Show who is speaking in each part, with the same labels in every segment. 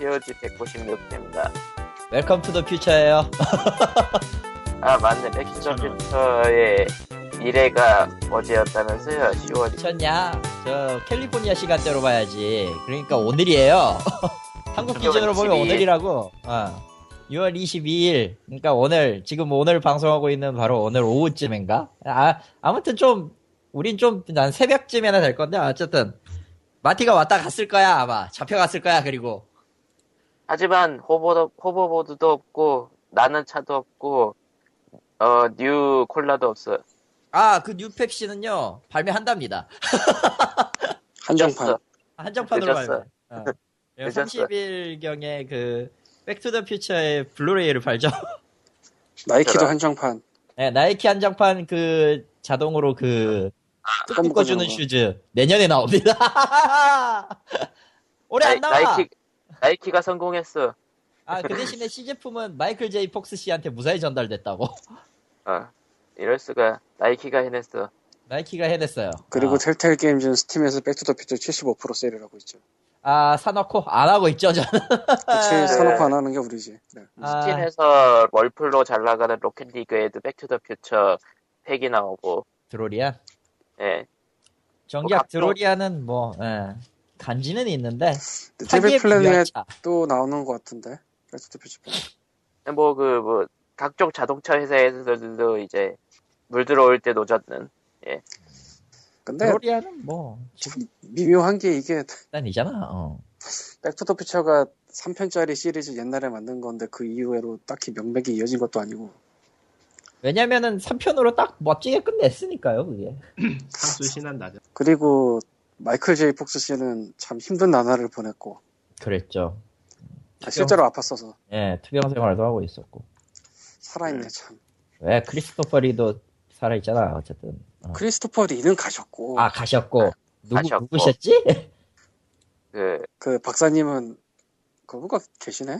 Speaker 1: POG 196회입니다.
Speaker 2: Welcome to the future예요.
Speaker 1: 아, 맞네. 백투더퓨처의 미래가 어제였다면서요? 10월.
Speaker 2: 미쳤냐? 저 캘리포니아 시간대로 봐야지. 그러니까 오늘이에요. 한국 기준으로 보면
Speaker 1: 22일.
Speaker 2: 오늘이라고. 어. 6월 22일. 그러니까 오늘 지금 오늘 방송하고 있는 바로 오늘 오후쯤인가? 아 아무튼 좀 우린 좀 난 새벽쯤에나 될 건데 어쨌든 마티가 왔다 갔을 거야 아마 잡혀갔을 거야 그리고
Speaker 1: 하지만 호버도, 호버보드도 없고, 나는 차도 없고, 어, new 콜라도 없어.
Speaker 2: 아 그 new 펩시는요 발매한답니다.
Speaker 3: 한정판.
Speaker 2: 한정판으로
Speaker 1: 늦었어.
Speaker 2: 발매. 어.
Speaker 1: 늦었어.
Speaker 2: 30일경에 그 백투더 퓨처의 블루레이를 팔죠.
Speaker 3: 나이키도. 한정판.
Speaker 2: 네, 나이키 한정판 그 자동으로 그
Speaker 3: 구두끈
Speaker 2: 묶어주는. shoes 내년에 나옵니다. 올해 안 나와.
Speaker 1: 나이키, 나이키가 성공했어.
Speaker 2: 아, 그 대신에 시 제품은 마이클 제이 폭스 씨한테 무사히 전달됐다고.
Speaker 1: 어, 이럴 수가. 나이키가 해냈어.
Speaker 2: 나이키가 해냈어요.
Speaker 3: 그리고
Speaker 2: 아,
Speaker 3: 텔테일 게임즈는 스팀에서 백투더 퓨처 75% 세일을 하고 있죠.
Speaker 2: 아, 사놓고 안 하고 있죠, 저는.
Speaker 3: 그치,
Speaker 1: 네.
Speaker 3: 사놓고 안 하는 게 우리지. 네.
Speaker 2: 아,
Speaker 1: 스팀에서 월플로 잘 나가는 로켓리그에도 백투더 퓨처 pack이 나오고,
Speaker 2: 드로리안.
Speaker 1: 예.
Speaker 3: 어,
Speaker 2: 정작
Speaker 1: 뭐,
Speaker 2: 드로리안은 뭐, 예, 간지는 있는데.
Speaker 3: TV
Speaker 2: 타겟
Speaker 3: 플랜에
Speaker 2: 유아차.
Speaker 3: 또 나오는 것 같은데. 백투더퓨처 편.
Speaker 1: 뭐, 그, 뭐, 각종 자동차 회사에서도 이제, 물 들어올 때 노젓는,
Speaker 3: 근데
Speaker 2: 드로리안은 뭐, 지금
Speaker 3: 미묘한 게 이게
Speaker 2: 단이잖아. 어.
Speaker 3: 백투더퓨처가 3편짜리 시리즈 옛날에 만든 건데 그 이후로 딱히 명맥이 이어진 것도 아니고.
Speaker 2: 왜냐면은 3편으로 딱 멋지게 끝냈으니까요, 그게.
Speaker 4: 상수 신난다죠.
Speaker 3: 그리고 마이클 제이 폭스 씨는 참 힘든 나날을 보냈고.
Speaker 2: 그랬죠.
Speaker 3: 아, 실제로 아팠어서.
Speaker 2: 예, 투병 생활도 하고 있었고.
Speaker 3: 살아있네, 참.
Speaker 2: 왜 크리스토퍼 리도 살아있잖아, 어쨌든. 어.
Speaker 3: 크리스토퍼 리는 가셨고.
Speaker 2: 아, 가셨고. 누구,
Speaker 1: 가셨고.
Speaker 2: 누구셨지?
Speaker 1: 그,
Speaker 3: 그 박사님은 그분가 계시네?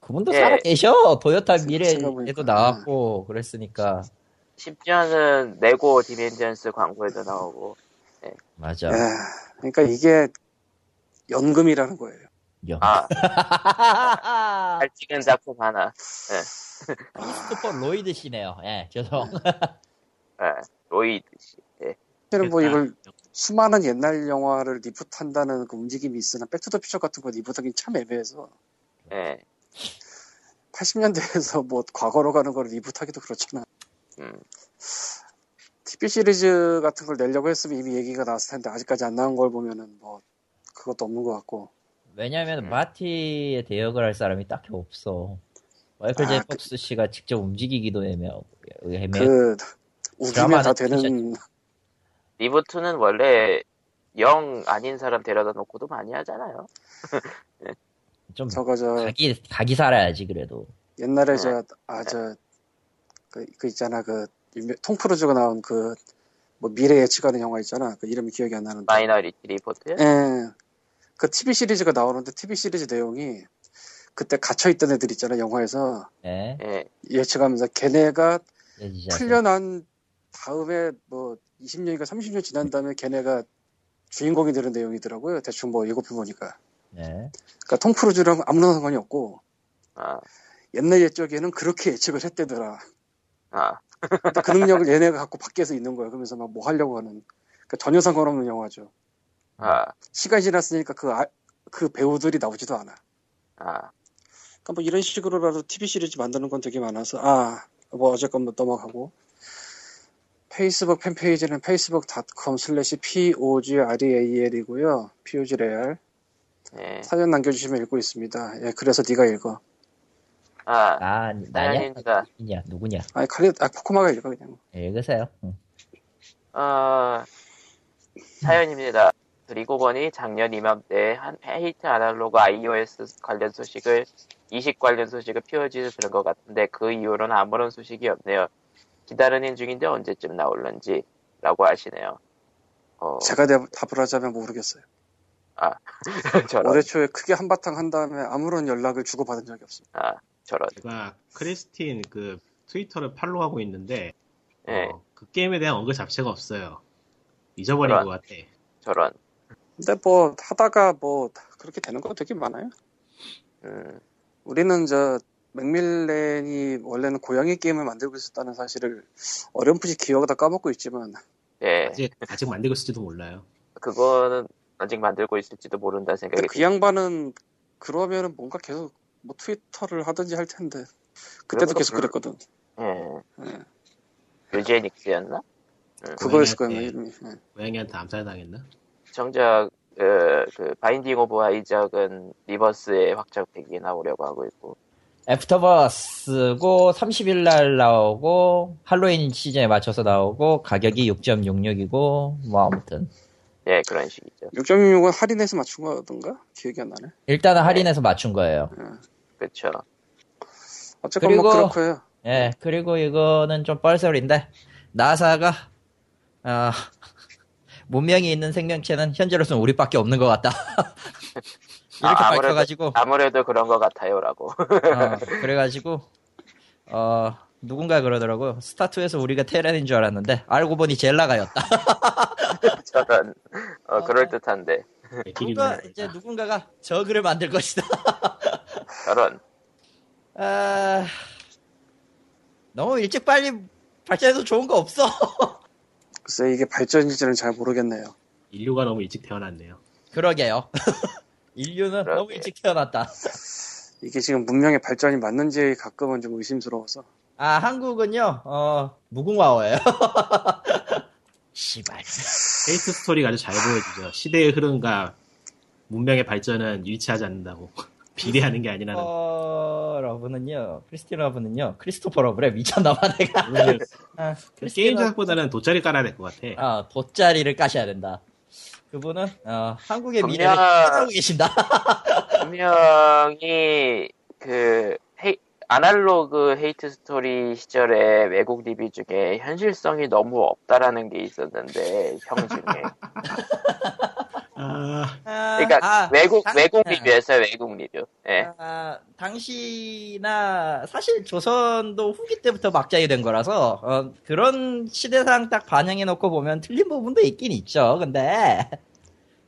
Speaker 2: 그분도
Speaker 1: 예.
Speaker 2: 살아 계셔. 도요타
Speaker 3: 생각해보니까.
Speaker 2: 미래에도 나왔고, 그랬으니까.
Speaker 1: 심지어는 레고 디멘션스 광고에도 나오고,
Speaker 2: 맞아.
Speaker 3: 예. 그러니까 이게 연금이라는 거예요.
Speaker 2: 영.
Speaker 1: 아,
Speaker 2: 아.
Speaker 1: 잘 찍은 작품 하나.
Speaker 2: 크리스토퍼 로이드 씨네요. 예, 죄송.
Speaker 1: 예, 로이드 씨. 예.
Speaker 3: 실은 뭐
Speaker 4: 그러니까
Speaker 3: 이걸 수많은 옛날 영화를 reboot한다는 그 움직임이 있으나 백투더퓨처 같은 거 reboot하기 참 애매해서
Speaker 1: 예.
Speaker 3: 80년대에서 뭐 과거로 가는 걸 리부트하기도 그렇잖아.
Speaker 1: 음.
Speaker 3: TV 시리즈 같은 걸 내려고 했으면 이미 얘기가 나왔을 텐데 아직까지 안 나온 걸 보면은 뭐 그것도 없는 것 같고
Speaker 2: 왜냐면
Speaker 1: 음.
Speaker 2: 마티의 대역을 할 사람이 딱히 없어. 마이클
Speaker 3: 아,
Speaker 2: 제이
Speaker 3: 그-
Speaker 2: 폭스 씨가 직접 움직이기도 애매하고, 애매해.
Speaker 3: 그 우기면 다 되는
Speaker 1: 리부트는 원래 영 아닌 사람 데려다 놓고도 많이 하잖아요.
Speaker 2: 좀
Speaker 3: 저거 저
Speaker 2: 각이, 각이 살아야지, 그래도.
Speaker 3: 옛날에
Speaker 1: 네.
Speaker 3: 저아저그 그 있잖아 그 크루즈가 나온 그 뭐 미래 예측하는 영화 있잖아 그 이름이 기억이 안 나는데
Speaker 1: 마이너리티 리포트?
Speaker 3: 예. 그 TV 시리즈가 나오는데 TV 시리즈 내용이 그때 갇혀 있던 애들 있잖아, 영화에서.
Speaker 2: 예.
Speaker 1: 예.
Speaker 3: 예측하면서 걔네가
Speaker 2: 예지자.
Speaker 3: 풀려난 다음에 뭐 20년인가 30년 지난 다음에 걔네가 주인공이 되는 내용이더라고요. 대충 뭐 예고편 보니까.
Speaker 2: 예.
Speaker 3: 그러니까 톰 크루즈랑 아무런 상관이 없고
Speaker 1: 아,
Speaker 3: 옛날 옛적에는 그렇게 예측을 했대더라.
Speaker 1: 아,
Speaker 3: 그 능력을 얘네가 갖고 밖에서 있는 거야. 그러면서 막 뭐 하려고 하는. 그러니까 전혀 상관없는 영화죠.
Speaker 1: 아,
Speaker 3: 시간이 지났으니까 그, 아- 그 배우들이 나오지도 않아.
Speaker 1: 아.
Speaker 3: 그러니까 뭐 이런 식으로라도 TV 시리즈 만드는 건 되게 많아서 아 뭐 어쨌건 뭐 넘어가고 페이스북 팬페이지는 facebook.com slash pogreal이고요 pogreal
Speaker 1: 예.
Speaker 3: 사연 남겨주시면 읽고 있습니다 예 그래서 네가 읽어
Speaker 1: 아,
Speaker 2: 아, 나냐? 누구냐? 누구냐?
Speaker 3: 아니 칼리 아 코코마가 읽어 그냥
Speaker 2: 읽으세요. 응.
Speaker 1: 어, 사연입니다. 그리고 보니 작년 이맘때 한 헤이트 아날로그 iOS 관련 소식을 이식 관련 소식을 POG에서 들은 것 같은데 그 이후로는 아무런 소식이 없네요. 기다리는 중인데 언제쯤 나올런지 라고 하시네요. 어,
Speaker 3: 제가 대- 답을 하자면 모르겠어요
Speaker 1: 저런,
Speaker 3: 올해 초에 크게 한바탕 한 다음에 아무런 연락을 주고받은 적이 없습니다
Speaker 1: 아, 저런,
Speaker 4: 제가 크리스틴 그 트위터를 팔로우하고 있는데
Speaker 1: 예,
Speaker 4: 어, 그 게임에 대한 언급 자체가 없어요. 잊어버린
Speaker 1: 그런.
Speaker 4: 것 같아.
Speaker 1: 저런.
Speaker 3: 근데 뭐 하다가 뭐 그렇게 되는 거 되게 많아요
Speaker 1: 음,
Speaker 3: 우리는 저 맥밀렌이 원래는 고양이 게임을 만들고 있었다는 사실을 어렴풋이 기억하다 까먹고 있지만
Speaker 1: 예,
Speaker 4: 아직 아직 만들고 있을지도 몰라요.
Speaker 1: 그거는 아직 만들고 있을지도 모른다 생각이
Speaker 3: 그 양반은 그러면은 뭔가 계속 뭐 트위터를 하든지 할 텐데 그때도
Speaker 1: 그래도
Speaker 3: 계속
Speaker 1: 별-
Speaker 3: 그랬거든.
Speaker 1: 예.
Speaker 3: 예.
Speaker 1: 유제닉스였나?
Speaker 3: 그거였을 거예요
Speaker 4: 고양이한테-
Speaker 3: 이름이. 예.
Speaker 4: 고양이한테 암살당했나?
Speaker 1: 정작 그, 그 Binding of Isaac은 Rebirth의 확장팩이 나오려고 하고 있고
Speaker 2: 애프터버스고 30일 날 나오고 할로윈 시즌에 맞춰서 나오고 가격이 6.66이고 뭐 아무튼
Speaker 1: 예 그런 식이죠.
Speaker 3: 6.66은 할인해서 맞춘 거던가? 기억이 안 나네.
Speaker 2: 일단은 할인해서 맞춘 거예요.
Speaker 1: 그렇죠.
Speaker 3: 어쨌건
Speaker 2: 그리고-
Speaker 3: 뭐 그렇고요.
Speaker 2: 예, 그리고 이거는 좀 뻘소리인데, 나사가, 아, 문명이 있는 생명체는 현재로서는 우리밖에 없는 것 같다. 이렇게
Speaker 1: 아, 아무래도-
Speaker 2: 밝혀가지고,
Speaker 1: 아무래도 그런 것 같아요라고.
Speaker 2: 어, 그래가지고, 어, 누군가 그러더라고요. 스타2에서 우리가 테란인 줄 알았는데, 알고 보니 젤라가였다.
Speaker 1: 저런 어, 그럴 듯한데
Speaker 2: 누가, 이제 누군가가 저그를 만들 것이다.
Speaker 1: 저런
Speaker 2: 아, 너무 일찍 빨리 발전해도 좋은 거 없어.
Speaker 3: 글쎄 이게 발전인지는 잘 모르겠네요.
Speaker 4: 인류가 너무 일찍 태어났네요.
Speaker 2: 그러게요. 인류는
Speaker 1: 그러게.
Speaker 2: 너무 일찍 태어났다.
Speaker 3: 이게 지금 문명의 발전이 맞는지 가끔은 좀 의심스러워서.
Speaker 2: 아, 한국은요, 어, 무궁화어예요. 씨발.
Speaker 4: Hate Story가 아주 잘 보여주죠. 시대의 흐름과 문명의 발전은 일치하지 않는다고. 비례하는 게 아니라는.
Speaker 2: 어, 러브는요, 크리스틴 러브는요, 크리스토퍼 러브래, 미쳤나봐, 내가. 아,
Speaker 4: 그
Speaker 2: 크리스틴
Speaker 4: 게임
Speaker 2: 러브-
Speaker 4: 제작보다는 돗자리 깔아야 될 것 같아.
Speaker 2: 어, 돗자리를 까셔야 된다. 그분은, 어, 한국의
Speaker 1: 분명-
Speaker 2: 미래를 찾아오고 계신다.
Speaker 1: 분명히 그 헤이- Analogue Hate Story 시절에 외국 리뷰 중에 현실성이 너무 없다라는 게 있었는데 형 중에
Speaker 4: 아,
Speaker 2: 아,
Speaker 1: 그러니까
Speaker 2: 아,
Speaker 1: 외국
Speaker 2: 당-
Speaker 1: 외국
Speaker 2: 아,
Speaker 1: 리뷰였어요 외국 리뷰. 예.
Speaker 2: 아, 당시나 사실 조선도 후기 때부터 막장이 된 거라서 어, 그런 시대상 딱 반영해 놓고 보면 틀린 부분도 있긴 있죠. 근데.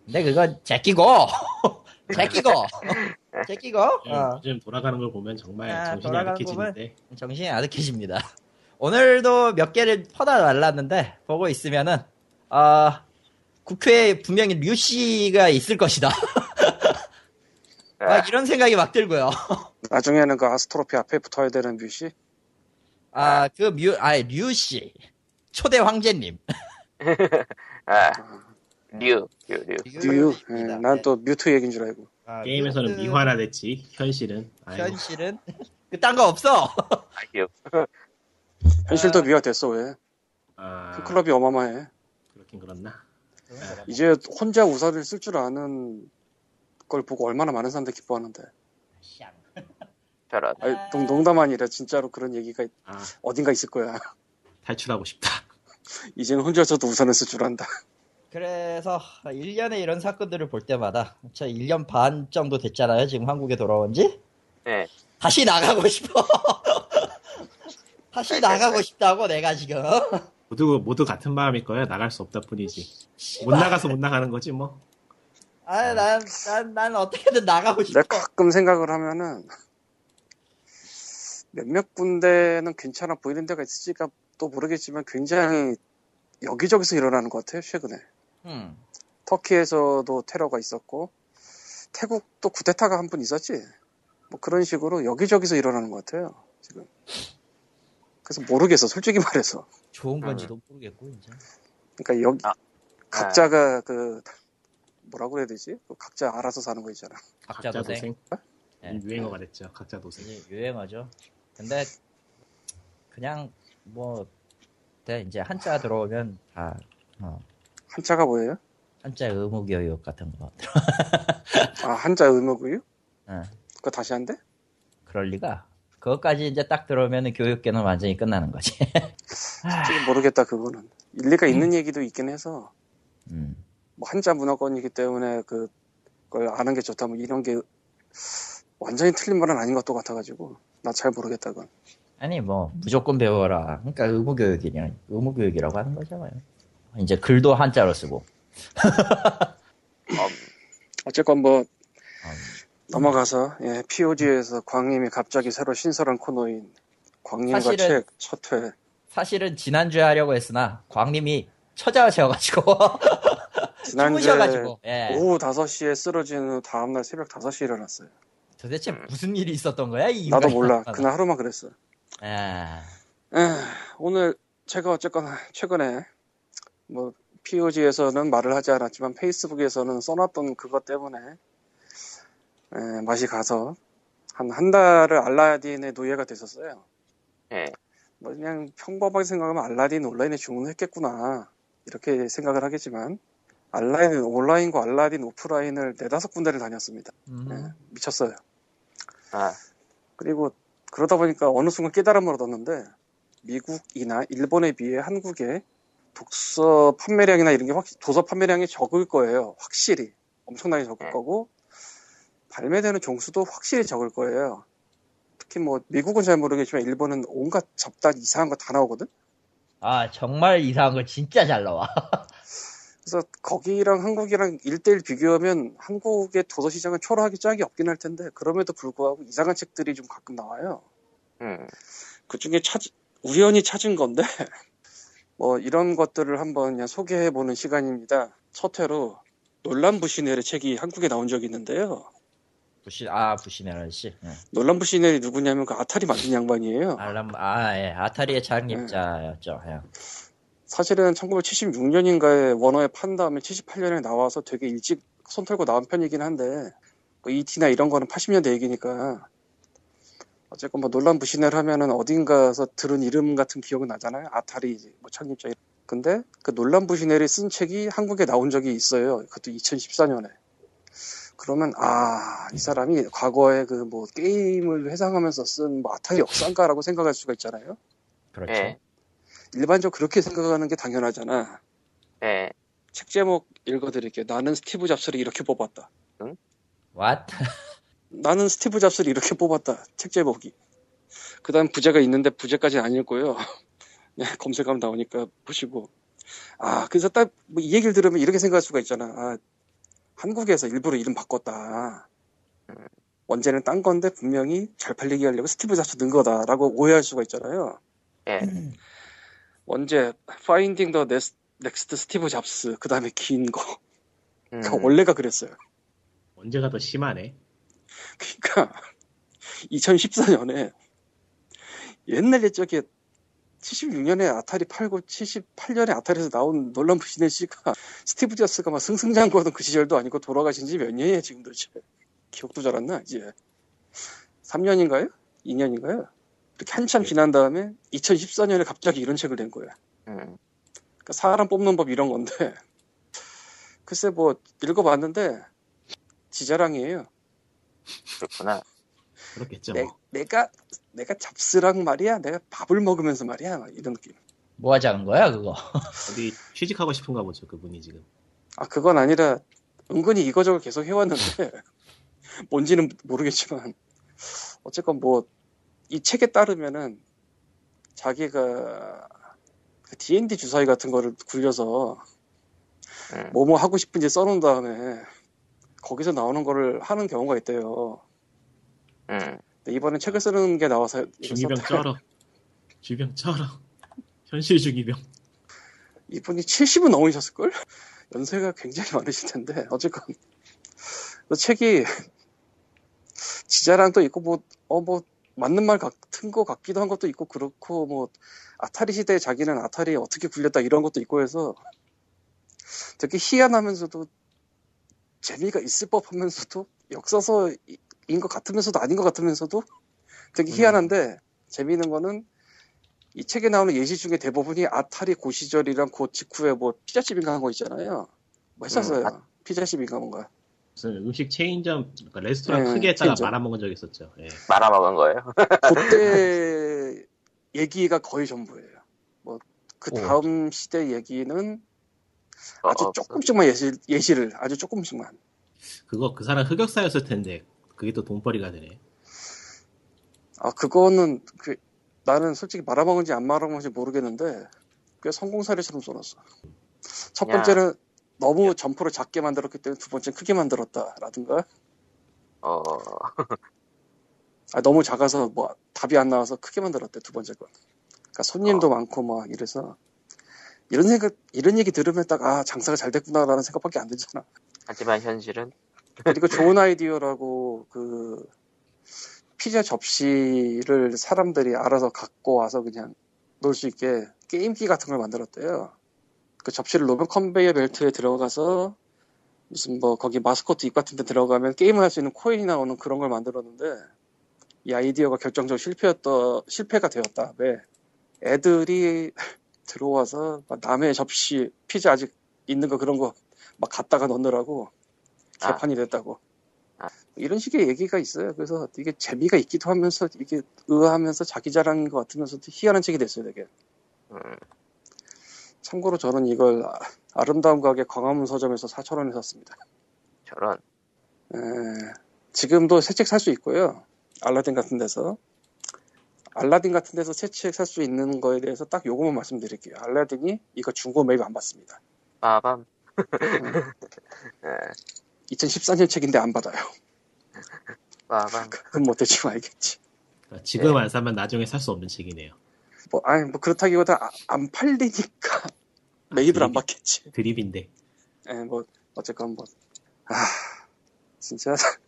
Speaker 2: 근데 그건 제끼고. 제끼고. 제끼고
Speaker 4: 요즘,
Speaker 2: 어,
Speaker 4: 돌아가는 걸 보면 정말
Speaker 2: 아,
Speaker 4: 정신이 아득해지는데.
Speaker 2: 정신이 아득해집니다. 오늘도 몇 개를 퍼다 날랐는데 보고 있으면은 아 국회에 분명히 류 씨가 있을 것이다. 막 이런 생각이 막 들고요.
Speaker 3: 나중에는 그 아스트로피 앞에 붙어야 되는 뮤시?
Speaker 2: 아, 그 뮤, 아, 류 씨. 초대 황제님.
Speaker 1: 아, 류, 류, 류.
Speaker 3: 뮤.
Speaker 2: 네.
Speaker 3: 난또 뮤트 얘기인 줄 알고.
Speaker 2: 아,
Speaker 4: 게임에서는
Speaker 2: 뮤-
Speaker 4: 미화나 됐지. 현실은. 아이고,
Speaker 2: 현실은? 그딴 거 없어.
Speaker 1: 아, 류.
Speaker 3: 현실도 뮤화 됐어 왜?
Speaker 4: 아,
Speaker 3: 그 클럽이 어마어마해.
Speaker 4: 그렇긴 그렇나.
Speaker 3: 이제 혼자 우산을 쓸줄 아는 걸 보고 얼마나 많은 사람들이 기뻐하는데.
Speaker 1: 저런.
Speaker 3: 아니, 농, 농담 아니라 진짜로 그런 얘기가
Speaker 4: 아,
Speaker 3: 어딘가 있을 거야.
Speaker 4: 탈출하고 싶다.
Speaker 3: 이제는 혼자서도 우산을 쓸 줄 안다.
Speaker 2: 그래서 1년에 이런 사건들을 볼 때마다 저 1년 반 정도 됐잖아요. 지금 한국에 돌아온 지.
Speaker 1: 네.
Speaker 2: 다시 나가고 싶어. 다시 나가고 싶다고 내가 지금.
Speaker 4: 모두, 모두 같은 마음일 거야. 나갈 수 없다 뿐이지. 못 나가서 못 나가는 거지, 뭐.
Speaker 2: 아, 난, 난, 난 어떻게든 나가고 싶어.
Speaker 3: 내가 가끔 생각을 하면은 몇몇 군데는 괜찮아 보이는 데가 있을지가 또 모르겠지만 굉장히 여기저기서 일어나는 것 같아요 최근에
Speaker 2: 음.
Speaker 3: 터키에서도 테러가 있었고 태국도 쿠데타가 한 번 있었지 뭐 그런 식으로 여기저기서 일어나는 것 같아요 지금 그래서 모르겠어 솔직히 말해서
Speaker 2: 좋은 건지도 모르겠고, 이제.
Speaker 3: 그러니까 여기
Speaker 1: 아.
Speaker 3: 각자가 그 뭐라고 해야 되지 그 각자 알아서 사는 거 있잖아
Speaker 2: 각자 도생. 네.
Speaker 4: 유행어가 됐죠. 각자 도생.
Speaker 2: 유행어죠. 근데 그냥 뭐 네, 이제 한자 들어오면 다 어,
Speaker 3: 한자가 뭐예요?
Speaker 2: 한자 의무교육 같은 거
Speaker 3: 아 한자 의무구유?
Speaker 2: 어,
Speaker 3: 그거 다시 한대?
Speaker 2: 그럴 리가. 그것까지 이제 딱 들어오면 교육계는 완전히 끝나는 거지.
Speaker 3: 솔직히 모르겠다 그거는 일리가 있는 얘기도 있긴 해서
Speaker 2: 음.
Speaker 3: 뭐 한자 문화권이기 때문에 그 그걸 아는 게 좋다 뭐 이런 게 완전히 틀린 말은 아닌 것도 같아가지고 나 잘 모르겠다 그건
Speaker 2: 아니 뭐 무조건 배워라. 그러니까 의무교육이냐 의무교육이라고 하는 거잖아요. 이제 글도 한자로 쓰고.
Speaker 1: 음,
Speaker 3: 어쨌건 뭐
Speaker 2: 음,
Speaker 3: 넘어가서 예, POG에서 광님이 갑자기 새로 신설한 코너인 광님과
Speaker 2: 사실은-
Speaker 3: 책첫 회.
Speaker 2: 사실은 지난주에 하려고 했으나 광님이 처자셔가지고
Speaker 3: 지난주에
Speaker 2: 예.
Speaker 3: 오후 5시에 쓰러진 후 다음날 새벽 5시에 일어났어요.
Speaker 2: 도대체 무슨 일이 있었던 거야 이
Speaker 3: 나도 몰라. 그날 하루만 그랬어.
Speaker 2: 예.
Speaker 3: 에, 오늘 제가 어쨌거나 최근에 뭐 POG에서는 말을 하지 않았지만 페이스북에서는 써놨던 그것 때문에 에, 맛이 가서 한 한 달을 알라딘의 노예가 됐었어요.
Speaker 1: 예.
Speaker 3: 뭐 그냥 평범하게 생각하면 알라딘 온라인에 주문했겠구나 이렇게 생각을 하겠지만 알라딘 온라인과 알라딘 오프라인을 네다섯 군데를 다녔습니다.
Speaker 2: 음.
Speaker 3: 예, 미쳤어요.
Speaker 1: 아,
Speaker 3: 그리고 그러다 보니까 어느 순간 깨달음을 얻었는데 미국이나 일본에 비해 한국의 독서 판매량이나 이런 게 확, 도서 판매량이 적을 거예요. 확실히 엄청나게 적을
Speaker 1: 네.
Speaker 3: 거고 발매되는 종수도 확실히 적을 거예요. 특히 뭐 미국은 잘 모르겠지만 일본은 온갖 잡다한 이상한 거 다 나오거든.
Speaker 2: 아 정말 이상한 거 진짜 잘 나와.
Speaker 3: 그래서 거기랑 한국이랑 1대1 비교하면 한국의 도서 시장은 초라하기 짝이 없긴 할 텐데 그럼에도 불구하고 이상한 책들이 좀 가끔 나와요.
Speaker 1: 음,
Speaker 3: 그 중에 찾, 우연히 찾은 건데, 뭐, 이런 것들을 한번 그냥 소개해 보는 시간입니다. 첫 회로, 놀란 부시넬의 책이 한국에 나온 적이 있는데요.
Speaker 2: 부시 아 부시네라 씨. 예.
Speaker 3: 놀란 부시넬이 누구냐면 그 아타리 만든 양반이에요.
Speaker 2: 알람 아 예 아타리의 창립자였죠. 예.
Speaker 3: 사실은 1976년인가에 원어에 판 다음에 78년에 나와서 되게 일찍 손 털고 나온 편이긴 한데, 그 ET나 이런 거는 80년대 얘기니까, 어쨌건 뭐 놀란 부시넬 하면은 어딘가서 들은 이름 같은 기억은 나잖아요. 아타리 뭐 창립자. 근데 그 놀란 부시넬이 쓴 책이 한국에 나온 적이 있어요. 그것도 2014년에. 그러면 아, 이 사람이 과거에 그 뭐 게임을 회상하면서 쓴 뭐 아타리 역사인가라고 생각할 수가 있잖아요.
Speaker 2: 그렇죠.
Speaker 1: 예.
Speaker 3: 일반적으로 그렇게 생각하는 게 당연하잖아.
Speaker 1: 예.
Speaker 3: 책 제목 읽어드릴게요. 나는 스티브 잡스를 이렇게 뽑았다.
Speaker 2: What?
Speaker 3: 나는 스티브 잡스를 이렇게 뽑았다. 책 제목이. 그 다음 부제가 있는데 부제까지는 안 읽고요. 네, 검색하면 나오니까 보시고. 아, 그래서 딱이 얘기를 들으면 이렇게 생각할 수가 있잖아. 아, 한국에서 일부러 이름 바꿨다. 원제는 딴 건데 분명히 잘 팔리게 하려고 스티브 잡스 넣은 거다라고 오해할 수가 있잖아요.
Speaker 1: 예.
Speaker 3: 원제 Finding the Next, Next Steve Jobs 그 다음에 긴 거.
Speaker 1: 음,
Speaker 3: 그러니까 원래가 그랬어요.
Speaker 4: 언제가 더 심하네.
Speaker 3: 그러니까 2014년에 옛날 옛적에 76년에 아타리 팔고 78년에 아타리에서 나온 놀란 부시네 씨가 스티브 잡스가 막 승승장구하던 그 시절도 아니고 돌아가신 지 몇 년이에요 지금 도대체 기억도 잘 안 나 이제 3년인가요? 2년인가요? 이렇게 한참 지난 다음에 2014년에 갑자기 이런 책을 낸 거야
Speaker 1: 음,
Speaker 3: 그러니까 사람 뽑는 법 이런 건데 글쎄 뭐 읽어봤는데 지자랑이에요
Speaker 1: 그렇구나.
Speaker 4: 그렇겠죠.
Speaker 3: 내,
Speaker 4: 뭐.
Speaker 3: 내가 내가 잡스랑 말이야 내가 밥을 먹으면서 말이야 막 이런 느낌
Speaker 2: 뭐 하자는 거야 그거?
Speaker 4: 어디 취직하고 싶은가 보죠, 그분이 지금.
Speaker 3: 아 그건 아니라 은근히 이거저거 계속 해왔는데 뭔지는 모르겠지만 어쨌건 뭐 이 책에 따르면은 자기가 그 D&D 주사위 같은 거를 굴려서
Speaker 1: 음,
Speaker 3: 뭐뭐 하고 싶은지 써놓은 다음에 거기서 나오는 거를 하는 경우가 있대요
Speaker 1: 음,
Speaker 3: 이번엔 책을 쓰는 게 나와서
Speaker 4: 중이병. 쩔어. 중이병 쩔어. 현실 중이병.
Speaker 3: 이분이 70은 넘으셨을 걸? 연세가 굉장히 많으실 텐데, 어쨌건. 그 책이, 지자랑도 있고, 뭐, 어, 뭐, 맞는 말 같은 거 같기도 한 것도 있고, 그렇고, 뭐, 아타리 시대에 자기는 아타리에 어떻게 굴렸다 이런 것도 있고 해서 되게 희한하면서도 재미가 있을 법 하면서도 역사서인 것 같으면서도 아닌 것 같으면서도 되게 희한한데 재미있는 거는 이 책에 나오는 예시 중에 대부분이 아타리 고 시절이랑 그 직후에 뭐 피자집인가 한 거 있잖아요. 뭐 했었어요. 피자집인가 뭔가.
Speaker 4: 무슨 음식 체인점, 그러니까 레스토랑
Speaker 3: 네,
Speaker 4: 크게 했다가
Speaker 3: 체인점.
Speaker 4: 말아먹은 적 있었죠. 예.
Speaker 1: 말아먹은 거예요.
Speaker 3: 그때 얘기가 거의 전부예요. 뭐그
Speaker 2: 오.
Speaker 3: 다음 시대 얘기는
Speaker 1: 어,
Speaker 3: 아주
Speaker 1: 없어.
Speaker 3: 조금씩만 예시, 예시를 아주 조금씩만.
Speaker 4: 그거 그 사람 흑역사였을 텐데 그게 또 돈벌이가 되네.
Speaker 3: 아 그거는 그 나는 솔직히 말아먹은지 안 말아먹은지 모르겠는데 꽤 성공 사례처럼 써놨어. 첫
Speaker 1: 야.
Speaker 3: 번째는 너무 점프를 작게 만들었기 때문에 두 번째는 크게 만들었다라든가
Speaker 1: 어,
Speaker 3: 아, 너무 작아서 뭐 답이 안 나와서 크게 만들었대 두 번째 건. 그러니까 손님도 많고 막 이래서 이런 생각 이런 얘기 들으면 딱 아 장사가 잘 됐구나라는 생각밖에 안 들잖아.
Speaker 1: 하지만 현실은
Speaker 3: 그리고 좋은 아이디어라고 그 피자 접시를 사람들이 알아서 갖고 와서 그냥 놓을 수 있게 게임기 같은 걸 만들었대요. 그 접시를 놓으면 컨베이어 벨트에 들어가서 무슨 뭐 거기 마스코트 입 같은 데 들어가면 게임을 할 수 있는 코인이 나오는 그런 걸 만들었는데 이 아이디어가 결정적으로 실패였다 실패가 되었다. 왜 애들이 들어와서 막 남의 접시 피자 아직 있는 거 그런 거 막 갖다가 넣느라고
Speaker 1: 아.
Speaker 3: 개판이 됐다고.
Speaker 1: 아.
Speaker 3: 이런 식의 얘기가 있어요. 그래서 이게 재미가 있기도 하면서 이게 의아하면서 자기 자랑인 것 같으면서도 희한한 책이 됐어요, 되게.
Speaker 1: 음,
Speaker 3: 참고로 저는 이걸 아- 아름다운 가게 광화문 서점에서 4,000원에 샀습니다.
Speaker 1: 저런
Speaker 3: 에, 지금도 새 책 살 수 있고요. 알라딘 같은 데서. 알라딘 같은 데서 새 책 살 수 있는 거에 대해서 딱 요거만 말씀드릴게요. 알라딘이 이거 중고 매입 안 받습니다.
Speaker 1: 빠밤. 예,
Speaker 3: 2014년 책인데 안 받아요.
Speaker 1: 빠밤.
Speaker 3: 그건 뭐 대충 알겠지.
Speaker 4: 그러니까 지금
Speaker 1: 네.
Speaker 4: 안 사면 나중에 살 수 없는 책이네요.
Speaker 3: 뭐, 아니, 뭐 그렇다기보다 아- 안 팔리니까 매입을 안
Speaker 4: 드립이-
Speaker 3: 받겠지.
Speaker 4: 드립인데.
Speaker 3: 예, 뭐, 어쨌건 뭐, 아, 진짜,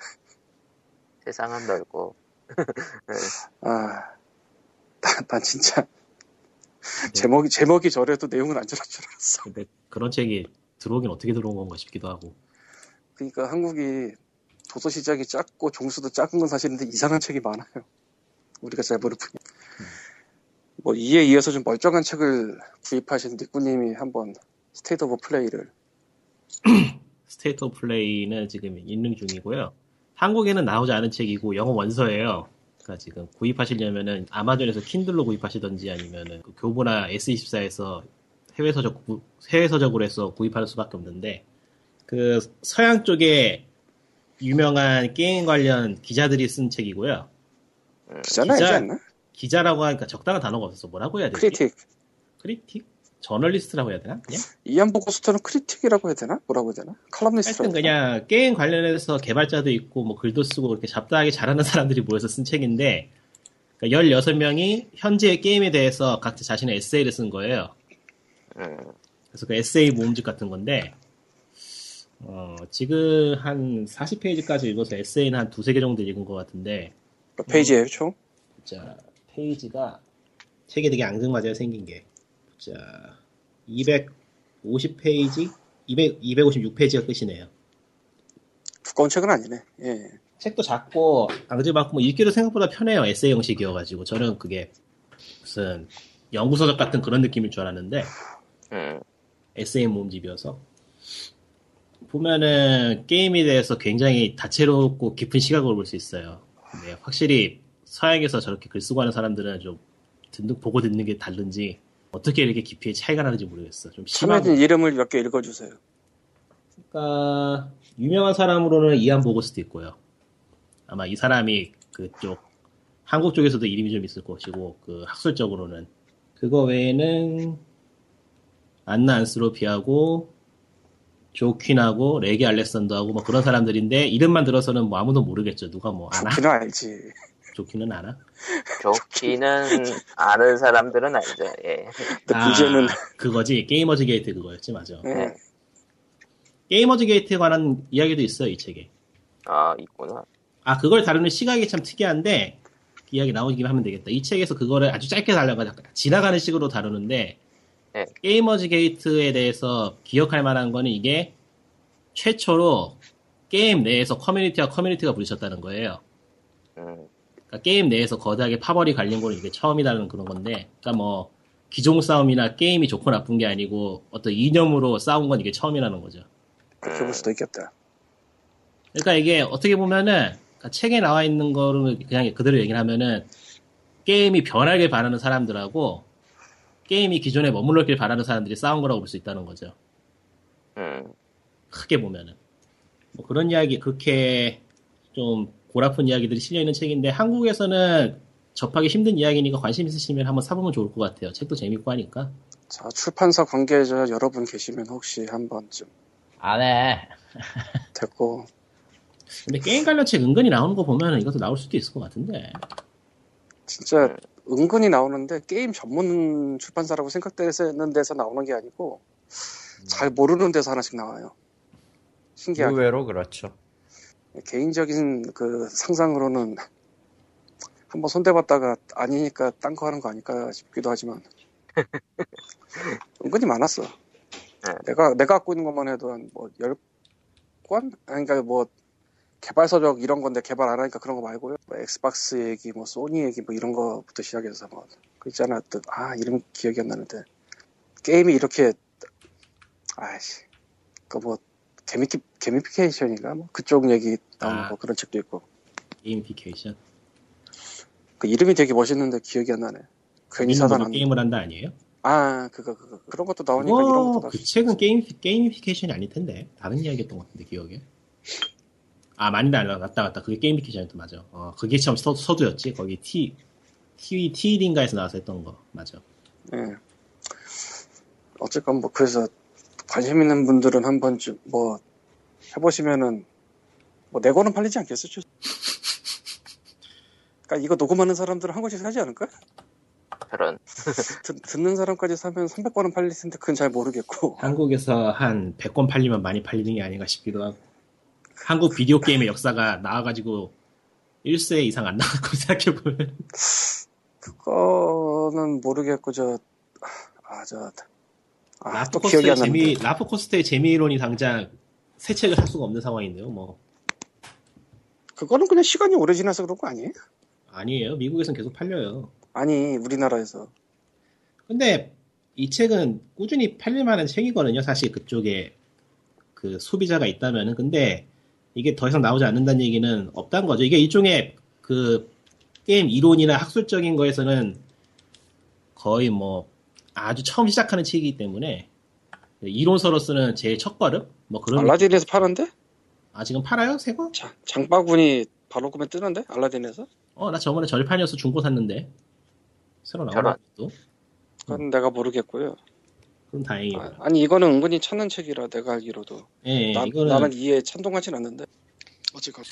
Speaker 1: 세상은 넓고
Speaker 3: 아, 난, 난 진짜, 제목이, 제목이 저래도 내용은 안 저럴 줄 알았어.
Speaker 4: 근데 그런 책이 들어오긴 어떻게 들어온 건가 싶기도 하고.
Speaker 3: 그러니까 한국이 도서 시장이 작고 종수도 작은 건 사실인데 이상한 책이 많아요. 우리가 잘 모를 뿐이야. 뭐 이에 이어서 좀 멀쩡한 책을 구입하신 니꾸님이 한번 State of Play를
Speaker 4: State of Play는 지금 읽는 중이고요. 한국에는 나오지 않은 책이고 영어 원서예요. 그러니까 지금 구입하시려면은 아마존에서 킨들로 구입하시던지 아니면은 그 교보나 YES24에서 해외 서적 구- 해외 서적으로 해서 구입하는 수밖에 없는데 그 서양 쪽에 유명한 게임 관련 기자들이 쓴 책이고요.
Speaker 1: 음,
Speaker 3: 기자는
Speaker 4: 기자-
Speaker 3: 않나?
Speaker 4: 기자라고 하니까 적당한 단어가 없어서 뭐라고 해야 되지? Critic. Critic? 저널리스트라고 해야 되나? 그냥?
Speaker 3: 이안 보고스트는 critic이라고 해야 되나? 뭐라고 해야 되나? 칼럼니스트라고
Speaker 4: 하여튼? 그냥 게임 관련해서 개발자도 있고 뭐 글도 쓰고 그렇게 잡다하게 잘하는 사람들이 모여서 쓴 책인데 그러니까 16명이 현재의 게임에 대해서 각자 자신의 에세이를 쓴 거예요.
Speaker 1: 음,
Speaker 4: 그래서 그 에세이 모음집 같은 건데 어, 지금 한 40페이지까지 읽어서 에세이는 한 두세 개 정도 읽은 것 같은데
Speaker 3: 몇 페이지예요, 총?
Speaker 4: 자 페이지가 책이 되게 앙증맞아요 생긴 게. 자 250페이지 200, 256페이지가 끝이네요.
Speaker 3: 두꺼운 책은 아니네. 예.
Speaker 4: 책도 작고 앙지 많고 뭐 읽기도 생각보다 편해요 에세이 형식이어가지고 저는 그게 무슨 연구서적 같은 그런 느낌일 줄 알았는데
Speaker 1: 음,
Speaker 4: 에세이 모음집이어서 보면은 게임에 대해서 굉장히 다채롭고 깊은 시각으로 볼 수 있어요. 근데 확실히 서양에서 저렇게 글 쓰고 하는 사람들은 좀 듣는, 보고 듣는 게 다른지 어떻게 이렇게 깊이 차이가 나는지 모르겠어. 좀
Speaker 3: 참여진 이름을 몇 개 읽어주세요.
Speaker 4: 그러니까 유명한 사람으로는 이안 보고스도 있고요. 아마 이 사람이 그쪽 한국 쪽에서도 이름이 좀 있을 것이고 그 학술적으로는 그거 외에는 안나 안스로피하고 조퀸하고 레게 알렉산더하고 뭐 그런 사람들인데 이름만 들어서는 뭐 아무도 모르겠죠. 누가 뭐 아나?
Speaker 3: 좋기는 알지.
Speaker 4: 조퀸은 아나?
Speaker 1: 좋기는 아는 사람들은 알죠. 예.
Speaker 3: 근데 문제는,
Speaker 4: 아, 그거지 Gamers Gate 그거였지 맞아.
Speaker 3: 예.
Speaker 4: Gamers Gate에 관한 이야기도 있어요 이 책에.
Speaker 1: 아, 있구나.
Speaker 4: 아, 그걸 다루는 시각이 참 특이한데, 그 이야기 나오기만 하면 되겠다. 이 책에서 그거를 아주 짧게 다루다가 지나가는 식으로 다루는데,
Speaker 1: 네.
Speaker 4: Gamers Gate에 대해서 기억할 만한 거는 이게 최초로 게임 내에서 커뮤니티와 커뮤니티가 부딪혔다는 거예요.
Speaker 1: 음,
Speaker 4: 그러니까 게임 내에서 거대하게 파벌이 갈린 거는 이게 처음이라는 그런 건데, 그러니까 뭐, 기종 싸움이나 게임이 좋고 나쁜 게 아니고, 어떤 이념으로 싸운 건 이게 처음이라는 거죠.
Speaker 3: 그렇게 볼 수도 있겠다.
Speaker 4: 그러니까 이게 어떻게 보면은 그러니까 책에 나와 있는 거를 그냥 그대로 얘기를 하면은 게임이 변하길 바라는 사람들하고 게임이 기존에 머물렀길 바라는 사람들이 싸운 거라고 볼 수 있다는 거죠.
Speaker 1: 음,
Speaker 4: 크게 보면은 뭐 그런 이야기 그렇게 좀 골아픈 이야기들이 실려 있는 책인데 한국에서는 접하기 힘든 이야기니까 관심 있으시면 한번 사보면 좋을 것 같아요. 책도 재밌고 하니까.
Speaker 3: 자, 출판사 관계자 여러분 계시면 혹시 한 번쯤
Speaker 2: 안 해.
Speaker 3: 됐고,
Speaker 4: 근데 게임 관련 책 은근히 나오는 거 보면 이것도 나올 수도 있을 것 같은데.
Speaker 3: 진짜 은근히 나오는데 게임 전문 출판사라고 생각되는 데서 나오는 게 아니고 잘 모르는 데서 하나씩 나와요. 신기하게.
Speaker 2: 의외로 그렇죠.
Speaker 3: 개인적인 그 상상으로는 한번 손대봤다가 아니니까 딴 거 하는 거 아닐까 싶기도 하지만 은근히 많았어. 내가 내가 갖고 있는 것만 해도 한뭐 10권? 아니 그러니까 뭐 개발서적 이런 건데 개발 안 하니까 그런 거 말고요. 뭐 엑스박스 얘기, 뭐 소니 얘기 뭐 이런 거부터 시작해서 뭐 그 있잖아. 또, 아 이름 기억이 안 나는데 게임이 이렇게 아이씨 그 뭐 개미키 개미피케이션인가 뭐 그쪽 얘기 나오는
Speaker 4: 아.
Speaker 3: 뭐 그런 책도 있고
Speaker 4: 게임피케이션.
Speaker 3: 그 이름이 되게 멋있는데 기억이 안 나네. 괜히 사다 놨
Speaker 4: 게임을 한다 아니에요?
Speaker 3: 아 그거 그거 그런 것도 나오니까 이런
Speaker 4: 어,
Speaker 3: 것도 나.
Speaker 4: 그 책은 게임 게임피케이션이 아닐 텐데 다른 이야기였던 것 같은데 기억에. 아 맞다 맞다 맞다 그게 게임피케이션이었다 맞아. 어 그게 처음 서, 서두였지 거기 T T T1인가에서 나와서 했던 거 맞아.
Speaker 3: 예. 어쨌건 뭐 그래서 관심 있는 분들은 한 번쯤 뭐 해보시면은 뭐 내 거는 팔리지 않겠어? 그러니까 이거 녹음하는 사람들은 한 권씩 사지 않을까?
Speaker 1: 그런
Speaker 3: 듣, 듣는 사람까지 사면 300권은 팔릴 텐데 그건 잘 모르겠고
Speaker 4: 한국에서 한 100권 팔리면 많이 팔리는 게 아닌가 싶기도 하고 한국 비디오 게임의 역사가 나와가지고 1세 이상 안 나왔고 생각해보면
Speaker 3: 그거는 모르겠고 저 아 저 아, 또 기억이 안
Speaker 4: 재미 라프 코스트의 재미이론이 당장 새 책을 살 수가 없는 상황인데요 뭐
Speaker 3: 그거는 그냥 시간이 오래 지나서 그런 거 아니에요?
Speaker 4: 아니에요 미국에선 계속 팔려요
Speaker 3: 아니 우리나라에서
Speaker 4: 근데 이 책은 꾸준히 팔릴 만한 책이거든요. 사실 그쪽에 그 소비자가 있다면은. 근데 이게 더 이상 나오지 않는다는 얘기는 없다는 거죠. 이게 일종의 그 게임 이론이나 학술적인 거에서는 거의 뭐 아주 처음 시작하는 책이기 때문에 이론서로서는 제일 첫 걸음? 뭐 그런.
Speaker 3: 알라딘에서 파는데?
Speaker 4: 아, 지금 팔아요? 새 거?
Speaker 3: 자, 장바구니 바로 구매 뜨는데? 알라딘에서?
Speaker 4: 어, 나 저번에 절판이어서 중고 샀는데. 새로 나온. 것도.
Speaker 3: 그건 내가 모르겠고요.
Speaker 4: 그럼 다행이에요.
Speaker 3: 아, 아니 이거는 은근히 찾는 책이라 내가 알기로도
Speaker 4: 예,
Speaker 3: 나,
Speaker 4: 이거는.
Speaker 3: 나는 이해 찬동하진 않는데 어쨌건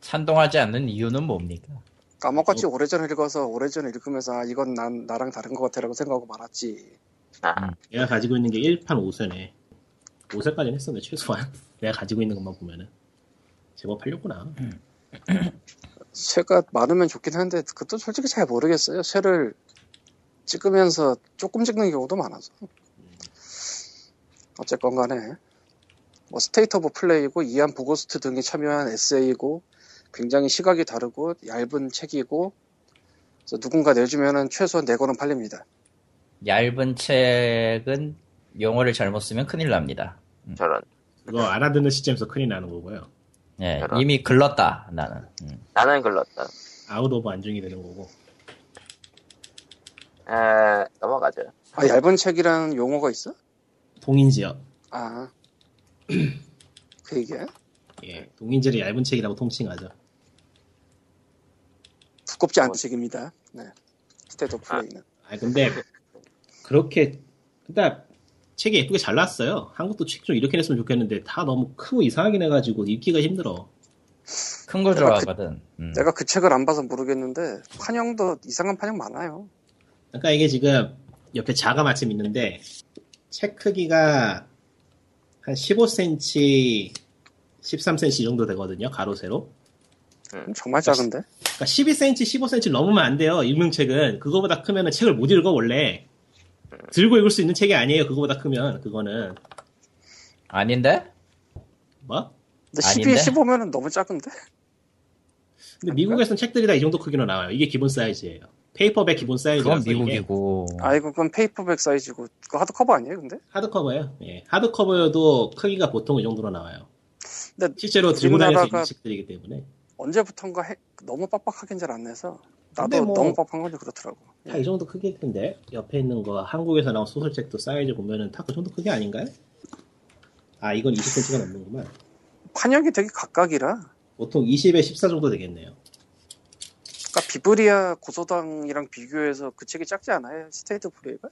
Speaker 2: 찬동하지 않는 이유는 뭡니까?
Speaker 3: 까먹었지 오래전에 읽어서 오래전에 읽으면서 아 이건 난 나랑 다른 것 같아라고 생각하고 말았지
Speaker 1: 아,
Speaker 2: 음.
Speaker 4: 내가 가지고 있는 게 1판 5세네. 5세까지는 했었네, 최소한. 내가 가지고 있는 것만 보면은. 제법 팔렸구나.
Speaker 3: 쇠가 많으면 좋긴 한데 그것도 솔직히 잘 모르겠어요 쇠를 찍으면서 조금 찍는 경우도 많아서 어쨌건 간에 뭐 State of Play고 이안 보고스트 등이 참여한 에세이고 굉장히 시각이 다르고 얇은 책이고 그래서 누군가 내주면은 최소한 4권은 팔립니다
Speaker 2: 얇은 책은 용어를 잘못 쓰면 큰일 납니다.
Speaker 1: 저런
Speaker 4: 그거 알아듣는 시점에서 큰일 나는 거고요.
Speaker 2: 예,
Speaker 1: 저런.
Speaker 2: 이미 글렀다 나는. 음.
Speaker 1: 나는 글렀다.
Speaker 4: out of 안중이 되는 거고.
Speaker 1: 에, 넘어가죠.
Speaker 3: 아 얇은 책이라는 용어가 있어?
Speaker 4: 동인지요.
Speaker 3: 아, 그 얘기야?
Speaker 4: 예, 동인지를 얇은 책이라고 통칭하죠.
Speaker 3: 두껍지 않은 책입니다. 네. State of Play는.
Speaker 4: 아 근데 그렇게 그러니까 책이 예쁘게 잘 나왔어요. 한국도 책 좀 이렇게 냈으면 좋겠는데 다 너무 크고 이상하게 내가지고 읽기가 힘들어.
Speaker 2: 큰거
Speaker 3: 내가 그-
Speaker 2: 좋아하거든. 음.
Speaker 3: 내가 그 책을 안 봐서 모르겠는데 판형도 이상한 판형 많아요.
Speaker 4: 그러니까 이게 지금 옆에 자가 마침 있는데 책 크기가 한 15cm, 13cm 정도 되거든요. 가로 세로.
Speaker 3: 음, 정말 작은데?
Speaker 4: 그러니까 12cm, 15cm 넘으면 안 돼요. 읽는 책은 그거보다 크면은 책을 못 읽어 원래. 들고 읽을 수 있는 책이 아니에요. 그거보다 크면 그거는
Speaker 2: 아닌데?
Speaker 4: 뭐?
Speaker 3: 근데
Speaker 2: 아닌데?
Speaker 3: 12에 15면은 너무 작은데?
Speaker 4: 근데 미국에서는 책들이 다 이 정도 크기로 나와요. 이게 기본 사이즈예요. 페이퍼백 기본 사이즈라서
Speaker 2: 그건 미국이고.
Speaker 3: 아이고 그건 페이퍼백 사이즈고 그거 하드커버 아니에요 근데?
Speaker 4: 하드커버예요. 예. 하드커버여도 크기가 보통 이 정도로 나와요.
Speaker 3: 근데
Speaker 4: 실제로 들고 있는 책들이기 때문에
Speaker 3: 언제부턴가 해- 너무 빡빡하긴 잘 안 내서 나도
Speaker 4: 뭐-
Speaker 3: 너무 빡빡한 건지 그렇더라고.
Speaker 4: 다 이 정도 크기일 텐데 옆에 있는 거 한국에서 나온 소설책도 사이즈 보면은 다 그 정도 크기 아닌가요? 아 이건 20cm가 넘는구만.
Speaker 3: 판형이 되게 각각이라
Speaker 4: 보통 20에 14 정도 되겠네요.
Speaker 3: 비블리아 고서당이랑 비교해서 그 책이 작지 않아요? State of Play가?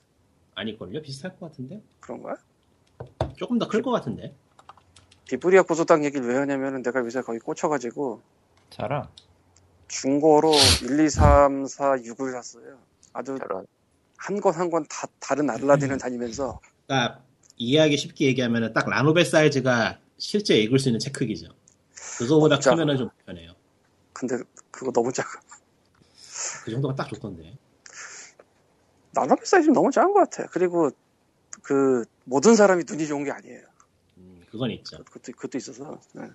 Speaker 4: 아닐걸요? 비슷할 것 같은데?
Speaker 3: 그런가?
Speaker 4: 조금 더 클 것 같은데?
Speaker 3: 비블리아 고서당 얘기를 왜 하냐면은 내가 요새 거기 꽂혀가지고
Speaker 2: 자라.
Speaker 3: 중고로 1, 2, 3, 4, 6을 샀어요. 아주. 한 권 한 권 다 다른 알라딘을 다니면서
Speaker 4: 그러니까 이해하기 쉽게 얘기하면은 딱 라노벨 사이즈가 실제 읽을 수 있는 책 크기죠. 그거보다. 크면은 좀 불편해요.
Speaker 3: 근데 그거 너무 작아.
Speaker 4: 그 정도가 딱 좋던데.
Speaker 3: 나노벨 사이즈 너무 작은 것 같아. 그리고 그 모든 사람이 눈이 좋은 게 아니에요.
Speaker 4: 음, 그건 있죠.
Speaker 3: 그것도 그것도 있어서. 네.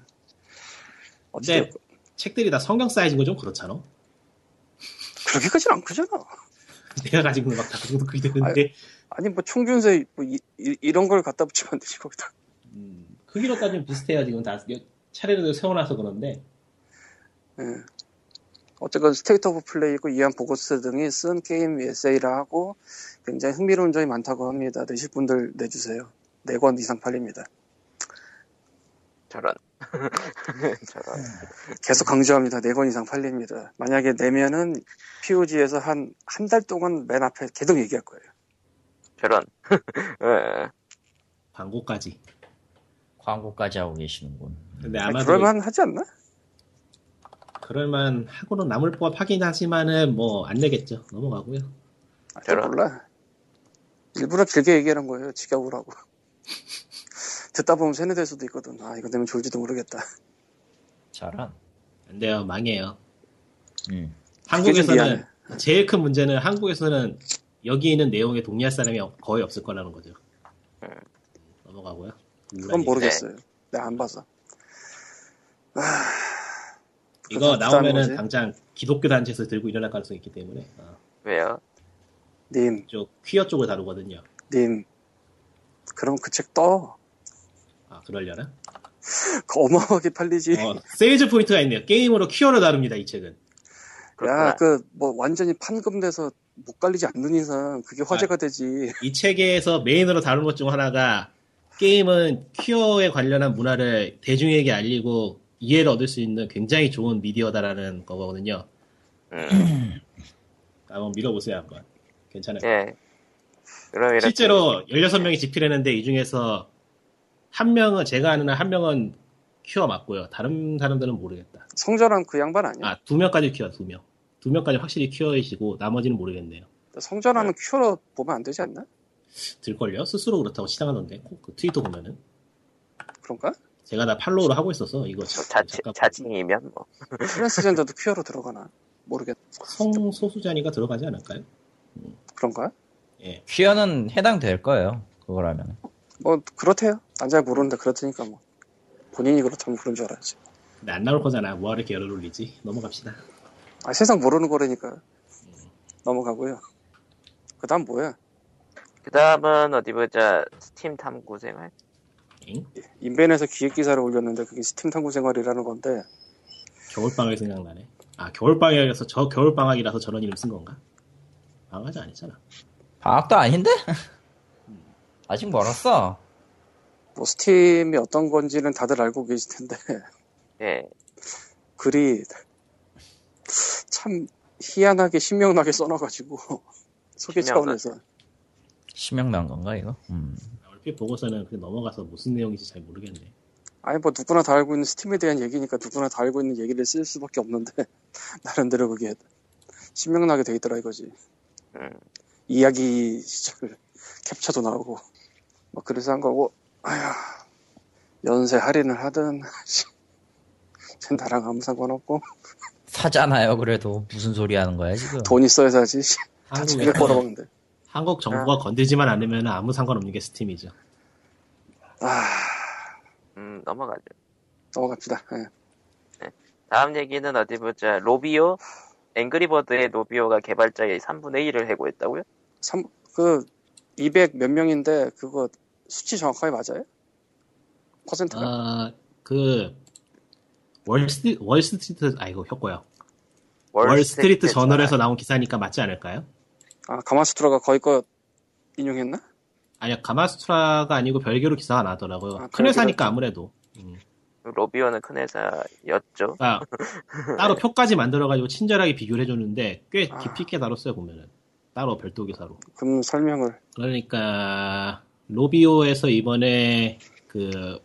Speaker 4: 근데 책들이 다 성경 사이즈인 거좀 그렇잖아.
Speaker 3: 그렇게까지는 안 크잖아.
Speaker 4: 내가 가지고 있는 막다 그 정도 크기 되는데
Speaker 3: 아니 뭐 총균쇠 뭐 이, 런걸 갖다 붙이면 안 되지 거기다.
Speaker 4: 음, 크기로 따지면 비슷해요. 지금 다 차례로 세워놔서 그런데
Speaker 3: 예. 어쨌건 State of Play고 이안 보고스트 등이 쓴 게임 에세이라 하고 굉장히 흥미로운 점이 많다고 합니다. 내실 분들 내주세요. 4권 이상 팔립니다.
Speaker 1: 저런. 저런.
Speaker 3: 계속 강조합니다. 4권 이상 팔립니다. 만약에 내면은 POG에서 한, 한 달 동안 맨 앞에 계속 얘기할 거예요.
Speaker 1: 저런. 예.
Speaker 4: 광고까지.
Speaker 2: 광고까지 하고 계시는군.
Speaker 4: 근데 아마도
Speaker 3: 그럴만 하지 않나?
Speaker 4: 그럴만 하고는 남을 법 하긴 하지만은 뭐 안 내겠죠. 넘어가고요.
Speaker 3: 아, 잘. 몰라. 일부러 길게 얘기하는 거예요. 지겨우라고. 듣다 보면 세뇌될 수도 있거든. 아, 이거 내면 좋을지도 모르겠다.
Speaker 2: 자라.
Speaker 4: 안 돼요. 망해요.
Speaker 2: 음.
Speaker 4: 한국에서는 제일 큰 문제는 한국에서는 여기 있는 내용에 동의할 사람이 거의 없을 거라는 거죠.
Speaker 1: 음.
Speaker 4: 넘어가고요.
Speaker 3: 그건 모르겠어요. 내가 안 봐서. 아,
Speaker 4: 이거 나오면은? 당장 기독교 단체에서 들고 일어날 가능성이 있기 때문에 어,
Speaker 1: 왜요?
Speaker 3: 님,
Speaker 4: 쪽 퀴어 쪽을 다루거든요.
Speaker 3: 님. 그럼 그 책 떠.
Speaker 4: 아 그러려나?
Speaker 3: 그 어마어마하게 팔리지.
Speaker 4: 어, 세일즈 포인트가 있네요. 게임으로 퀴어를 다룹니다. 이 책은.
Speaker 1: 그렇구나.
Speaker 3: 야, 그, 뭐, 완전히 판금돼서 못 깔리지 않는 이상 그게 화제가 되지.
Speaker 4: 이 책에서 메인으로 다룬 것 중 하나가 게임은 퀴어에 관련한 문화를 대중에게 알리고 이해를 얻을 수 있는 굉장히 좋은 미디어다라는 거거든요.
Speaker 1: 음.
Speaker 4: 한번 밀어보세요 한번. 괜찮아요.
Speaker 1: 예. 그럼.
Speaker 4: 실제로 16명이 집필했는데 이 중에서 한 명은 제가 아는 한 명은 퀴어 맞고요. 다른 사람들은 모르겠다.
Speaker 3: 성전한 그 양반 아니야?
Speaker 4: 아, 두 명까지 퀴어, 두 명. 두 명까지 확실히 퀴어이시고 나머지는 모르겠네요.
Speaker 3: 성전하는 큐로 보면 안 되지 않나?
Speaker 4: 들걸요? 스스로 그렇다고 시장하던데. 그 트위터 보면은.
Speaker 3: 그런가?
Speaker 4: 제가 다 팔로우를 하고 있어서 이거 자,
Speaker 1: 자치,
Speaker 4: 잠깐
Speaker 1: 자칭이면 뭐.
Speaker 3: 트랜스젠더도 큐어로 들어가나? 모르겠.
Speaker 4: 성소수자니까 들어가지 않을까요?
Speaker 3: 그런가?
Speaker 4: 예.
Speaker 2: 퀴어는 해당될 거예요. 그거라면.
Speaker 3: 뭐 그렇대요. 난 잘 모르는데 그렇다니까 뭐 본인이 그렇다면 그런 줄 알아야지.
Speaker 4: 근데 안 나올 거잖아. 뭐하러 이렇게 열을 올리지? 넘어갑시다.
Speaker 3: 아 세상 모르는 거라니까 넘어가고요. 그다음 뭐야?
Speaker 1: 그 다음은 어디 보자. 스팀 탐구 생활?
Speaker 4: 엥?
Speaker 3: 인벤에서 기획 기사를 올렸는데 그게 스팀 탐구 생활이라는 건데
Speaker 4: 겨울방학이 생각나네. 아, 겨울방학이라서 저 겨울방학이라서 저런 이름 쓴 건가? 방학이 아니잖아.
Speaker 2: 방학도 아닌데? 아직 멀었어.
Speaker 3: 뭐 스팀이 어떤 건지는 다들 알고 계실 텐데
Speaker 1: 예.
Speaker 3: 글이 참 희한하게 신명나게 써놔가지고 소개? 차원에서
Speaker 2: 심형난 건가, 이거? 음.
Speaker 4: 얼핏 보고서는 그냥 넘어가서 무슨 내용인지 잘 모르겠네.
Speaker 3: 아니 뭐 누구나 다 알고 있는 스팀에 대한 얘기니까 누구나 다 알고 있는 얘기를 쓸 수밖에 없는데 나름대로 그게 신명나게 돼 있더라 이거지
Speaker 1: 음.
Speaker 3: 이야기 시절 캡처도 나오고 뭐 그래서 한 거고 아휴 연세 할인을 하든 쟤 나랑 아무 상관없고
Speaker 2: 사잖아요, 그래도. 무슨 소리 하는 거야, 지금?
Speaker 3: 돈 있어야 사지 다 집에 걸어먹는데
Speaker 4: 한국 정부가 건들지만 않으면 아무 상관없는 게 스팀이죠.
Speaker 3: 아
Speaker 1: 음, 넘어가죠.
Speaker 3: 넘어갑시다 예.
Speaker 1: 다음 얘기는 어디 보자. 로비오? 앵그리버드의 로비오가 개발자의 3분의 1을 해고했다고요?
Speaker 3: 삼- 그, 200 몇 명인데, 그거, 수치 정확하게 맞아요? 퍼센트가?
Speaker 4: 아, 그, 월스트, 월스트리트, 아이고, 혀 꼬여. 월스트리트 저널에서 나온 기사니까 맞지 않을까요?
Speaker 3: 아, 가마수트라가 거의 거 인용했나?
Speaker 4: 아니요, 가마스트라가 아니고 별개로 기사가 나더라고요.
Speaker 3: 아,
Speaker 4: 큰 회사니까 아무래도. 음.
Speaker 1: 로비오는 큰 회사였죠.
Speaker 4: 아, 따로 표까지 만들어가지고 친절하게 비교를 해줬는데 꽤
Speaker 3: 아.
Speaker 4: 깊이 있게 다뤘어요, 보면은. 따로 별도 기사로.
Speaker 3: 그럼 설명을.
Speaker 4: 그러니까, 로비오에서 이번에 그,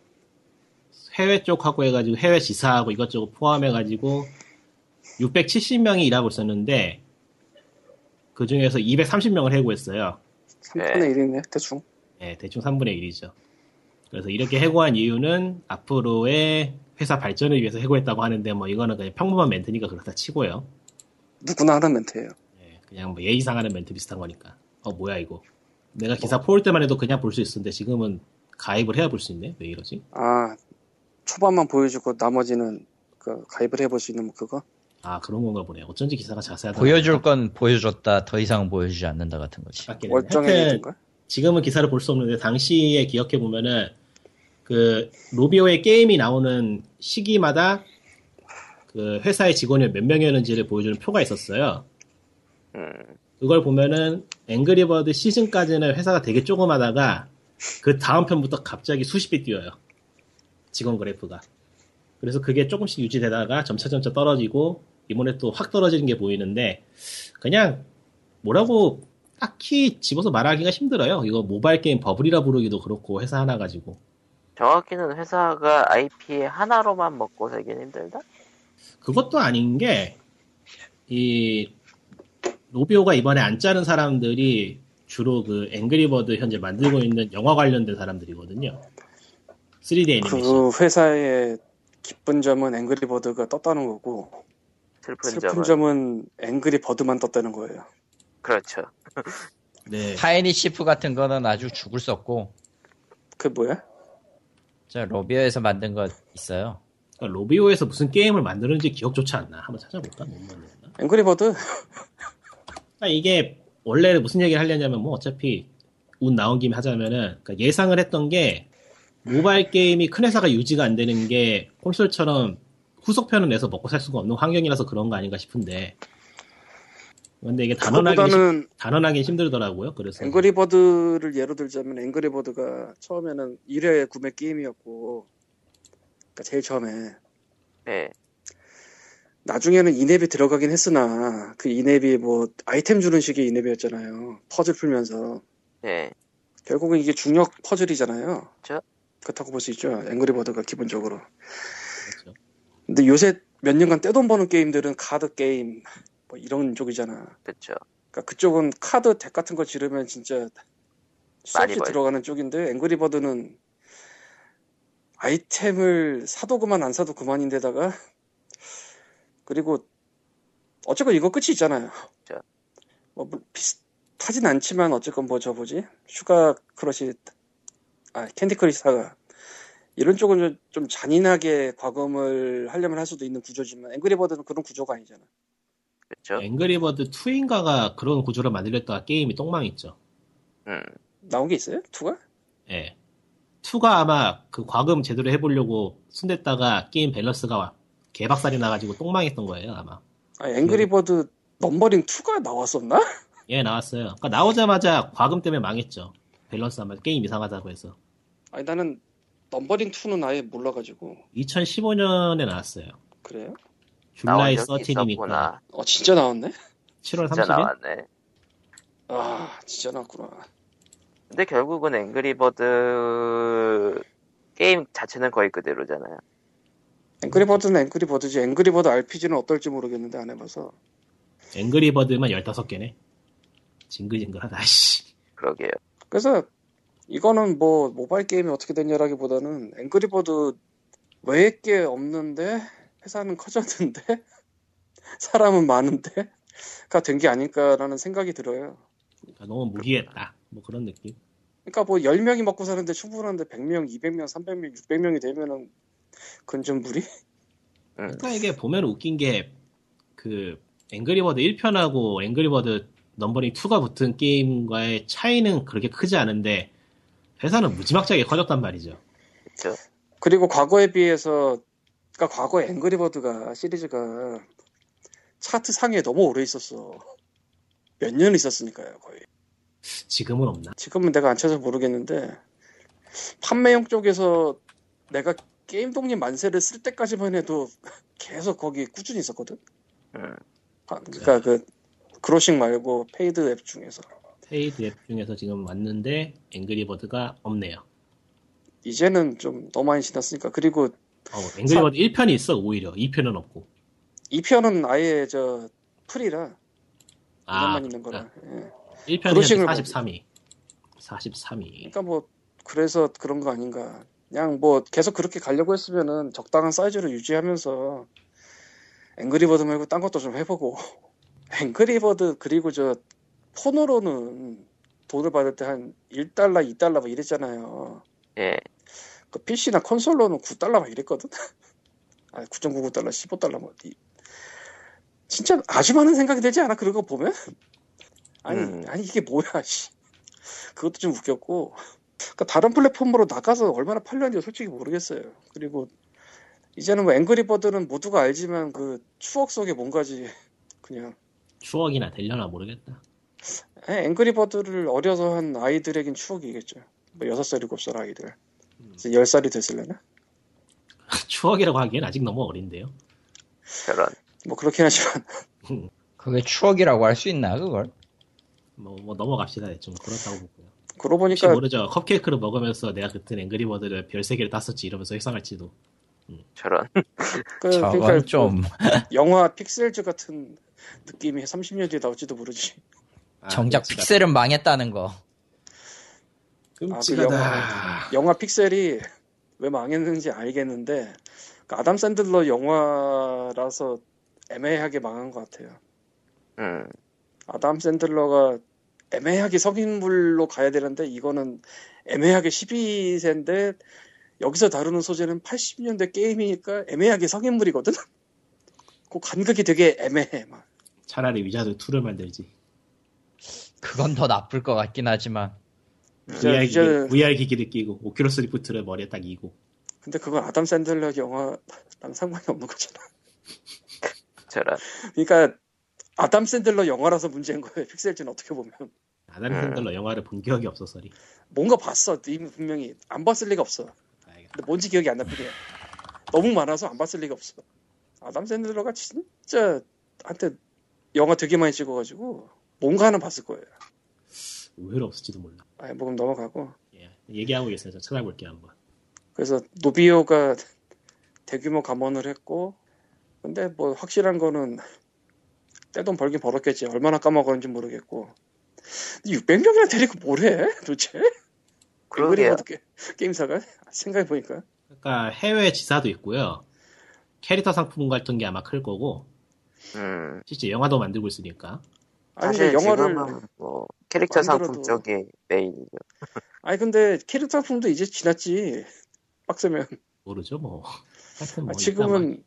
Speaker 4: 해외 쪽하고 해가지고 해외 지사하고 이것저것 포함해가지고 670명이 일하고 있었는데 그 중에서 230명을 해고했어요.
Speaker 3: 3분의 1이네, 대충.
Speaker 4: 예, 대충 3분의 1이죠. 그래서 이렇게 해고한 이유는 앞으로의 회사 발전을 위해서 해고했다고 하는데 뭐 이거는 그냥 평범한 멘트니까 그렇다 치고요.
Speaker 3: 누구나 하는 멘트예요.
Speaker 4: 예, 그냥 뭐 예의상 하는 멘트 비슷한 거니까. 어 뭐야 이거. 내가 기사 포올 때만 해도 그냥 볼 수 있었는데 지금은 가입을 해야 볼 수 있네. 왜 이러지?
Speaker 3: 아, 초반만 보여주고 나머지는 그 가입을 해볼 수 있는 뭐 그거?
Speaker 4: 아 그런 건가 보네. 어쩐지 기사가 자세하다.
Speaker 2: 보여줄 건 보여줬다. 더 이상 보여주지 않는다 같은 거지.
Speaker 3: 월정의?
Speaker 4: 지금은 기사를 볼 수 없는데 당시에 기억해 보면은 그 로비오의 게임이 나오는 시기마다 그 회사의 직원이 몇 명이었는지를 보여주는 표가 있었어요.
Speaker 1: 음,
Speaker 4: 그걸 보면은 앵그리버드 시즌까지는 회사가 되게 조그마다가 그 다음 편부터 갑자기 수십 배 뛰어요. 직원 그래프가. 그래서 그게 조금씩 유지되다가 점차 점차 떨어지고 이번에 또 확 떨어지는 게 보이는데 그냥 뭐라고 딱히 집어서 말하기가 힘들어요. 이거 모바일 게임 버블이라 부르기도 그렇고 회사 하나 가지고.
Speaker 1: 정확히는 회사가 IP에 하나로만 먹고 살긴 힘들다?
Speaker 4: 그것도 아닌 게, 이, 로비오가 이번에 안 짜는 사람들이 주로 그 앵그리버드 현재 만들고 있는 영화 관련된 사람들이거든요. 3D 애니메이션.
Speaker 3: 그 회사의 기쁜 점은 앵그리버드가 떴다는 거고
Speaker 1: 슬픈,
Speaker 3: 슬픈
Speaker 1: 점은.
Speaker 3: 점은 앵그리 버드만 떴다는 거예요.
Speaker 1: 그렇죠.
Speaker 4: 네.
Speaker 2: Tiny Thief 같은 거는 아주 죽을 쑤었고,
Speaker 3: 그 뭐야?
Speaker 2: 저 로비오에서 만든 거 있어요.
Speaker 4: 그러니까 로비오에서 무슨 게임을 만드는지 기억조차 안 나. 한번 찾아볼까? 못 만들었나?
Speaker 3: 앵그리 버드
Speaker 4: 그러니까 이게 원래 무슨 얘기를 하려냐면 뭐 어차피 운 나온 김에 하자면은 그러니까 예상을 했던 게 모바일 게임이 큰 회사가 유지가 안 되는 게 콘솔처럼 후속편을 내서 먹고 살 수가 없는 환경이라서 그런 거 아닌가 싶은데 근데 이게 단언하기
Speaker 3: 그거보다는
Speaker 4: 단언하기 힘들더라고요. 그래서
Speaker 3: 앵그리버드를 예로 들자면 앵그리버드가 처음에는 1회 구매 게임이었고 그러니까 제일 처음에
Speaker 1: 네.
Speaker 3: 나중에는 이앱이 들어가긴 했으나 그 이앱이 뭐 아이템 주는 식의 이앱이었잖아요. 퍼즐 풀면서
Speaker 1: 네.
Speaker 3: 결국은 이게 중력 퍼즐이잖아요.
Speaker 1: 그쵸.
Speaker 3: 그렇다고 볼 수 있죠. 앵그리버드가 기본적으로.
Speaker 4: 그렇죠.
Speaker 3: 근데 요새 몇 년간 떼돈 버는 게임들은 카드 게임 뭐 이런 쪽이잖아.
Speaker 1: 그쵸.
Speaker 3: 그러니까 그쪽은 카드 deck 같은 거 지르면 진짜 수없이
Speaker 1: 벌-
Speaker 3: 들어가는 쪽인데 앵그리버드는 아이템을 사도 그만 안 사도 그만인데다가 그리고 어쨌건 이거 끝이 있잖아요. 뭐 물- 비슷하진 않지만 어쨌건 뭐 저 뭐지 슈가 크러시 아 캔디 크러시 사가 이런 쪽은 좀, 좀 잔인하게 과금을 하려면 할 수도 있는 구조지만 앵그리버드는 그런 구조가 아니잖아.
Speaker 1: 그쵸.
Speaker 4: 앵그리버드 2인가가 그런 구조를 만들었다가 게임이 똥망했죠.
Speaker 1: 음.
Speaker 3: 나온 게 있어요? two가?
Speaker 4: 예. 2가 아마 그 과금 제대로 해보려고 손댔다가 게임 밸런스가 개박살이 나가지고 똥망했던 거예요 아마.
Speaker 3: 아 앵그리버드 numbering 2가 나왔었나?
Speaker 4: 예 나왔어요. 그러니까 나오자마자 과금 때문에 망했죠. 밸런스 아마 게임 이상하다고 해서.
Speaker 3: 아니 나는 numbering 2는 아예 몰라가지고
Speaker 4: 2015년에 나왔어요.
Speaker 3: 그래요?
Speaker 4: July
Speaker 1: 나온 적이
Speaker 4: 13이니까
Speaker 1: 있었구나.
Speaker 3: 어 진짜 나왔네?
Speaker 4: 7월
Speaker 1: 진짜
Speaker 4: 30일?
Speaker 1: 나왔네.
Speaker 3: 아 진짜 나왔구나.
Speaker 1: 근데 결국은 앵그리버드 게임 자체는 거의 그대로잖아요.
Speaker 3: 앵그리버드는 앵그리버드지 앵그리버드 RPG는 어떨지 모르겠는데 안 해봐서
Speaker 4: 앵그리버드만 15개네. 징글징글하다, 씨.
Speaker 1: 그러게요.
Speaker 3: 그래서 이거는 뭐 모바일 게임이 어떻게 됐냐라기보다는 앵그리버드 외의 게 없는데 회사는 커졌는데 사람은 많은데 가 된 게 아닐까라는 생각이 들어요.
Speaker 4: 그러니까 너무 무기했다. 뭐 그런 느낌.
Speaker 3: 그러니까 뭐 10명이 먹고 사는데 충분한데 100명, 200명, 300명, 600명이 되면은 그건 좀 무리?
Speaker 4: 그러니까 이게 보면 웃긴 게, 그, 앵그리버드 1편하고 앵그리버드 numbering 2가 붙은 게임과의 차이는 그렇게 크지 않은데, 회사는 무지막지하게 커졌단 말이죠.
Speaker 1: 그쵸.
Speaker 3: 그리고 과거에 비해서 그러니까 과거 앵그리버드가 시리즈가 차트 상위에 너무 오래 있었어. 몇 년 있었으니까요, 거의.
Speaker 4: 지금은 없나?
Speaker 3: 지금은 내가 안 찾아서 모르겠는데 판매용 쪽에서 내가 게임 독립 만세를 쓸 때까지만 해도 계속 거기 꾸준히 있었거든.
Speaker 1: 음.
Speaker 3: 아, 그러니까 그 grossing 말고 paid 앱 중에서
Speaker 4: paid 앱 중에서 지금 봤는데, 앵그리버드가 없네요.
Speaker 3: 이제는 좀 너무 많이 지났으니까 그리고
Speaker 4: 어, 앵그리버드 1편이 있어 오히려 2편은 없고
Speaker 3: 2편은 아예 저 풀이라
Speaker 4: 아
Speaker 3: 이것만 있는 거라. 예.
Speaker 4: 1편이
Speaker 3: 브러싱을
Speaker 4: 43위 43위
Speaker 3: 그러니까 뭐 그래서 그런 거 아닌가. 그냥 뭐 계속 그렇게 가려고 했으면은 적당한 사이즈로 유지하면서 앵그리버드 말고 딴 것도 좀 해보고 앵그리버드 그리고 저 폰으로는 돈을 받을 때 한 1달러, 2달러 뭐 이랬잖아요.
Speaker 1: 예.
Speaker 3: 그 PC나 콘솔로는 9달러 막 이랬거든. 아, 9.99달러, 15달러 뭐. 이- 진짜 아주 많은 생각이 들지 않아? 그런 거 보면? 아니,
Speaker 1: 음.
Speaker 3: 아니 이게 뭐야, 씨. 그것도 좀 웃겼고. 그러니까 다른 플랫폼으로 나가서 얼마나 팔렸는지 솔직히 모르겠어요. 그리고 이제는 뭐 앵그리버드는 모두가 알지만 그 추억 속에 뭔가지 그냥
Speaker 4: 추억이나 되려나 모르겠다
Speaker 3: 에, 앵그리버드를 어려서 한 아이들에겐 추억이겠죠. 뭐 6살, 7살 아이들. 이제 10살이 됐을려나?
Speaker 4: 추억이라고 하기엔 아직 너무 어린데요
Speaker 1: 저런.
Speaker 3: 뭐 그렇긴 하지만
Speaker 2: 그게 추억이라고 할 수 있나 그걸?
Speaker 4: 뭐, 뭐 넘어갑시다 대충 그렇다고 보고요
Speaker 3: 그러고 보니까
Speaker 4: 모르죠 컵케이크를 먹으면서 내가 그때 앵그리버드를 별 3개를 땄었지 이러면서 회상할지도
Speaker 1: 저런.
Speaker 3: 그,
Speaker 2: 저건
Speaker 3: 그러니까
Speaker 2: 뭐좀
Speaker 3: 영화 픽셀즈 같은 느낌이 30년 뒤에 나올지도 모르지.
Speaker 4: 아,
Speaker 2: 정작
Speaker 4: 끔찍하다.
Speaker 2: 픽셀은 망했다는 거.
Speaker 3: 끔찍하다. 아, 그 영화 픽셀이 왜 망했는지 알겠는데 그 아담 샌들러 영화라서 애매하게 망한 것 같아요.
Speaker 1: 음.
Speaker 3: 아담 샌들러가 애매하게 성인물로 가야 되는데 이거는 애매하게 12세인데 여기서 다루는 소재는 80년대 게임이니까 애매하게 성인물이거든. 그 간극이 되게 애매해. 막.
Speaker 4: 차라리 위자드 2를 만들지
Speaker 2: 그건 더 나쁠 것 같긴 하지만
Speaker 4: VR,
Speaker 3: 이제-
Speaker 4: 기기, VR 기기를 끼고 오큘러스 리프트를 머리에 딱 이고
Speaker 3: 근데 그건 아담 샌들러 영화랑 상관이 없는 거잖아.
Speaker 1: 저런.
Speaker 3: 그러니까 아담 샌들러 영화라서 문제인 거예요. 픽셀즈는 어떻게 보면
Speaker 4: 아담
Speaker 1: 음.
Speaker 4: 샌들러 영화를 본 기억이 없어서리
Speaker 3: 뭔가 봤어. 이미 분명히 안 봤을 리가 없어.
Speaker 4: 알겠다.
Speaker 3: 근데 뭔지 기억이 안날 뿐이야. 너무 많아서 안 봤을 리가 없어. 아담 샌들러가 진짜 한때 영화 되게 많이 찍어가지고 뭔가 하나 봤을 거예요.
Speaker 4: 의외로 없을지도 몰라
Speaker 3: 아예 뭐 그럼 넘어가고
Speaker 4: 예. 얘기하고 계세요 저 찾아볼게요 한번
Speaker 3: 그래서 노비오가 대규모 감원을 했고 근데 뭐 확실한 거는 떼돈 벌긴 벌었겠지 얼마나 까먹었는지 모르겠고 600명이나 데리고 뭘 해? 도대체?
Speaker 1: 그러게요.
Speaker 3: 앵그리버드 게- 게임사가 생각해 보니까
Speaker 4: 그러니까 해외 지사도 있고요 캐릭터 상품 같은 게 아마 클 거고
Speaker 1: 음.
Speaker 4: 실제 영화도 만들고 있으니까
Speaker 3: 아니
Speaker 1: 사실
Speaker 3: 근데 영화를
Speaker 1: 지금은 뭐 캐릭터
Speaker 3: 만들어도-
Speaker 1: 상품 쪽이 메인이죠.
Speaker 3: 아니 근데 캐릭터 상품도 이제 지났지. 빡세면.
Speaker 4: 모르죠 뭐. 하여튼 뭐
Speaker 3: 아, 지금은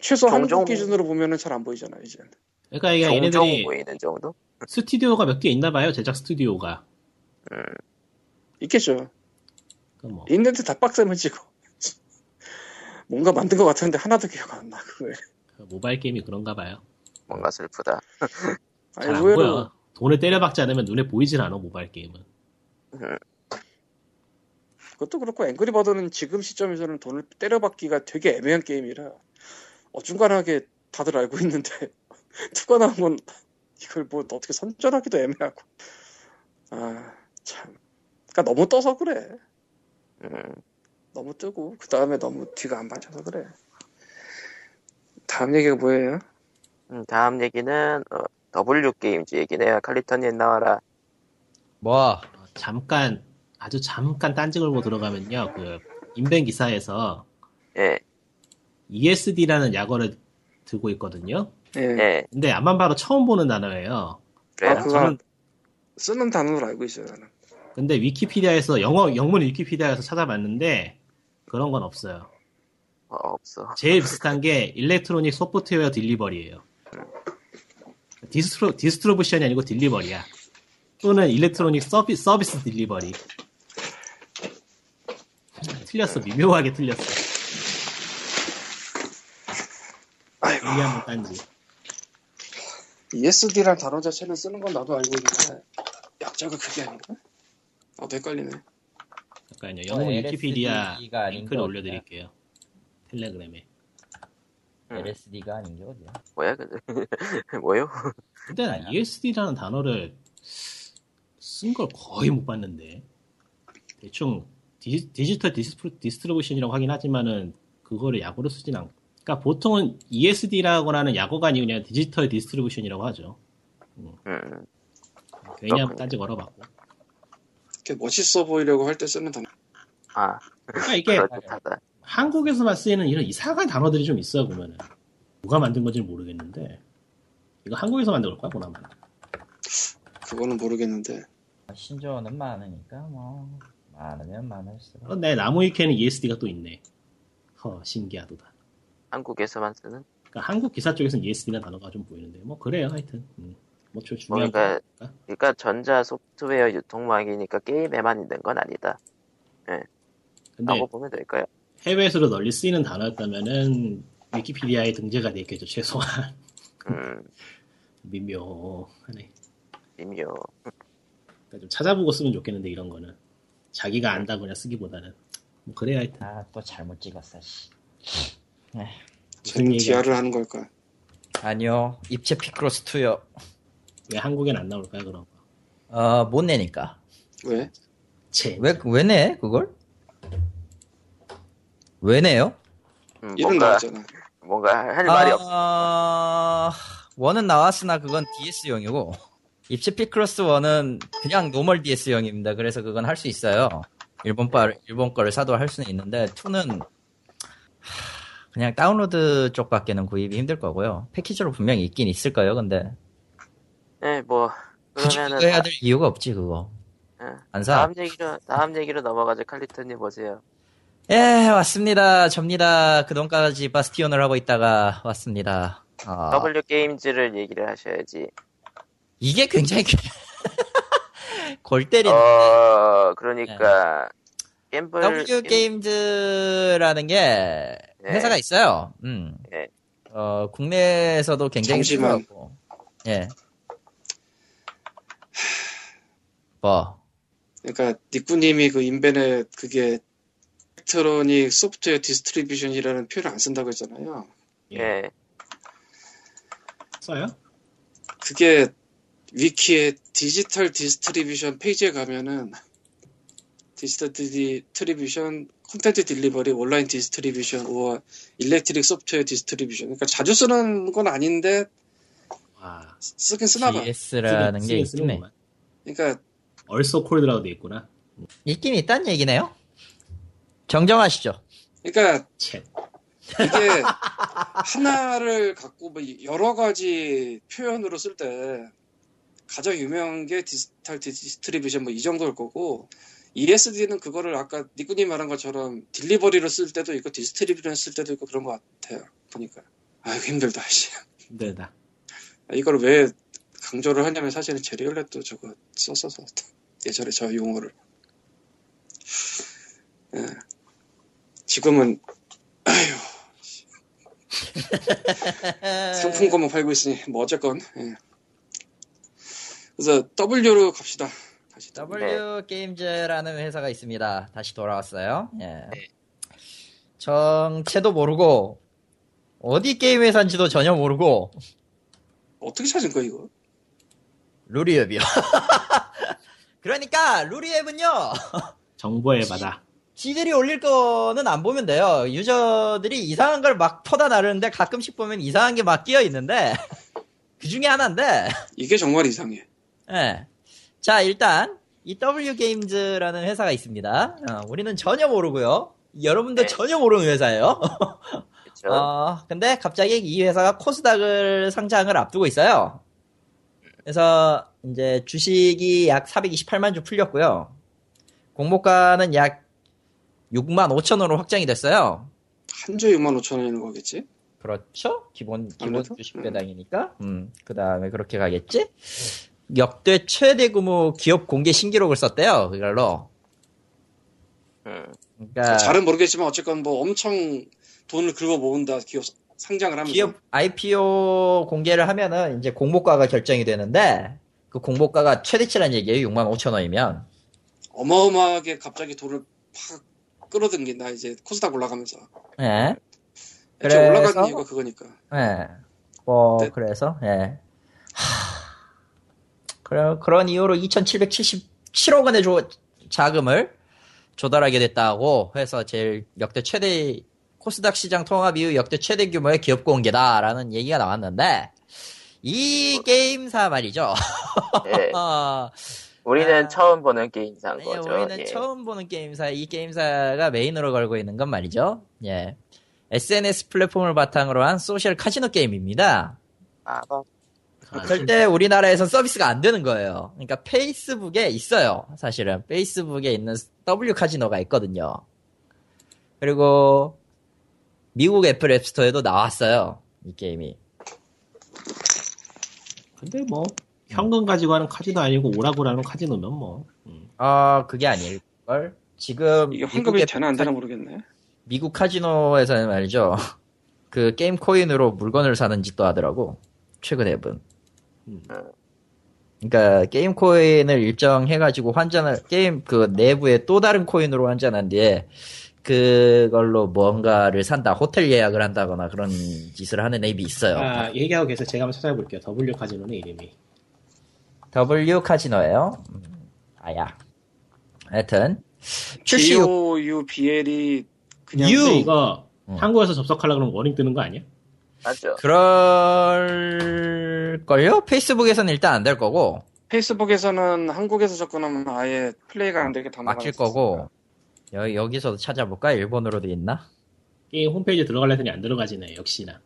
Speaker 3: 최소
Speaker 1: 종종-
Speaker 3: 한국 기준으로 보면은 잘 안 보이잖아 이제.
Speaker 4: 막- 그러니까 이게
Speaker 1: 종종
Speaker 4: 얘네들이
Speaker 1: 보이는 정도?
Speaker 4: 스튜디오가 몇 개 있나 봐요 제작 스튜디오가.
Speaker 1: 음.
Speaker 3: 있겠죠.
Speaker 4: 그 뭐.
Speaker 3: 있는데 다 빡세면 찍어 뭔가 만든 것 같았는데 하나도 기억 안 나 그거에.
Speaker 4: 그 모바일 게임이 그런가 봐요.
Speaker 1: 뭔가 슬프다.
Speaker 3: 아니
Speaker 4: 잘안
Speaker 3: 의외로
Speaker 4: 보여 돈을 때려박지 않으면 눈에 보이질 않아 모바일 게임은.
Speaker 3: 그것도 그렇고 앵그리버드는 지금 시점에서는 돈을 때려받기가 되게 애매한 게임이라 어중간하게 다들 알고 있는데 투가 나오면 이걸 뭐 어떻게 선전하기도 애매하고. 아 참. 그러니까 너무 떠서 그래.
Speaker 1: 음.
Speaker 3: 너무 뜨고 그 다음에 너무 뒤가 안 받쳐서 그래. 다음 얘기가 뭐예요?
Speaker 1: 음, 다음 얘기는 어, W 게임즈 얘기네요. 칼리턴님 나와라.
Speaker 2: 뭐
Speaker 4: 어, 잠깐 아주 잠깐 딴지 걸고 들어가면요 그 인벤 기사에서
Speaker 1: 예,
Speaker 4: ESD라는 약어를 들고 있거든요
Speaker 3: 예.
Speaker 1: 예,
Speaker 4: 근데 암만 봐도 처음 보는 단어예요
Speaker 1: 그래요.
Speaker 3: 아, 그거
Speaker 4: 저는
Speaker 3: 쓰는 단어로 알고 있어요 나는
Speaker 4: 근데 위키피디아에서 영어 영문 위키피디아에서 찾아봤는데 그런 건 없어요
Speaker 1: 어, 없어.
Speaker 4: 제일 비슷한 게 electronic software delivery예요. distro, distribution이 아니고 delivery야. 또는 electronic servi, service delivery. 틀렸어. 미묘하게 틀렸어.
Speaker 3: 아이고
Speaker 4: 얘기하면 딴지.
Speaker 3: ESD란 단어 자체는 쓰는 건 나도 알고 있는데 약자가 그게 아닌가? 나도 헷갈리네
Speaker 4: 잠깐요. 영문
Speaker 2: 어,
Speaker 4: 위키피디아 링크를
Speaker 2: 거
Speaker 4: 올려드릴게요. 텔레그램에.
Speaker 1: 음.
Speaker 2: LSD가 아닌 게 어디야?
Speaker 1: 뭐야, 그 뭐요?
Speaker 4: 근데 난 ESD라는 단어를 쓴 걸 거의 못 봤는데. 대충 디, 지털 distro, distribution이라고 하긴 하지만은 그 그거를 약어로 쓰진 않고. 그러니까 보통은 ESD라고 하는 약어가 아니고 그냥 디지털 distribution이라고 하죠.
Speaker 1: 음,
Speaker 4: 왜냐하면
Speaker 1: 그렇군요.
Speaker 4: 딴지 걸어봤고.
Speaker 3: 이렇게 멋있어 보이려고 할 때 쓰는 단어.
Speaker 1: 아,
Speaker 4: 그러니까 이게. 한국에서만 쓰이는 이런 이상한 단어들이 좀 있어 보면은 누가 만든 건지 는 모르겠는데 이거 한국에서 만든 걸까 보나마.
Speaker 3: 그거는 모르겠는데.
Speaker 2: 신조어는 많으니까 뭐 많으면 많을수록
Speaker 4: 어, 내 나무위키에는 ESD가 또 있네. 허 신기하도다.
Speaker 1: 한국에서만 쓰는?
Speaker 4: 그러니까 한국 기사 쪽에서는 ESD라는 단어가 좀 보이는데 뭐 그래요 하여튼. 음. 뭐저 중요한 거니까.
Speaker 1: 그러니까 전자 소프트웨어 유통망이니까 게임에만 있는 건 아니다.
Speaker 4: 근데
Speaker 1: 라고 보면 될까요?
Speaker 4: 해외에서도 널리 쓰이는 단어였다면은 위키피디아에 등재가 돼 있겠죠 최소한
Speaker 1: 음,
Speaker 4: 미묘하네.
Speaker 1: 미묘.
Speaker 4: 그러니까 좀 찾아보고 쓰면 좋겠는데 이런 거는 자기가 안다고 그냥 쓰기보다는 뭐 그래야 하여튼
Speaker 2: 아또 잘못 찍었어 씨.
Speaker 3: 지금
Speaker 4: 얘기야?
Speaker 3: DR을 하는 걸까?
Speaker 2: 아니요 입체 피크로스 2요
Speaker 4: 왜 한국엔 안 나올까요 그런 거?
Speaker 2: 어못 내니까
Speaker 3: 왜?
Speaker 4: 체.
Speaker 2: 왜왜 내 그걸 왜 내요
Speaker 1: 음,
Speaker 3: 이름
Speaker 1: 뭔가,
Speaker 3: 나왔잖아.
Speaker 1: 뭔가 할 말이 없어.
Speaker 2: 아... 원은 나왔으나 그건 DS용이고 입체 피크로스 1은 그냥 normal DS용입니다. 그래서 그건 할 수 있어요. 일본 바 일본 거를 사도 할 수는 있는데 2는 그냥 다운로드 쪽밖에는 구입이 힘들 거고요. 패키지로 분명히 있긴 있을 거예요. 근데
Speaker 1: 네, 뭐,
Speaker 2: 굳이
Speaker 1: 그러면은.
Speaker 2: 그거 해야
Speaker 1: 다-
Speaker 2: 될 이유가 없지 그거.
Speaker 1: 예.
Speaker 2: 안 사.
Speaker 1: 다음 얘기로, 다음 얘기로 넘어가죠. 칼리토님 보세요.
Speaker 2: 예, 왔습니다. 접니다. 그동까지 바스티온을 하고 있다가 왔습니다. 아,
Speaker 1: W 게임즈를 얘기를 하셔야지.
Speaker 2: 이게 굉장히 골 때리는
Speaker 1: 어, 그러니까, 갬블.
Speaker 2: W
Speaker 1: 갬-
Speaker 2: 게임즈라는 게
Speaker 1: 네.
Speaker 2: 회사가 있어요. 음.
Speaker 1: 네.
Speaker 2: 어, 국내에서도 굉장히
Speaker 3: 잠시만.
Speaker 2: 유명하고. 예. 뭐,
Speaker 3: 그러니까 니꾸님이 그 인벤에 그게 electronic software distribution이라는 표현을 안 쓴다고 했잖아요.
Speaker 1: 예.
Speaker 4: 써요?
Speaker 3: 그게 위키의 디지털 distribution 페이지에 가면은 디지털 distribution 콘텐츠 delivery 온라인 distribution 우와 electric software distribution 그러니까 자주 쓰는 건 아닌데
Speaker 4: 와.
Speaker 3: 쓰긴 쓰나 봐.
Speaker 2: GS라는 게 있네.
Speaker 4: 쓰는구만.
Speaker 3: 그러니까
Speaker 4: also called라고 돼 있구나.
Speaker 2: 있긴 있다는 얘기네요. 정정하시죠.
Speaker 3: 그러니까
Speaker 4: 챗.
Speaker 3: 이게 하나를 갖고 뭐 여러 가지 표현으로 쓸 때 가장 유명한 게 디지털 distribution 뭐 이 정도일 거고 ESD는 그거를 아까 니꾸님 말한 것처럼 delivery로 쓸 때도 있고 distribution 쓸 때도 있고 그런 것 같아요 보니까 아이고 힘들다 씨.
Speaker 4: 힘들다.
Speaker 3: 이걸 왜 강조를 하냐면 사실은 제리얼렛도 저거 썼어서 예전에 저 용어를 예. 지금은 아휴 상품 것만 팔고 있으니 뭐 어쨌건 예. 그래서 W로 갑시다 다시
Speaker 2: W 게임즈라는 회사가 있습니다. 다시 돌아왔어요. 예.
Speaker 1: 네.
Speaker 2: 정체도 모르고 어디 게임 회사인지도 전혀 모르고
Speaker 3: 어떻게 찾은 거야 이거
Speaker 2: 루리앱이요. 그러니까 루리앱은요.
Speaker 4: 정보의 바다.
Speaker 2: 지들이 올릴 거는 안 보면 돼요. 유저들이 이상한 걸 막 퍼다 나르는데 가끔씩 보면 이상한 게 막 끼어 있는데 그 중에 하나인데
Speaker 3: 이게 정말 이상해
Speaker 2: 예. 자, 일단, 이 W 게임즈라는 회사가 있습니다. 어, 우리는 전혀 모르고요. 여러분도
Speaker 1: 네.
Speaker 2: 전혀 모르는 회사예요.
Speaker 1: 그쵸.
Speaker 2: 어, 근데 갑자기 이 회사가 코스닥을 상장을 앞두고 있어요. 그래서 이제 주식이 약 428만 주 풀렸고요. 공모가는 약 6만 5천 원으로 확정이 됐어요.
Speaker 3: 한 주에 6만 5천 원이는 거겠지
Speaker 2: 그렇죠? 기본, 기본? 주식 배당이니까. 음, 그 다음에 그렇게 가겠지? 역대 최대 규모 기업 공개 신기록을 썼대요, 그걸로.
Speaker 1: 음.
Speaker 2: 그러니까
Speaker 3: 잘은 모르겠지만 어쨌건 뭐 엄청 돈을 긁어 모은다 기업 상장을 하면서
Speaker 2: 기업 IPO 공개를 하면은 이제 공모가가 결정이 되는데 그 공모가가 최대치란 얘기예요. 6만 5천 원이면.
Speaker 3: 어마어마하게 갑자기 돈을 팍 끌어당긴다 이제 코스닥 올라가면서
Speaker 2: 예. 그래서-
Speaker 3: 올라가는 이유가 그거니까
Speaker 2: 예. 뭐
Speaker 3: 네.
Speaker 2: 그래서 예. 하... 그런 그런 이유로 2,777억 원의 조, 자금을 조달하게 됐다고 해서 제일 역대 최대 코스닥 시장 통합 이후 역대 최대 규모의 기업 공개다라는 얘기가 나왔는데 이 게임사 말이죠.
Speaker 1: 예.
Speaker 2: 어,
Speaker 1: 우리는
Speaker 2: 아.
Speaker 1: 처음 보는 게임사인
Speaker 2: 예,
Speaker 1: 거죠.
Speaker 2: 우리는
Speaker 1: 예.
Speaker 2: 처음 보는 게임사, 이 게임사가 메인으로 걸고 있는 건 말이죠. 예. SNS 플랫폼을 바탕으로 한 소셜 카지노 게임입니다.
Speaker 1: 아, 뭐,
Speaker 4: 아,
Speaker 2: 절대 우리나라에선 서비스가 안 되는 거예요. 그러니까 페이스북에 있어요. 사실은 페이스북에 있는 W 카지노가 있거든요. 그리고 미국 애플 앱스토어에도 나왔어요. 이 게임이.
Speaker 4: 근데 뭐 현금 가지고 하는 카지노 아니고 오라고라는 카지노면 뭐 음.
Speaker 2: 아 그게 아닐 걸. 지금
Speaker 3: 이게 환급이 되나 안
Speaker 2: 카-
Speaker 3: 되나 모르겠네.
Speaker 2: 미국 카지노에서는 말이죠. 그 게임 코인으로 물건을 사는 짓도 하더라고. 최근 앱은.
Speaker 4: 음.
Speaker 2: 그러니까 게임 코인을 일정 해가지고 환전을 게임 그 내부에 또 다른 코인으로 환전한 뒤에 그걸로 뭔가를 산다, 호텔 예약을 한다거나 그런 짓을 하는 앱이 있어요.
Speaker 4: 아, 얘기하고 계속 제가 한번 찾아볼게요. W 카지노는 이름이.
Speaker 2: W 카지노예요. 음, 아야. 하여튼 출시 요
Speaker 3: D O U B L E 그냥
Speaker 2: U.
Speaker 4: 근데 이거
Speaker 2: 어.
Speaker 4: 한국에서 접속하려고 그러면 warning 뜨는 거 아니야?
Speaker 1: 맞죠.
Speaker 2: 그럴걸요? 페이스북에서는 일단 안 될 거고
Speaker 3: 페이스북에서는 한국에서 접근하면 아예 플레이가 안 되게 다
Speaker 2: 막힐. 거고 여, 여기서도 찾아볼까? 일본어로도 있나?
Speaker 4: 게임 홈페이지 들어가려 했더니 안 들어가지네, 역시나.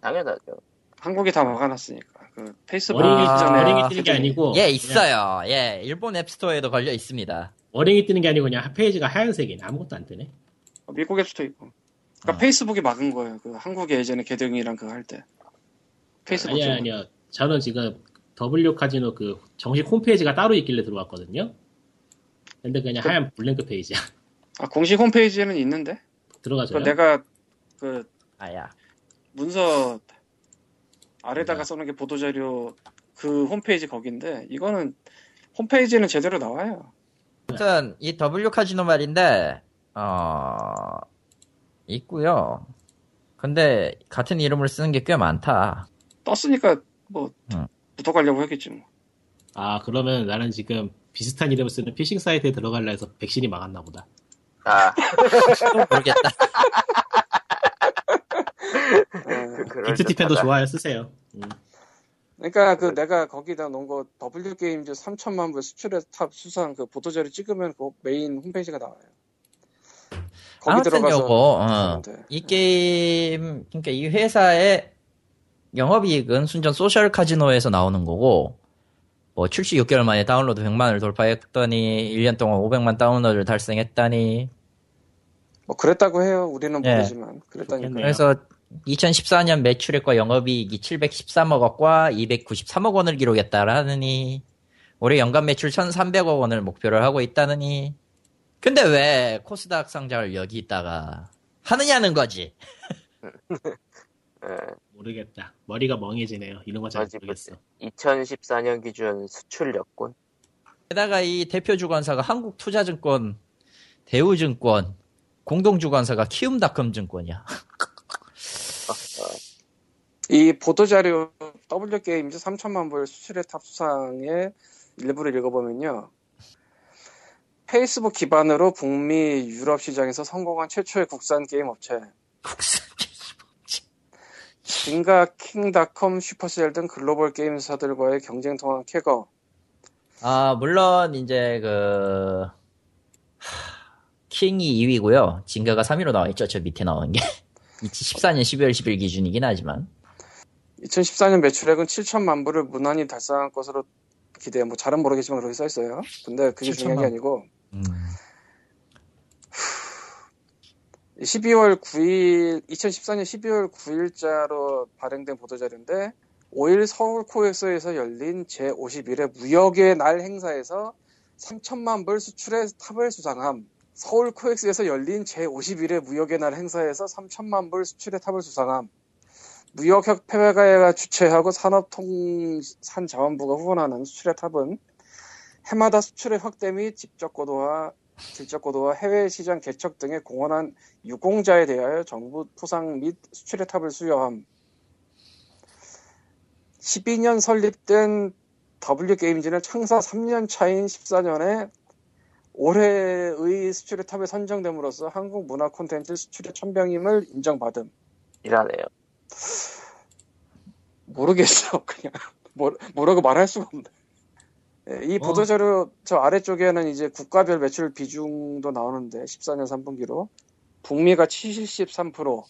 Speaker 1: 당연하죠.
Speaker 3: 한국이 다 막아놨으니까 그 페이스북
Speaker 2: 아,
Speaker 4: warning이 뜨는 게 아니고.
Speaker 2: 예 있어요. 예 일본 앱스토어에도 걸려 있습니다.
Speaker 4: warning이 뜨는 게 아니고 그냥 페이지가 하얀색이네. 아무것도 안 뜨네.
Speaker 3: 미국 앱스토어 있고. 그러니까
Speaker 2: 아.
Speaker 3: 페이스북이 막은 거예요. 그 한국에 예전에 개등이랑 그거 할 때. 페이스북
Speaker 4: 아니요. 아니요. 저는 지금 W 카지노 그 정식 홈페이지가 따로 있길래 들어왔거든요. 근데 그냥 하얀 블랭크 페이지야.
Speaker 3: 아 공식 홈페이지에는 있는데.
Speaker 4: 들어가죠.
Speaker 3: 그 내가 그
Speaker 2: 아야.
Speaker 3: 문서
Speaker 2: 네.
Speaker 3: 아래다가 써놓은 게 보도자료 그 홈페이지 거긴데 이거는 홈페이지는 제대로 나와요.
Speaker 2: 아무튼 이 W 카지노 말인데 어 있고요. 근데 같은 이름을 쓰는 게 꽤 많다.
Speaker 3: 떴으니까 뭐
Speaker 2: 응.
Speaker 3: 붙어가려고 했겠지 뭐.
Speaker 4: 아, 그러면 나는 지금 비슷한 이름을 쓰는 피싱 사이트에 들어갈라 해서 백신이 막았나 보다.
Speaker 1: 아,
Speaker 2: 또 모르겠다.
Speaker 4: 빅트티펜도
Speaker 1: 듯하다.
Speaker 4: 좋아요, 쓰세요. 음.
Speaker 3: 그러니까 그 내가 거기다 놓은 거 W 게임즈 3천만 불 수출의 탑 수상 그 보도자료 찍으면 그 메인 홈페이지가 나와요. 거기 들어가서
Speaker 2: 요거 어. 이 게임 그러니까 이 회사의 영업이익은 순전 소셜 카지노에서 나오는 거고 뭐 출시 6개월 만에 다운로드 100만을 돌파했더니 1년 동안 500만 다운로드를 달성했다니
Speaker 3: 뭐 그랬다고 해요. 우리는
Speaker 2: 예.
Speaker 3: 모르지만 그랬다니까.
Speaker 2: 그래서 2014년 매출액과 영업이익이 713억 원과 293억 원을 기록했다라느니 올해 연간 매출 1,300억 원을 목표를 하고 있다느니 근데 왜 코스닥 상장을 여기 있다가 하느냐는 거지.
Speaker 1: 예,
Speaker 4: 모르겠다. 머리가 멍해지네요. 이런 거 잘 모르겠어.
Speaker 1: 2014년 기준 수출력군.
Speaker 2: 게다가 이 대표 주관사가 한국투자증권, 대우증권, 공동주관사가 키움닷컴 증권이야.
Speaker 3: 이 보도자료 W 게임즈 3천만 불 수출의 탑 수상의 일부를 읽어보면요. 페이스북 기반으로 북미 유럽 시장에서 성공한 최초의 국산 게임 업체 징가 킹닷컴 슈퍼셀 등 글로벌 게임사들과의 경쟁 통한 쾌거
Speaker 2: 아, 물론 이제 그 하, 킹이 2위고요. 징가가 3위로 나와 있죠. 저 밑에 나오는 게. 2014년 12월 10일 기준이긴 하지만.
Speaker 3: 2014년 매출액은 7천만 불을 무난히 달성한 것으로 기대해. 뭐 잘은 모르겠지만 그렇게 써 있어요. 근데 그게 중요한 게
Speaker 2: 7천만.
Speaker 3: 아니고
Speaker 2: 음.
Speaker 3: 12월 9일 2014년 12월 9일자로 발행된 보도자료인데 5일 서울 코엑스에서 열린 제51회 무역의 날 행사에서 3천만 불 수출의 탑을 수상함. 서울 코엑스에서 열린 제51회 무역의 날 행사에서 3천만 불 수출의 탑을 수상함. 무역협회가 주최하고 산업통상자원부가 후원하는 수출의 탑은 해마다 수출의 확대 및 직접 고도화, 질적 고도화, 해외 시장 개척 등의 공헌한 유공자에 대하여 정부 포상 및 수출의 탑을 수여함. 12년 설립된 W게임즈는 창사 3년 차인 14년에 올해의 수출의 탑에 선정됨으로써 한국 문화 콘텐츠 수출의 천병임을 인정받음.
Speaker 1: 이라네요.
Speaker 3: 모르겠어. 그냥 뭐, 뭐라고 말할 수가 없네. 예, 이
Speaker 4: 어.
Speaker 3: 보도자료 저 아래쪽에는 이제 국가별 매출 비중도 나오는데 14년 3분기로 북미가 73%,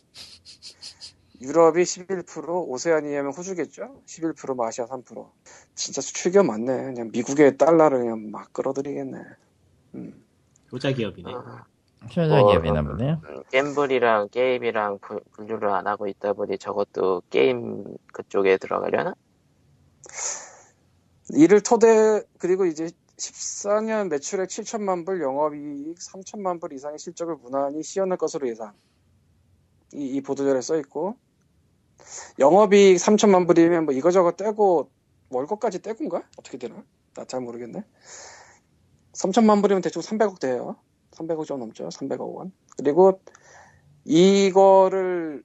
Speaker 3: 유럽이 11%, 오세아니아면 호주겠죠? 11%, 뭐 아시아 3%. 진짜 수출기업 많네. 그냥 미국의 달러를 그냥 막 끌어들이겠네. 음.
Speaker 4: 효자 기업이네.
Speaker 1: 어,
Speaker 2: 현장
Speaker 1: 어,
Speaker 2: 기업이나 보네요.
Speaker 1: 음, 갬블이랑 게임이랑 분- 분류를 안 하고 있다 보니 저것도 게임 그쪽에 들어가려나?
Speaker 3: 이를 토대 그리고 이제 14년 매출액 7천만 불, 영업이익 3천만 불 이상의 실적을 무난히 시현할 것으로 예상. 이, 이 보도자료에 써 있고 영업이익 3천만 불이면 뭐 이거저거 떼고 월급까지 떼고인가? 어떻게 되나? 나 잘 모르겠네. 3천만 불이면 대충 300억 돼요. 300억 좀 넘죠. 300억 원. 그리고 이거를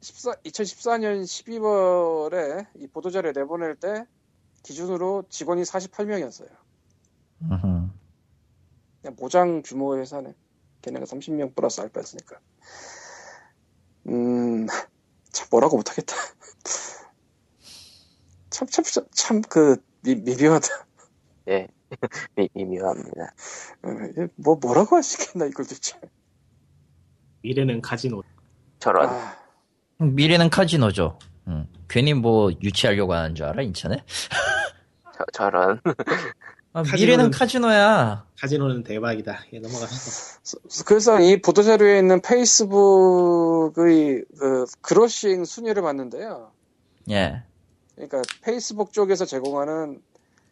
Speaker 3: 14, 2014년 12월에 이 보도자료 내보낼 때 기준으로 직원이 48명이었어요.
Speaker 2: 음흠.
Speaker 3: 그냥 모장 규모의 회사네. 걔네가 30명 플러스 알바였으니까. 음, 참 뭐라고 못하겠다. 참, 참, 참, 참, 그, 미, 미묘하다.
Speaker 1: 예. 미, 미묘합니다.
Speaker 3: 어, 이게 뭐, 뭐라고 하시겠나, 이걸 도대체.
Speaker 4: 미래는 카지노.
Speaker 1: 저런.
Speaker 3: 아,
Speaker 2: 미래는 카지노죠. 음. 괜히 뭐 유치하려고 하는 줄 알아 인천에?
Speaker 1: 저, 저런.
Speaker 2: 아,
Speaker 4: 카지노는-
Speaker 2: 미래는 카지노야.
Speaker 4: 카지노는 대박이다. 예, 넘어갑시다.
Speaker 3: 그래서 이 보도 자료에 있는 페이스북의 그, 그로싱 순위를 봤는데요.
Speaker 2: 예.
Speaker 3: 그러니까 페이스북 쪽에서 제공하는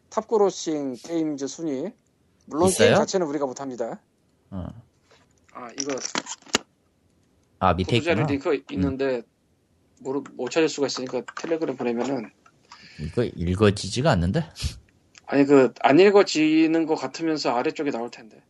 Speaker 3: top grossing games 순위. 물론
Speaker 2: 있어요?
Speaker 3: 게임 자체는 우리가 못합니다.
Speaker 2: 어.
Speaker 3: 아, 이거
Speaker 2: 아 밑에 있구나.
Speaker 3: 링크 있는데 모르, 못 찾을 수가 있으니까 텔레그램 보내면은
Speaker 2: 이거 읽어지지가 않는데?
Speaker 3: 아니 그 안 읽어지는 것 같으면서 아래쪽에 나올 텐데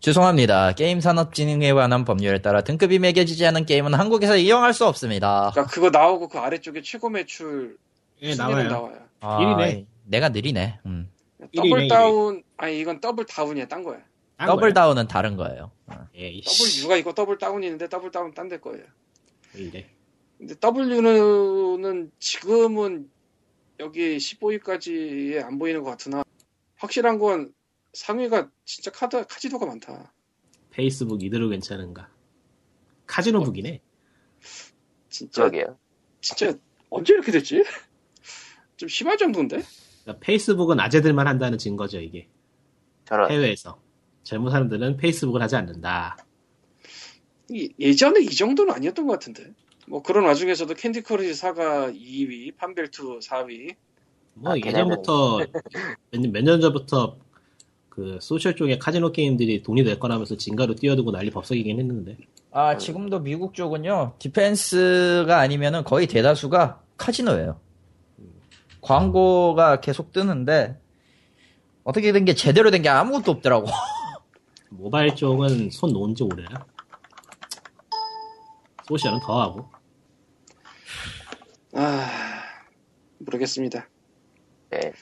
Speaker 2: 죄송합니다. 게임 산업 진흥에 관한 법률에 따라 등급이 매겨지지 않은 게임은 한국에서 이용할 수 없습니다.
Speaker 3: 그러니까 그거 나오고 그 아래쪽에 최고 매출
Speaker 4: 예,
Speaker 3: 순위는
Speaker 4: 나와요.
Speaker 3: 나와요
Speaker 2: 아,
Speaker 4: 일이네.
Speaker 2: 내가 느리네. 음.
Speaker 3: 더블 다운 아니 이건 더블 다운이야 딴 거야
Speaker 4: 딴
Speaker 2: 더블
Speaker 4: 거야.
Speaker 2: 다운은 다른 거예요. 어.
Speaker 4: 예, 이
Speaker 3: 더블
Speaker 4: 씨.
Speaker 3: U가 있고 더블 다운이 있는데 더블 다운 딴 데 거예요
Speaker 4: 왜 이래.
Speaker 3: 근데 W는 지금은 여기 15위까지에 안 보이는 것 같으나 확실한 건 상위가 진짜 카드 카지노가 많다
Speaker 4: 페이스북 이대로 괜찮은가? 카지노북이네.
Speaker 3: 진짜
Speaker 1: 저기요.
Speaker 3: 진짜 언제 이렇게 됐지? 좀 심할 정도인데?
Speaker 4: 그러니까 페이스북은 아재들만 한다는 증거죠, 이게.
Speaker 1: 저런.
Speaker 4: 해외에서. 젊은 사람들은 페이스북을 하지 않는다.
Speaker 3: 이- 예전에 이 정도는 아니었던 것 같은데. 뭐 그런 와중에서도 Candy Crush Saga가 2위, FarmVille 2 4위.
Speaker 4: 뭐
Speaker 1: 아,
Speaker 4: 예전부터 몇 년 전부터 그 소셜 쪽에 카지노 게임들이 돈이 될 거라면서 진가로 뛰어들고 난리 법석이긴 했는데
Speaker 2: 아, 지금도 미국 쪽은요, 디펜스가 아니면은 거의 대다수가 카지노예요. 광고가 계속 뜨는데, 어떻게 된 게 제대로 된 게 아무것도 없더라고.
Speaker 4: 모바일 쪽은 손 놓은 지 오래야. 소셜은 더 하고
Speaker 3: 아 모르겠습니다.
Speaker 1: 네.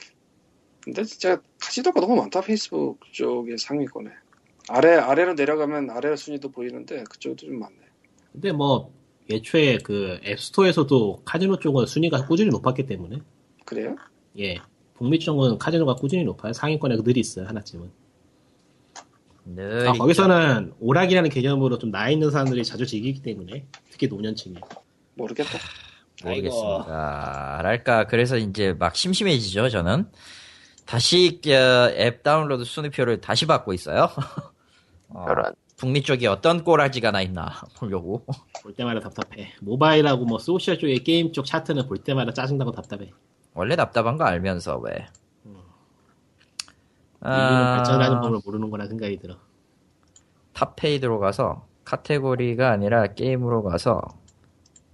Speaker 3: 근데 진짜 카지노가 너무 많다 페이스북 쪽의 상위권에. 아래 아래로 내려가면 아래 순위도 보이는데 그쪽도 좀 많네.
Speaker 4: 근데 뭐 애초에 그 앱스토어에서도 카지노 쪽은 순위가 꾸준히 높았기 때문에
Speaker 3: 그래요?
Speaker 4: 예 북미 쪽은 카지노가 꾸준히 높아요 상위권에 늘 있어요 하나쯤은
Speaker 2: 늘
Speaker 4: 아. 거기서는 오락이라는 개념으로 좀 나이 있는 사람들이 자주 즐기기 때문에 특히 노년층이
Speaker 3: 모르겠다.
Speaker 2: 모르겠습니다. 랄까 그래서 이제 막 심심해지죠 저는. 다시 어, 앱 다운로드 순위표를 다시 받고 있어요. 어. 북미 쪽이 어떤 꼬라지가 나 있나 보려고.
Speaker 4: 볼 때마다 답답해 모바일하고 뭐 소셜 쪽의 게임 쪽 차트는 볼 때마다 짜증나고 답답해
Speaker 2: 원래 답답한 거 알면서 왜.
Speaker 4: 인류는 발전하는
Speaker 2: 아,
Speaker 4: 법을 모르는 거라 생각이 들어
Speaker 2: top paid로 가서 카테고리가 아니라 게임으로 가서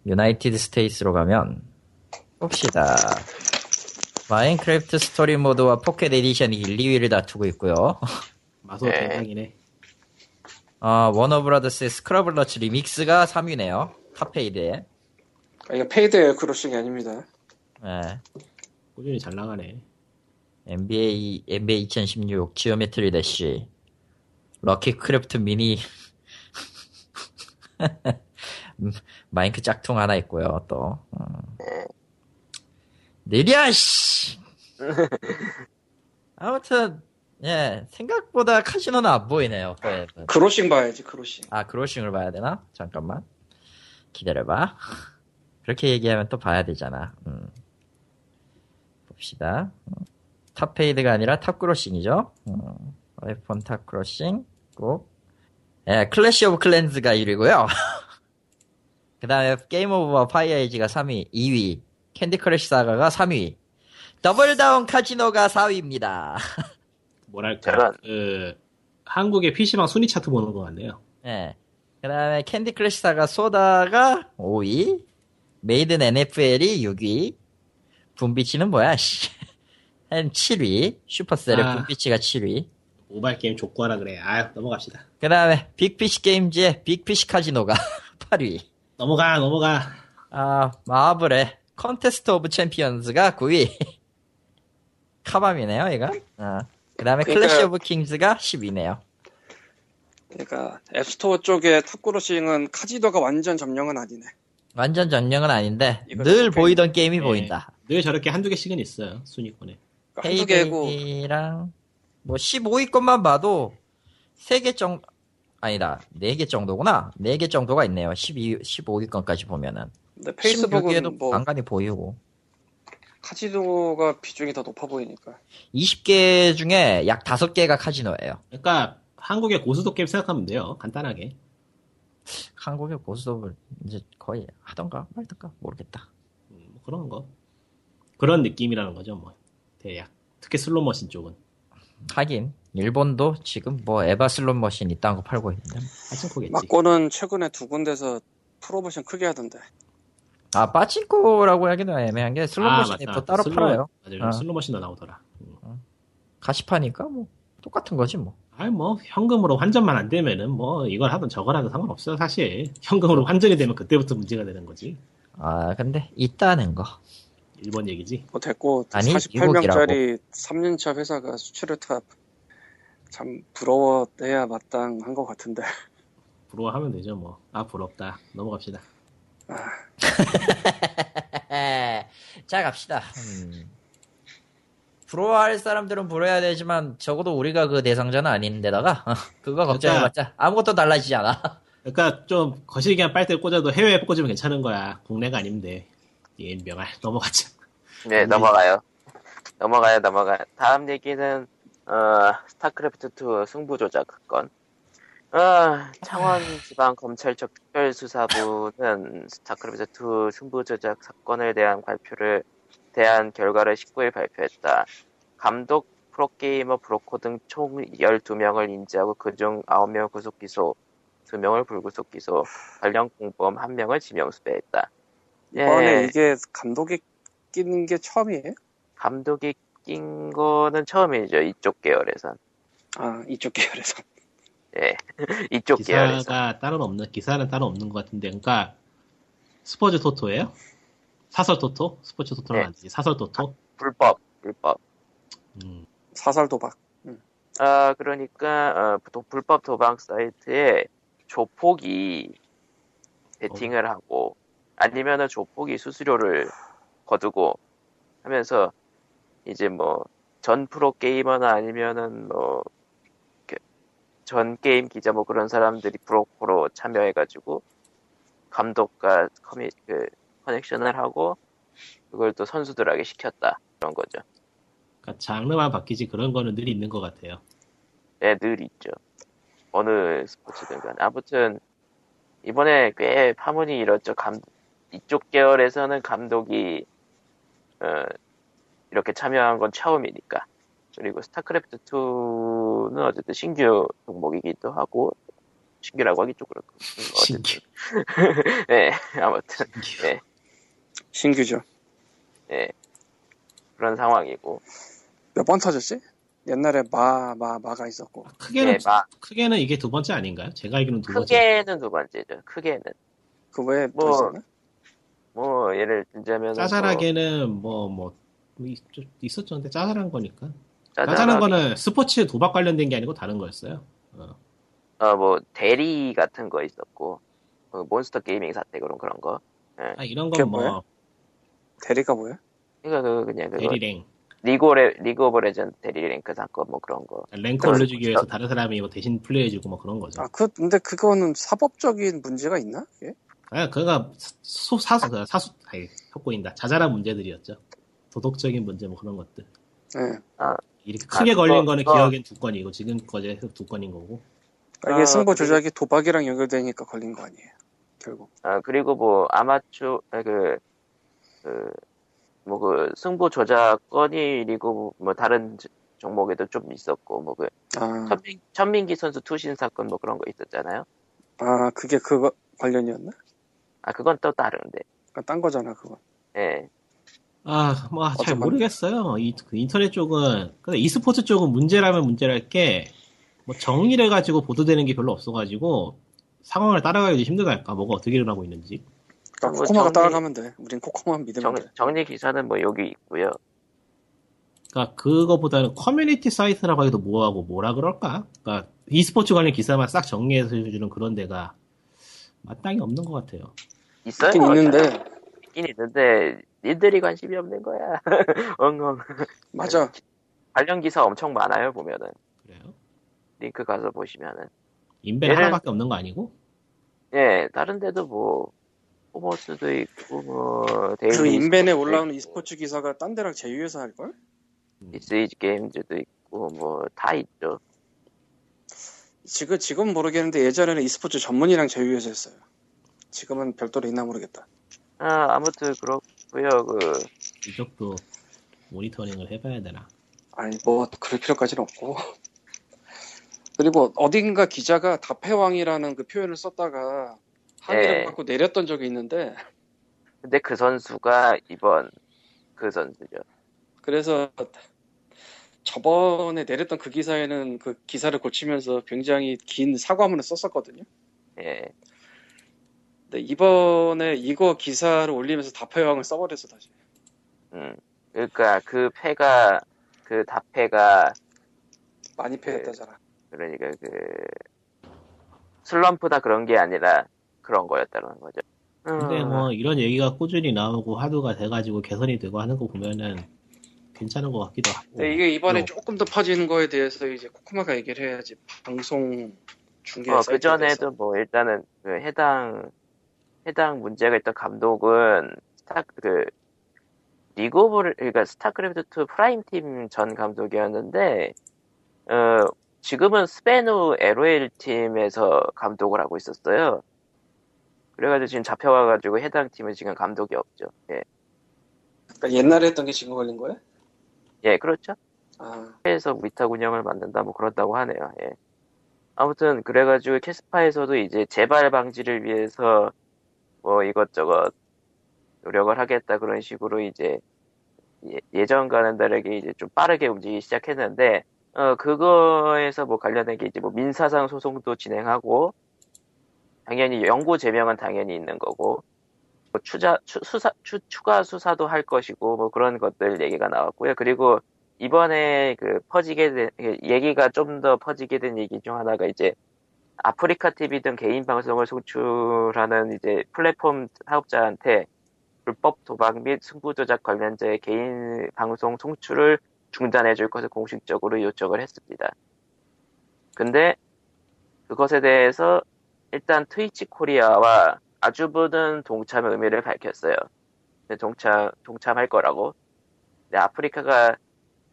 Speaker 2: United States로 가면 봅시다. Minecraft Story Mode와 Pocket Edition이 1, 2위를 다투고 있고요.
Speaker 4: 마소
Speaker 1: 네.
Speaker 4: 대박이네
Speaker 2: 어, Warner Brothers의 Scribblenauts Remix가 3위네요. top paid에.
Speaker 3: 아, 이거 paid grossing이 아닙니다.
Speaker 2: 네.
Speaker 4: 꾸준히 잘 나가네
Speaker 2: NBA, NBA 2016 Geometry Dash. Lucky Craft Mini 음, 마인크 짝퉁 하나 있고요 또 어. 느려 씨 아무튼 예 생각보다 카지노는 안 보이네요.
Speaker 3: grossing 봐야지 grossing.
Speaker 2: 아 grossing을 봐야 되나 잠깐만 기다려봐 그렇게 얘기하면 또 봐야 되잖아 음. 봅시다 음. 탑페이드가 아니라 탑크로싱이죠 음. 아이폰 top grossing 꼭 예, Clash of Clans가 1위고요 그 다음에 Game of Fire Age가 3위 2위 Candy Crush Saga가 3위 Double Down Casino가 4위입니다
Speaker 4: 뭐랄까. 그 한국의 PC방 순위 차트 보는 것 같네요.
Speaker 2: 예. 그 다음에 Candy Crush Saga Soda가 5위, Madden NFL이 6위, Boom Beach는 뭐야, 씨. 한 7위, Supercell의
Speaker 4: 아.
Speaker 2: Boom Beach가 7위.
Speaker 4: 모바일 게임 족구하라 그래. 아 넘어갑시다.
Speaker 2: 그 다음에 빅피시 게임즈의 빅피시 카지노가 8위.
Speaker 4: 넘어가 넘어가.
Speaker 2: 아, Marvel의 Contest of Champions가 9위. Kabam이네요, 이거. 어. 그 다음에
Speaker 3: 그러니까-
Speaker 2: Clash of Kings가 10위네요.
Speaker 3: 그러니까 앱스토어 쪽에 top grossing은 카지노가 완전 점령은 아니네.
Speaker 2: 완전 점령은 아닌데,
Speaker 3: 늘좀
Speaker 2: 보이던 게임이
Speaker 4: 네.
Speaker 2: 보인다.
Speaker 4: 늘 저렇게 한두 개씩은 있어요 순위권에.
Speaker 3: 그러니까 한두 개고
Speaker 2: 헤이베이랑 뭐 15위 것만 봐도 3개 정도 아니다 4개 정도구나 4개 정도가 있네요 12, 15위 건까지 보면은
Speaker 3: 근데
Speaker 2: 16위에도
Speaker 3: 페이스북은 뭐
Speaker 2: 간간히 보이고
Speaker 3: 카지노가 비중이 더 높아 보이니까.
Speaker 2: 20개 중에 약 5개가 카지노예요
Speaker 4: 그러니까 한국의 고수도 게임 생각하면 돼요. 간단하게.
Speaker 2: 한국의 고스톱을 이제 거의 하던가 말던가 모르겠다
Speaker 4: 음, 뭐 그런 거. 그런 느낌이라는 거죠, 뭐. 대략. 특히 슬롯머신 쪽은.
Speaker 2: 하긴 일본도 지금 뭐 에바 슬롯 머신 이딴 거 팔고 있는데
Speaker 4: 하여튼 거겠지.
Speaker 3: 막고는 최근에 두 군데서 프로모션 크게 하던데.
Speaker 2: 아 빠친코라고 하기도 애매한 게 슬롯 머신이 또 따로
Speaker 4: 슬롯-
Speaker 2: 팔아요
Speaker 4: 맞아요.
Speaker 2: 어.
Speaker 4: 슬롯머신도 나오더라. 음.
Speaker 2: 같이 파니까 뭐 똑같은 거지 뭐
Speaker 4: 아니 뭐 현금으로 환전만 안 되면은 뭐 이걸 하든 저걸 하든 상관없어요 사실 현금으로 환전이 되면 그때부터 문제가 되는 거지
Speaker 2: 아, 근데 있다는 거.
Speaker 4: 일본 얘기지
Speaker 3: 뭐 됐고
Speaker 2: 아니,
Speaker 3: 48명짜리 3년차 회사가 수출의 탑 참 부러워해야 마땅한 것 같은데.
Speaker 4: 부러워하면 되죠 뭐 아 부럽다 넘어갑시다
Speaker 2: 자, 갑시다. 음. 부러워할 사람들은 부러워야 되지만 적어도 우리가 그 대상자는 아닌데다가 어, 그거 걱정해봤자 아무것도 달라지지 않아.
Speaker 4: 그러니까 좀 거시기한 빨대를 꽂아도 해외에 꽂으면 괜찮은 거야 국내가 아닌데 예 명할 넘어가자
Speaker 1: 네,
Speaker 4: 음.
Speaker 1: 넘어가요. 넘어가요, 넘어가요. 다음 얘기는, 어, 스타크래프트 2 승부 조작 건. 어, 창원 지방 검찰청 특별수사부는 스타크래프트 2 승부 조작 사건에 대한 발표를, 대한 결과를 19일 발표했다. 감독, 프로게이머, 브로커 등 총 12명을 인지하고 그중 9명 구속 기소, 2명을 불구속 기소, 관련 공범 1명을 지명수배했다.
Speaker 3: 이번에
Speaker 1: 예.
Speaker 3: 이게 감독이 끼는 게 처음이에요?
Speaker 1: 감독이 낀 거는 처음이죠. 이쪽 계열에선.
Speaker 3: 아 이쪽 계열에서.
Speaker 1: 예. 이쪽 계열에서.
Speaker 4: 기사가 따로 없는 기사는 따로 없는 것 같은데 그러니까 스포츠 토토예요? 사설 토토? 스포츠 토토는
Speaker 1: 네.
Speaker 4: 아니지 사설 토토?
Speaker 1: 불법, 불법.
Speaker 4: 음.
Speaker 3: 사설 도박.
Speaker 1: 아, 그러니까, 어, 도- 불법 도박 사이트에 조폭이 베팅을 하고, 아니면은 조폭이 수수료를 거두고 하면서, 이제 뭐, 전 프로 게이머나 아니면은 뭐, 전 게임 기자 뭐 그런 사람들이 브로커로 참여해가지고, 감독과 커미, 그, 커넥션을 하고, 그걸 또 선수들에게 시켰다. 그런 거죠.
Speaker 4: 그러니까 장르만 바뀌지 그런 거는 늘 있는 것 같아요
Speaker 1: 네, 늘 있죠. 어느 스포츠든 간. 아무튼, 이번에 꽤 파문이 일었죠. 감, 이쪽 계열에서는 감독이, 어, 이렇게 참여한 건 처음이니까. 그리고 스타크래프트 2는 어쨌든 신규 종목이기도 하고, 신규라고 하기 좀 그렇고. 음, 어쨌든.
Speaker 4: 신규
Speaker 1: 네, 아무튼, 네,
Speaker 3: 신규죠.
Speaker 1: 네. 그런 상황이고.
Speaker 3: 몇 번 터졌지? 옛날에 마, 마, 마가 있었고.
Speaker 4: 크게는
Speaker 1: 네, 마,
Speaker 4: 크게는 이게 두 번째 아닌가요? 제가 알기로는 두 번째
Speaker 1: 크게는 두 번째죠. 크게는.
Speaker 3: 그 외에 또
Speaker 1: 뭐,
Speaker 3: 있었나?
Speaker 1: 뭐, 예를 들자면.
Speaker 4: 짜잘하게는 뭐뭐 있었죠 근데 짜잘한 거니까
Speaker 1: 짜잘하게
Speaker 4: 짜잘한 거는 스포츠 도박 관련된 게 아니고 다른 거였어요 어.
Speaker 1: 어 뭐 대리 같은 거 있었고 그 Monster Gaming 사태 그런 그런 거.
Speaker 4: 아, 이런 건 뭐
Speaker 3: 뭐야? 대리가 뭐야?
Speaker 1: 그러니까 그 그냥 그거
Speaker 4: 대리랭
Speaker 1: 리그 오레 League of Legends 대리 랭크 사건 뭐 그런 거.
Speaker 4: 랭크 올려주기 위해서 다른 사람이 뭐 대신 플레이해주고 뭐 그런 거죠.
Speaker 3: 아, 그, 근데 그거는 사법적인 문제가 있나? 예?
Speaker 4: 아, 그가 소, 사수, 그 사수, 아니, 헛보인다. 자잘한 문제들이었죠. 도덕적인 문제 뭐 그런 것들.
Speaker 3: 예.
Speaker 4: 이렇게
Speaker 1: 아,
Speaker 4: 크게
Speaker 1: 그거-
Speaker 4: 걸린 거는
Speaker 1: 그거-
Speaker 4: 기억엔 두 건이고, 지금 거제에서 두 건인 거고.
Speaker 3: 그러니까 이게
Speaker 1: 아,
Speaker 3: 승부
Speaker 1: 그-
Speaker 3: 조작이 도박이랑 연결되니까 걸린 거 아니에요. 결국.
Speaker 1: 아 그리고 뭐 아마추어 그 그, 뭐 그 승부 조작 건이리고 뭐 다른 저- 종목에도 좀 있었고 뭐 그
Speaker 3: 아,
Speaker 1: 천민, 천민기 선수 투신 사건 뭐 그런 거 있었잖아요.
Speaker 3: 아, 그게 그거 관련이었나?
Speaker 1: 아 그건 또 다른데.
Speaker 3: 그러니까 딴 거잖아, 그거.
Speaker 1: 예.
Speaker 4: 아, 뭐, 잘
Speaker 3: 어떡하냐?
Speaker 4: 모르겠어요. 이, 그 인터넷 쪽은, 근데 e스포츠 쪽은 문제라면 문제랄 게, 뭐 정리해가지고 보도되는 게 별로 없어가지고, 상황을 따라가기도 힘들달까? 뭐가 어떻게 일어나고 있는지.
Speaker 3: 그러니까
Speaker 1: 뭐
Speaker 3: 코코마가
Speaker 1: 정리-
Speaker 3: 따라가면 돼. 우린 코코마만 믿으면
Speaker 1: 정,
Speaker 3: 돼.
Speaker 1: 정리 기사는 뭐 여기 있고요.
Speaker 4: 그러니까 그거보다는 커뮤니티 사이트라고 해도 뭐하고 뭐라 그럴까? 그러니까 e스포츠 관련 기사만 싹 정리해서 주는 그런 데가 마땅히 없는 것 같아요.
Speaker 1: 있어요.
Speaker 3: 있긴 있는데,
Speaker 1: 있긴 있는데 니들이 관심이 없는 거야. 엉엉.
Speaker 3: 맞아.
Speaker 1: 관련 기사 엄청 많아요 보면은
Speaker 4: 그래요?
Speaker 1: 링크 가서 보시면은.
Speaker 4: 인벤
Speaker 1: 얘를-
Speaker 4: 하나밖에 없는 거 아니고?
Speaker 1: 예, 다른 데도 뭐 포모스도 있고 뭐 데일리
Speaker 3: 그 인벤에 올라오는 e스포츠 기사가 딴 데랑 제휴해서 할 걸?
Speaker 1: This Is Game즈도 있고 뭐 다 있죠.
Speaker 3: 지금, 지금 모르겠는데 예전에는 e스포츠 전문이랑 제휴해서 했어요. 지금은 별도로 있나 모르겠다.
Speaker 1: 아, 아무튼 그렇고요. 그
Speaker 4: 이쪽도 모니터링을 해봐야 되나?
Speaker 3: 아니, 뭐, 그럴 필요까지는 없고. 그리고 어딘가 기자가 답해왕이라는 그 표현을 썼다가 항의를
Speaker 1: 예.
Speaker 3: 받고 내렸던 적이 있는데,
Speaker 1: 근데 그 선수가 이번 그 선수죠.
Speaker 3: 그래서 저번에 내렸던 그 기사에는 그 기사를 고치면서 굉장히 긴 사과문을 썼었거든요.
Speaker 1: 예.
Speaker 3: 근데 이번에 이거 기사를 올리면서 답해왕을 써버려서 다시.
Speaker 1: 음. 그러니까 그 패가 그 답패가
Speaker 3: 많이 패했다잖아.
Speaker 1: 그러니까 그 슬럼프다 그런 게 아니라 그런 거였다는 거죠.
Speaker 4: 근데
Speaker 1: 음,
Speaker 4: 뭐 이런 얘기가 꾸준히 나오고 하도가 돼가지고 개선이 되고 하는 거 보면은 괜찮은 것 같기도 하고.
Speaker 3: 근데 이게 이번에
Speaker 4: 어.
Speaker 3: 조금 더 퍼지는 거에 대해서 이제 코코마가 얘기를 해야지. 방송 중계
Speaker 1: 어, 그 전에도. 뭐 일단은 그 해당 해당 문제가 있던 감독은 스타 그 League of 그러니까 스타크래프트 2 Prime 팀 전 감독이었는데 어 지금은 스베누 LOL 팀에서 감독을 하고 있었어요. 그래가지고 지금 잡혀와가지고 해당 팀은 지금 감독이 없죠. 예,
Speaker 3: 그러니까 옛날에 했던 게 지금 걸린 거야?
Speaker 1: 예, 그렇죠.
Speaker 3: 아,
Speaker 1: 캐스파에서 위탁 운영을 만든다 뭐 그런다고 하네요. 예. 아무튼 그래가지고 캐스파에서도 이제 재발 방지를 위해서 뭐 이것저것 노력을 하겠다 그런 식으로 이제 예- 예전과는 다르게 이제 좀 빠르게 움직이기 시작했는데 어 그거에서 뭐 관련된 게 이제 뭐 민사상 소송도 진행하고 당연히 영구 제명은 당연히 있는 거고 뭐 추자 추, 수사 추, 추가 수사도 할 것이고 뭐 그런 것들 얘기가 나왔고요. 그리고 이번에 그 퍼지게 된그 얘기가 좀 더 퍼지게 된 얘기 중 하나가 이제 아프리카 TV 등 개인 방송을 송출하는 이제 플랫폼 사업자한테 불법 도박 및 승부 조작 관련자의 개인 방송 송출을 중단해 줄 것을 공식적으로 요청을 했습니다. 근데 그것에 대해서 일단 트위치 코리아와 아주부는 동참 의미를 밝혔어요. 동참 동참할 거라고. 근데 아프리카가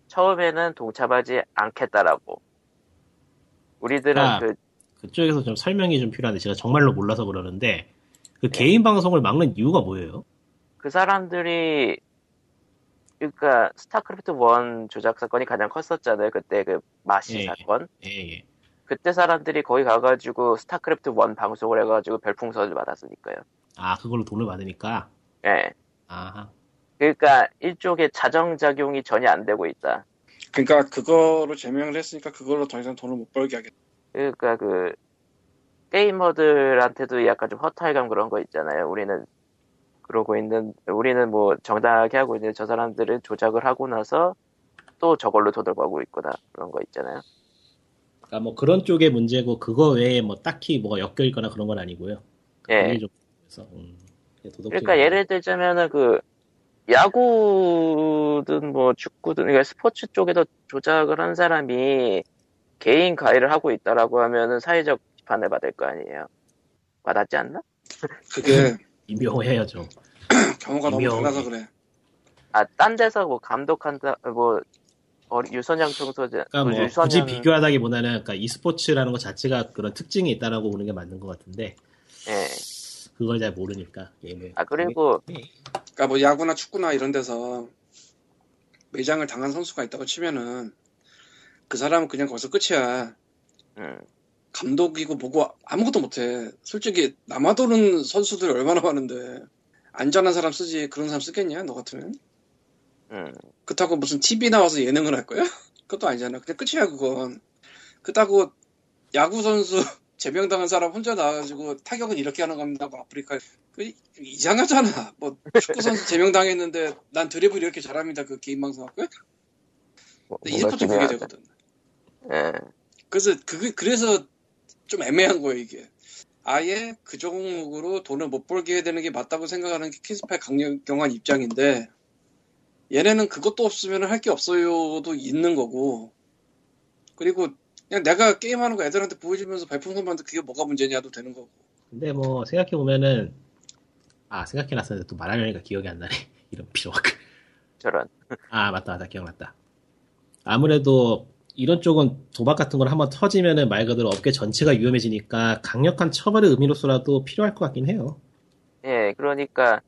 Speaker 1: 처음에는 동참하지 않겠다라고. 우리들은
Speaker 4: 아.
Speaker 1: 그
Speaker 4: 그쪽에서 좀 설명이 좀 필요한데 제가 정말로 몰라서 그러는데 그 개인 방송을 막는 이유가 뭐예요?
Speaker 1: 그 사람들이 그러니까 스타크래프트 1 조작 사건이 가장 컸었잖아요. 그때 그 마시
Speaker 4: 예,
Speaker 1: 사건.
Speaker 4: 예, 예.
Speaker 1: 그때 사람들이 거기 가가지고 스타크래프트 1 방송을 해가지고 별풍선을 받았으니까요.
Speaker 4: 아 그걸로 돈을 받으니까.
Speaker 1: 예.
Speaker 4: 아
Speaker 1: 그러니까 일종의 자정작용이 전혀 안 되고 있다.
Speaker 3: 그러니까 그거로 제명을 했으니까 그걸로 더 이상 돈을 못 벌게 하겠다.
Speaker 1: 그러니까 그 게이머들한테도 약간 좀 허탈감 그런 거 있잖아요. 우리는 그러고 있는 우리는 뭐 정당하게 하고 있는데 저 사람들은 조작을 하고 나서 또 저걸로 돈을 벌고 있구나 그런 거 있잖아요.
Speaker 4: 그러니까 뭐 그런 쪽의 문제고 그거 외에 뭐 딱히 뭐가 엮여 있거나 그런 건 아니고요.
Speaker 1: 예.
Speaker 4: 그래서 음,
Speaker 1: 그러니까 예를 들자면은 그 야구든 뭐 축구든 그러니까 스포츠 쪽에도 조작을 한 사람이 개인 가해를 하고 있다라고 하면은 사회적 비판을 받을 거 아니에요. 받았지 않나?
Speaker 3: 그게
Speaker 4: 좀.
Speaker 3: 경우가 너무. 달라서 그래.
Speaker 1: 아, 딴 데서 뭐 감독한다, 뭐, 어, 유소년 청소년,
Speaker 4: 그러니까 뭐
Speaker 1: 유소년,
Speaker 4: 굳이 비교하다기보다는 그러니까 e스포츠라는 것 자체가 그런 특징이 있다라고 보는 게 맞는 것 같은데
Speaker 1: 예.
Speaker 4: 그걸 잘 모르니까 게임을.
Speaker 1: 아, 그리고,
Speaker 3: 그러니까 뭐 야구나 축구나 이런 데서 매장을 당한 선수가 있다고 치면은 그 사람은 그냥 거기서 끝이야.
Speaker 1: 음,
Speaker 3: 감독이고 뭐고 아무것도 못해. 솔직히 남아도는 선수들이 얼마나 많은데 안전한 사람 쓰지 그런 사람 쓰겠냐 너 같으면?
Speaker 1: 음,
Speaker 3: 그렇다고 무슨 TV 나와서 예능을 할 거야? 그것도 아니잖아. 그냥 끝이야 그건. 그렇다고 야구 선수 제명당한 사람 혼자 나와가지고 타격은 이렇게 하는 겁니다. 뭐 아프리카 그 이상하잖아. 뭐 축구 선수 제명당했는데 난 드리블 이렇게 잘합니다. 그 개인 방송 할 거야?
Speaker 1: 뭐,
Speaker 3: e스포츠 그게. 되거든.
Speaker 1: 예.
Speaker 3: 그래서 그게 그래서 좀 애매한 거예요 이게. 아예 그 종목으로 돈을 못 벌게 해야 되는 게 맞다고 생각하는 게 키스파의 강경한 입장인데 얘네는 그것도 없으면 할 게 없어요도 있는 거고 그리고 그냥 내가 게임하는 거 애들한테 보여주면서 발풍선 만데 그게 뭐가 문제냐도 되는 거고
Speaker 4: 근데 뭐 생각해 보면은 아 생각해놨었는데 또 말하려니까 기억이 안 나네 이런 필요가.
Speaker 1: 저런.
Speaker 4: 아 맞다 맞다 기억났다. 아무래도 이런 쪽은 도박 같은 걸 한번 터지면은 말 그대로 업계 전체가 위험해지니까 강력한 처벌의 의미로서라도 필요할 것 같긴 해요.
Speaker 1: 예, 그러니까,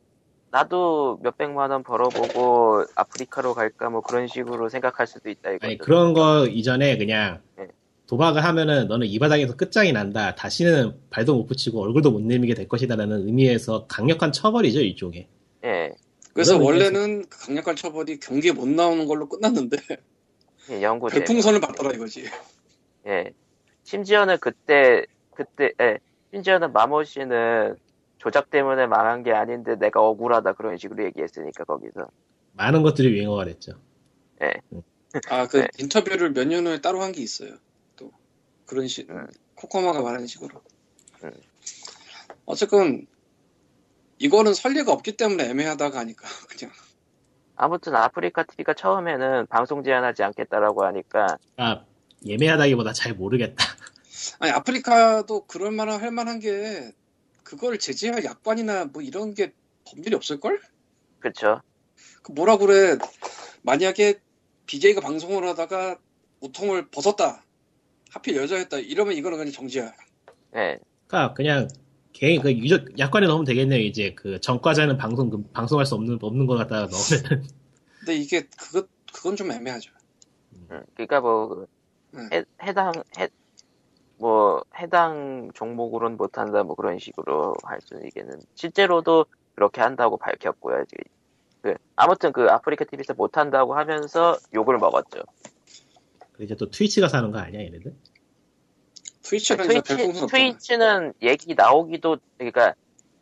Speaker 1: 나도 몇백만 원 벌어보고 아프리카로 갈까 뭐 그런 식으로 생각할 수도 있다 이거죠.
Speaker 4: 아니 그런 거 이전에 그냥
Speaker 1: 네.
Speaker 4: 도박을 하면은 너는 이 바닥에서 끝장이 난다. 다시는 발도 못 붙이고 얼굴도 못 내밀게 될 것이다라는 의미에서 강력한 처벌이죠 일종의.
Speaker 1: 예,
Speaker 3: 그래서 원래는 그 강력한 처벌이 경기에 못 나오는 걸로 끝났는데
Speaker 1: 예, 연구제.
Speaker 3: 별풍선을 받더라 이거지
Speaker 1: 예. 심지어는 그때, 그때, 예. 심지어는 마모 씨는 조작 때문에 망한 게 아닌데 내가 억울하다 그런 식으로 얘기했으니까 거기서.
Speaker 4: 많은 것들이 유행어가 됐죠.
Speaker 3: 아그
Speaker 1: 네.
Speaker 3: 인터뷰를 몇 년 후에 따로 한 게 있어요 또 그런 식
Speaker 1: 음.
Speaker 3: 코코마가 말하는 식으로
Speaker 1: 음.
Speaker 3: 어쨌건 이거는 설리가 없기 때문에 애매하다가 아닐까 그냥
Speaker 1: 아무튼 아프리카 TV가 처음에는 방송 제한하지 않겠다라고 하니까
Speaker 4: 아 예매하다기보다 잘 모르겠다.
Speaker 3: 아니 아프리카도 그럴 만한 할 만한 게 그걸 제재할 약관이나 뭐 이런 게 법률이 없을 걸?
Speaker 1: 그쵸.
Speaker 3: 그 뭐라 그래 만약에 BJ가 방송을 하다가 우통을 벗었다 하필 여자였다 이러면 이거는 그냥 정지야
Speaker 1: 예.
Speaker 4: 그러니까 그냥 개인 그 유저 약관에 넣으면 되겠네요. 이제 그 전과자는 방송 그 방송할 수 없는 없는 거 갖다가 넣으면
Speaker 3: 근데 이게 그것 그건 좀 애매하죠
Speaker 1: 음, 그러니까 뭐 그,
Speaker 3: 음.
Speaker 1: 해, 해당 해, 뭐 해당 종목으로는 못한다 뭐 그런 식으로 할 수는 있겠는. 실제로도 그렇게 한다고 밝혔고요. 그 아무튼 그 아프리카 TV에서 못한다고 하면서 욕을 먹었죠.
Speaker 4: 이제 또 트위치가 사는 거 아니야 얘네들?
Speaker 3: 트위치는 이제
Speaker 1: 트위치, 트위치는 얘기 나오기도 그러니까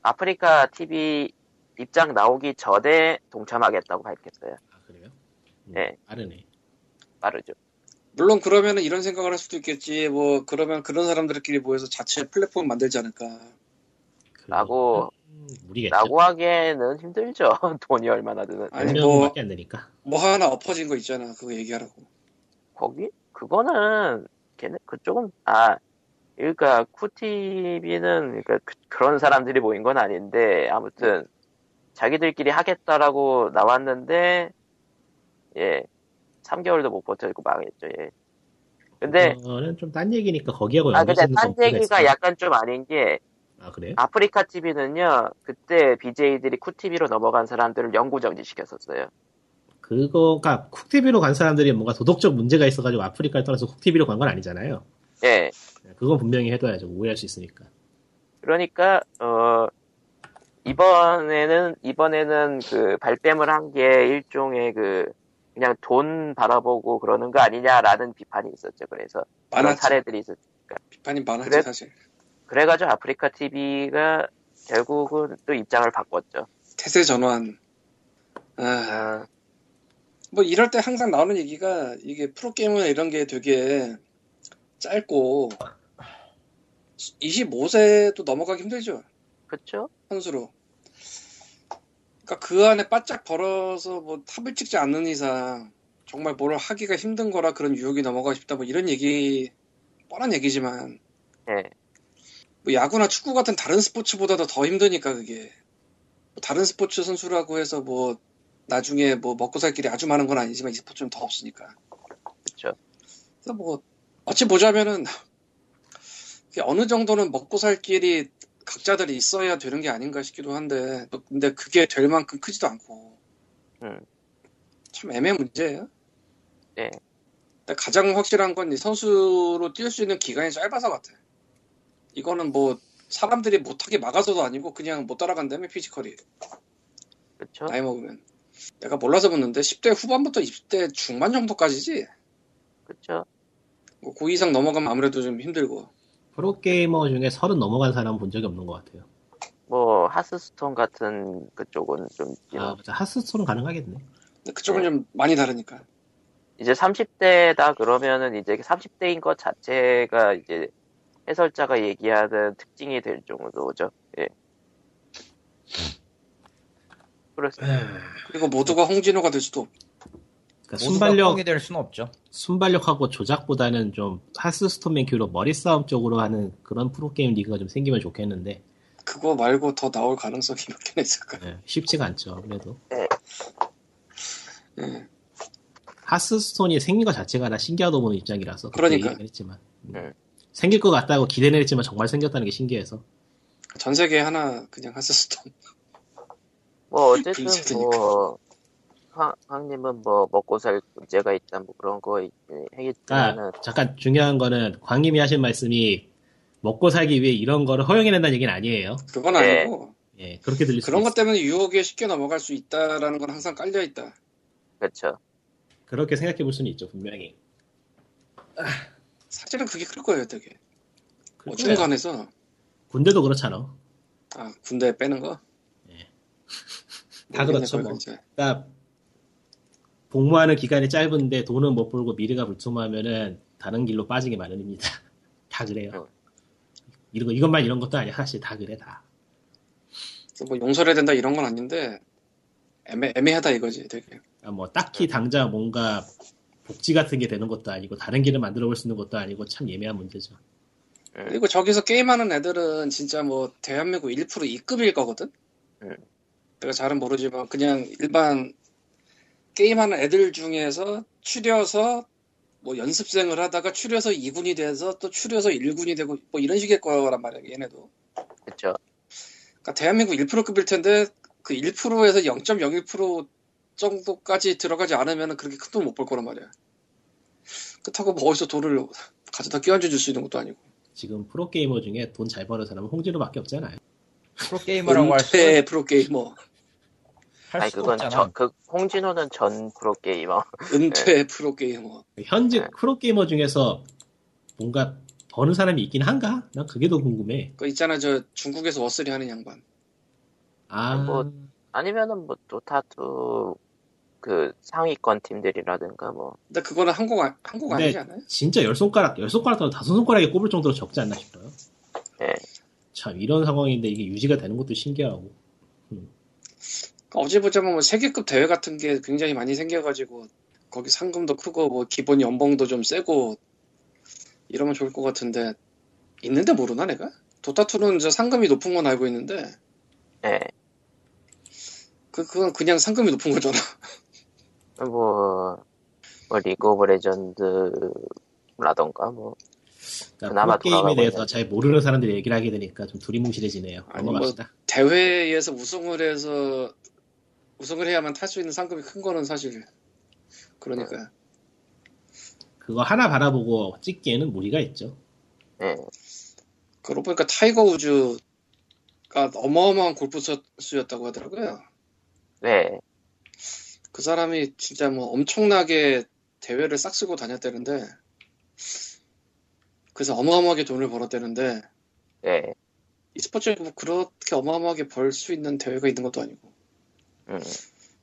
Speaker 1: 아프리카 TV 입장 나오기 전에 동참하겠다고 밝혔어요.
Speaker 4: 아 그래요? 음,
Speaker 1: 네.
Speaker 4: 빠르네.
Speaker 1: 빠르죠.
Speaker 3: 물론 그러면은 이런 생각을 할 수도 있겠지 뭐 그러면 그런 사람들끼리 모여서 자체 플랫폼 만들지 않을까
Speaker 1: 라고-
Speaker 4: 음, 무리겠죠.
Speaker 1: 라고 하기에는 힘들죠. 돈이 얼마나 드는.
Speaker 3: 아니,
Speaker 4: 몇
Speaker 3: 뭐-
Speaker 4: 명밖에 안 되니까.
Speaker 3: 뭐 하나 엎어진 거 있잖아 그거 얘기하라고
Speaker 1: 거기 그거는 걔네 그쪽은 아 그러니까 쿠티비는 그러니까 그, 런 사람들이 모인 건 아닌데 아무튼 자기들끼리 하겠다라고 나왔는데 예 3개월도 못 버티고 망했죠. 예. 근데
Speaker 4: 그거는 좀 딴 얘기니까 거기하고
Speaker 1: 아 근데 딴 얘기가. 약간 좀 아닌 게
Speaker 4: 아 그래요?
Speaker 1: 아프리카 TV는요 그때 BJ들이 쿠티비로 넘어간 사람들을 영구 정지시켰었어요.
Speaker 4: 그거가 쿡TV로 간 사람들이 뭔가 도덕적 문제가 있어가지고 아프리카를 떠나서 쿡TV로 간 건 아니잖아요.
Speaker 1: 예.
Speaker 4: 그건 분명히 해둬야죠. 오해할 수 있으니까.
Speaker 1: 그러니까 어 이번에는 이번에는 그 발뺌을 한 게 일종의 그 그냥 돈 바라보고 그러는 거 아니냐라는 비판이 있었죠. 그래서
Speaker 3: 많았지
Speaker 1: 사례들이 있었.
Speaker 3: 비판이 많았지
Speaker 1: 그래?
Speaker 3: 사실
Speaker 1: 그래가지고 아프리카 TV가 결국은 또 입장을 바꿨죠.
Speaker 3: 태세 전환 아,
Speaker 1: 아,
Speaker 3: 뭐 이럴 때 항상 나오는 얘기가 이게 프로게이머나 이런 게 되게 짧고 25세도 넘어가기 힘들죠.
Speaker 1: 그쵸?
Speaker 3: 선수로. 그러니까 그 안에 바짝 벌어서 뭐 탑을 찍지 않는 이상 정말 뭘 하기가 힘든 거라 그런 유혹이 넘어가고 싶다 뭐 이런 얘기 뻔한 얘기지만
Speaker 1: 예.
Speaker 3: 뭐 야구나 축구 같은 다른 스포츠보다도 더 힘드니까 그게 뭐 다른 스포츠 선수라고 해서 뭐 나중에 뭐 먹고 살 길이 아주 많은 건 아니지만 이 스포츠는 더 없으니까
Speaker 1: 그쵸.
Speaker 3: 그래서 뭐 어찌 보자면은 어느 정도는 먹고 살 길이 각자들이 있어야 되는 게 아닌가 싶기도 한데 뭐 근데 그게 될 만큼 크지도 않고
Speaker 1: 음.
Speaker 3: 참 애매한 문제예요.
Speaker 1: 네.
Speaker 3: 근데 가장 확실한 건 이 선수로 뛸 수 있는 기간이 짧아서 같아. 이거는 뭐 사람들이 못하게 막아서도 아니고 그냥 못 따라간다며 피지컬이
Speaker 1: 그쵸?
Speaker 3: 나이 먹으면 내가 몰라서 묻는데 10대 후반부터 20대 중반 정도까지지
Speaker 1: 그쵸?
Speaker 3: 뭐그 이상 넘어가면 아무래도 좀 힘들고
Speaker 4: 프로게이머 중에 서른 넘어간 사람 본 적이 없는 것 같아요.
Speaker 1: 뭐, 하스스톤 같은 그쪽은 좀,
Speaker 4: 아, 맞아. 하스스톤은 가능하겠네.
Speaker 3: 근데 그쪽은
Speaker 1: 네.
Speaker 3: 좀 많이 다르니까
Speaker 1: 이제 30대다 그러면은 이제 30대인 것 자체가 이제 해설자가 얘기하는 특징이 될 정도죠. 예. 그렇습니다.
Speaker 3: 그리고 모두가 홍진호가 될 수도 없고
Speaker 4: 그러니까 순발력,
Speaker 2: 될 수는 없죠.
Speaker 4: 순발력하고 조작보다는 좀 하스스톤 맨 큐로 머리 싸움 쪽으로 하는 그런 프로게임 리그가 좀 생기면 좋겠는데
Speaker 3: 그거 말고 더 나올 가능성이 몇 개나 있을까
Speaker 4: 예, 쉽지가 않죠. 그래도
Speaker 3: 예.
Speaker 4: 하스스톤이 생긴 것 자체가 나 신기하다 보는 입장이라서
Speaker 3: 그러니까.
Speaker 4: 했지만 음.
Speaker 1: 네.
Speaker 4: 생길 것 같다고 기대는 했지만 정말 생겼다는 게 신기해서
Speaker 3: 전 세계에 하나 그냥 하스스톤
Speaker 1: 뭐 어쨌든. 뭐 황, 황님은 뭐 먹고 살 문제가 있다 뭐 그런 거 있- 하겠지만은
Speaker 4: 아, 잠깐 중요한 거는 광님이 하신 말씀이 먹고 살기 위해 이런 거를 허용해낸다는 얘기는 아니에요.
Speaker 3: 그건
Speaker 1: 네.
Speaker 3: 아니고
Speaker 4: 예, 그렇게 들릴 수
Speaker 3: 그런
Speaker 4: 있어요.
Speaker 3: 것 때문에 유혹에 쉽게 넘어갈 수 있다라는 건 항상 깔려 있다
Speaker 1: 그렇죠.
Speaker 4: 그렇게 생각해 볼 수는 있죠, 분명히.
Speaker 3: 사실은 그게 클 거예요 되게. 중간에서
Speaker 4: 군대도 그렇잖아.
Speaker 3: 아 군대 빼는 거
Speaker 4: 다 그렇죠, 뭐. 그러니까 복무하는 기간이 짧은데 돈은 못 벌고 미래가 불투명하면은 다른 길로 빠지게 마련입니다. 다 그래요. 이런 거 이것만 이런 것도 아니야. 사실 다 그래 다.
Speaker 3: 뭐 용서해야 된다 이런 건 아닌데 애매, 애매하다 이거지 되게
Speaker 4: 아, 뭐 딱히 당장 뭔가 복지 같은 게 되는 것도 아니고 다른 길을 만들어 볼 수 있는 것도 아니고 참 예매한 문제죠.
Speaker 3: 그리고 저기서 게임하는 애들은 진짜 뭐 대한민국 1% 2급일 거거든
Speaker 1: 음.
Speaker 3: 내가 잘은 모르지만 그냥 일반 게임하는 애들 중에서 추려서 뭐 연습생을 하다가 추려서 2군이 돼서 또 추려서 1군이 되고 뭐 이런 식일 거란 말이야 얘네도
Speaker 1: 그렇죠.
Speaker 3: 그러니까 대한민국 1%급일 텐데 그 1%에서 0.01% 정도까지 들어가지 않으면 그렇게 큰 돈 못 벌 거란 말이야. 그렇다고 뭐 어디서 돈을 가져다 끼얹어 줄 수 있는 것도 아니고.
Speaker 4: 지금 프로게이머 중에 돈 잘 버는 사람은 홍진호밖에 없잖아요.
Speaker 2: 프로게이머라고 할 수,
Speaker 3: 은퇴 프로게이머,
Speaker 2: 할
Speaker 1: 아니
Speaker 2: 수도
Speaker 1: 그건
Speaker 2: 없잖아.
Speaker 1: 저, 그 홍진호는 전 프로게이머.
Speaker 3: 은퇴 프로게이머.
Speaker 4: 현재
Speaker 1: 네.
Speaker 4: 프로게이머 중에서 뭔가 버는 사람이 있긴 한가? 난 그게 더 궁금해.
Speaker 3: 그 있잖아 저 중국에서 워스리 하는 양반.
Speaker 4: 아,
Speaker 1: 뭐, 아니면은 뭐 도타투 그 상위권 팀들이라든가 뭐
Speaker 3: 근데 그거는 한국 아- 한국
Speaker 4: 근데
Speaker 3: 아니지 않아요?
Speaker 4: 진짜 열 손가락, 열 손가락 더 다섯 손가락에 꼽을 정도로 적지 않나 싶어요.
Speaker 1: 예.
Speaker 4: 참 이런 상황인데 이게 유지가 되는 것도 신기하고.
Speaker 3: 그러니까 어제 보자면 뭐 세계급 대회 같은 게 굉장히 많이 생겨가지고 거기 상금도 크고 뭐 기본 연봉도 좀 세고 이러면 좋을 것 같은데 있는데 모르나 내가? Dota2는 저 상금이 높은 건 알고 있는데
Speaker 1: 예.
Speaker 3: 그 그건 그냥 상금이 높은 거잖아.
Speaker 1: 뭐, 뭐 League of Legends라던가 뭐
Speaker 4: 그러니까
Speaker 1: 돌아가고
Speaker 4: 대해서
Speaker 1: 있는.
Speaker 4: 잘 모르는 사람들이 얘기를 하게 되니까 좀 두리뭉실해지네요.
Speaker 3: 아니, 뭐
Speaker 4: 넘어갑시다.
Speaker 3: 대회에서 우승을 해서 우승을 해야만 탈 수 있는 상금이 큰 거는 사실 그러니까
Speaker 4: 그거 하나 바라보고 찍기에는 무리가 있죠.
Speaker 1: 예.
Speaker 3: 그러고 보니까 타이거 우즈가 어마어마한 골프 선수였다고 하더라고요.
Speaker 1: 네.
Speaker 3: 그 사람이 진짜 뭐 엄청나게 대회를 싹 쓸고 다녔다는데 그래서 어마어마하게 돈을 벌었다는데
Speaker 1: 예.
Speaker 3: e스포츠에 뭐 그렇게 어마어마하게 벌 수 있는 대회가 있는 것도 아니고
Speaker 1: 음.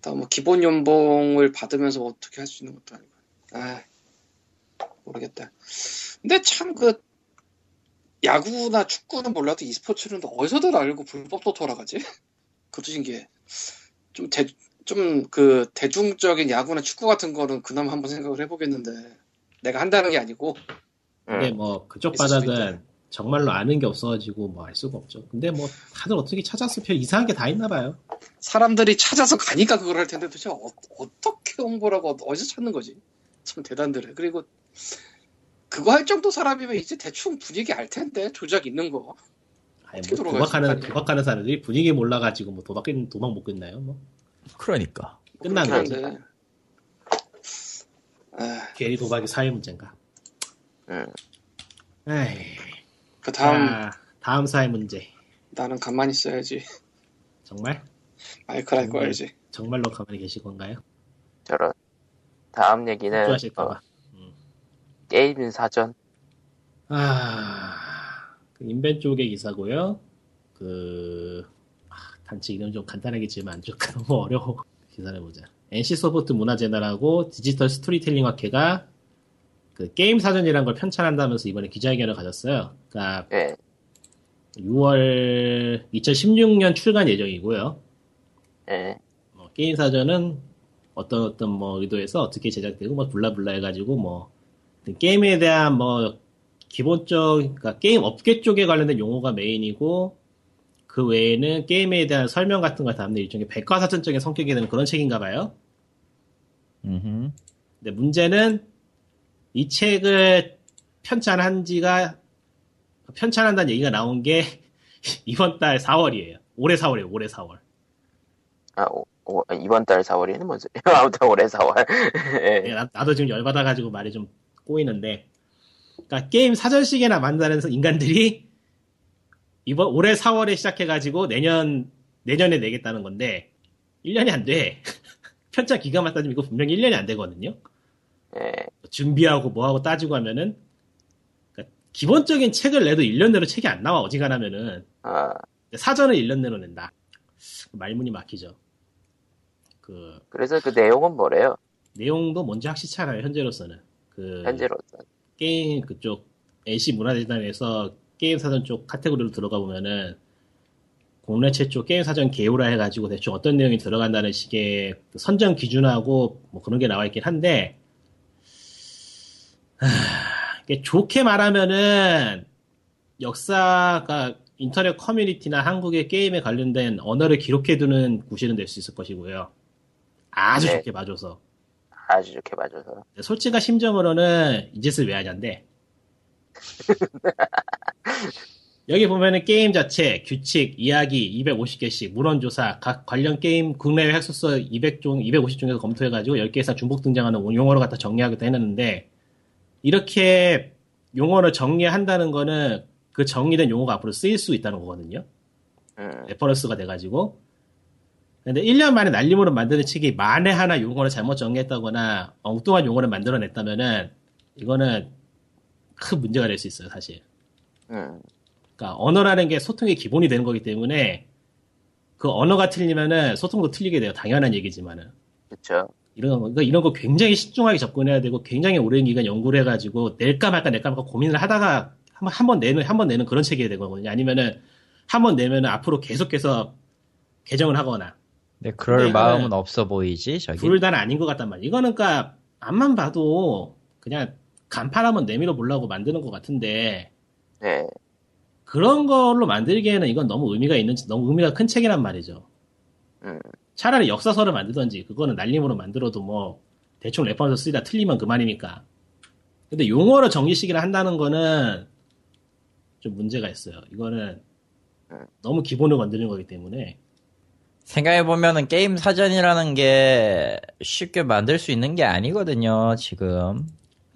Speaker 3: 다뭐 기본 연봉을 받으면서 어떻게 할 수 있는 것도 아니고 아 모르겠다. 근데 참 그 야구나 축구는 몰라도 e스포츠는 어디서든 알고 불법도 돌아가지? 그것도 신기해. 좀 대, 좀 그 대중적인 야구나 축구 같은 거는 그나마 한번 생각을 해보겠는데 내가 한다는 게 아니고
Speaker 1: 음.
Speaker 4: 뭐 그쪽 바닥은 정말로 아는 게 없어가지고 뭐 알 수가 없죠. 근데 뭐 다들 어떻게 찾았어? 별 이상한 게 다 있나 봐요.
Speaker 3: 사람들이 찾아서 가니까 그걸 할 텐데 도대체 어, 떻게 홍보라고 어디서 찾는 거지? 참 대단들해. 그리고 그거 할 정도 사람이면 이제 대충 분위기 알 텐데 조작 있는 거.
Speaker 4: 아니 뭐 도박하는. 도박하는 사람들이 분위기 몰라가지고 뭐 도박 도박 못 끝나요? 뭐
Speaker 2: 그러니까.
Speaker 4: 끝난 거지. 괜히 도박이 사회 문제인가?
Speaker 1: 음.
Speaker 4: 에이.
Speaker 3: 그 다음
Speaker 4: 자, 다음 사회 문제.
Speaker 3: 나는 가만히 있어야지.
Speaker 4: 정말
Speaker 3: 마이크 할
Speaker 4: 음.
Speaker 3: 거야지.
Speaker 4: 정말로 가만히 계실 건가요?
Speaker 1: 저런. 다음 얘기는 어,
Speaker 4: 걱정하실까봐.
Speaker 1: 게임 사전.
Speaker 4: 아, 그 인벤 쪽의 기사고요. 그 아, 단체 이름 좀 간단하게 지으면 안 좋을까 너무 어려워. 기사를 보자. NC 소프트 문화재단하고 디지털 스토리텔링 학회가 그 게임 사전이라는 걸 편찬한다면서 이번에 기자회견을 가졌어요. 그러니까
Speaker 1: 예.
Speaker 4: 6월 2016년 출간 예정이고요.
Speaker 1: 예.
Speaker 4: 뭐 게임 사전은 어떤 어떤 뭐 의도에서 어떻게 제작되고 뭐 blah blah 해가지고 뭐 게임에 대한 뭐 기본적 그러니까 게임 업계 쪽에 관련된 용어가 메인이고 그 외에는 게임에 대한 설명 같은 걸 담는 일종의 백과사전적인 성격이 되는 그런 책인가 봐요.
Speaker 2: 음흠.
Speaker 4: 근데 문제는 이 책을 편찬한 지가 편찬한다는 얘기가 나온 게 이번 달 4월이에요. 올해 4월이에요. 올해 4월.
Speaker 1: 아, 오, 오, 이번 달 4월이는 뭔 소리야? 아무튼 올해 4월. 예.
Speaker 4: 예, 나, 도 지금 열받아가지고 말이 좀 꼬이는데, 그러니까 게임 사전시계나 만드는 인간들이 이번 올해 4월에 시작해가지고 내년 내년에 내겠다는 건데 1년이 안 돼. 편차 기간만 따지면 이거 분명히 1년이 안 되거든요.
Speaker 1: 예.
Speaker 4: 준비하고 뭐하고 따지고 하면은 그러니까 기본적인 책을 내도 1년 내로 책이 안 나와 어지간하면은
Speaker 1: 아,
Speaker 4: 사전을 1년 내로 낸다. 말문이 막히죠. 그
Speaker 1: 그래서 그 내용은 뭐래요?
Speaker 4: 내용도 뭔지 확실치 않아요 현재로서는. 그
Speaker 1: 현재로서.
Speaker 4: 게임 그쪽 NC 문화재단에서 게임 사전 쪽 카테고리로 들어가 보면은 국내 최초 게임 사전 개요라 해가지고 대충 어떤 내용이 들어간다는 식의 그 선정 기준하고 뭐 그런 게 나와 있긴 한데 좋게 말하면은 역사가 인터넷 커뮤니티나 한국의 게임에 관련된 언어를 기록해두는 구실은 될 수 있을 것이고요. 아주
Speaker 1: 네.
Speaker 4: 좋게 봐줘서.
Speaker 1: 아주 좋게 봐줘서.
Speaker 4: 솔직한 심정으로는 이 짓을 왜 하냐인데 여기 보면은 게임 자체, 규칙, 이야기 250개씩, 문헌조사, 각 관련 게임 국내외 핵소서 200종, 250종에서 검토해가지고 10개 이상 중복 등장하는 용어를 갖다 정리하기도 해놨는데 이렇게 용어를 정리한다는 거는 그 정리된 용어가 앞으로 쓰일 수 있다는 거거든요.
Speaker 1: 음,
Speaker 4: reference가 돼가지고. 근데 1년 만에 날림으로 만드는 책이 만에 하나 용어를 잘못 정리했다거나 엉뚱한 용어를 만들어냈다면은 이거는 큰 문제가 될 수 있어요, 사실.
Speaker 1: 음,
Speaker 4: 그러니까 언어라는 게 소통의 기본이 되는 거기 때문에 그 언어가 틀리면은 소통도 틀리게 돼요. 당연한 얘기지만은.
Speaker 1: 그쵸.
Speaker 4: 이런 거, 그러니까 이런 거 굉장히 신중하게 접근해야 되고 굉장히 오랜 기간 연구를 해가지고 낼까 말까 낼까 말까 고민을 하다가 한번 한번 내는 한 번 내는 그런 책이 되거든요. 아니면은 한 번 내면은 앞으로 계속해서 개정을 하거나
Speaker 2: 근데 그럴 마음은 없어 보이지 저기.
Speaker 4: 둘 다는 아닌 것 같단 말이에요. 이거는 그러니까 앞만 봐도 그냥 간판 한번 내밀어 보려고 만드는 것 같은데
Speaker 1: 네.
Speaker 4: 그런 걸로 만들기에는 이건 너무 의미가 있는 너무 의미가 큰 책이란 말이죠.
Speaker 1: 음,
Speaker 4: 차라리 역사서를 만들던지 그거는 날림으로 만들어도 뭐 대충 reference 쓰다 틀리면 그만이니까. 근데 용어로 정리식이를 한다는 거는 좀 문제가 있어요. 이거는 너무 기본을 건드리는 거기 때문에
Speaker 2: 생각해보면은 게임 사전이라는 게 쉽게 만들 수 있는 게 아니거든요, 지금.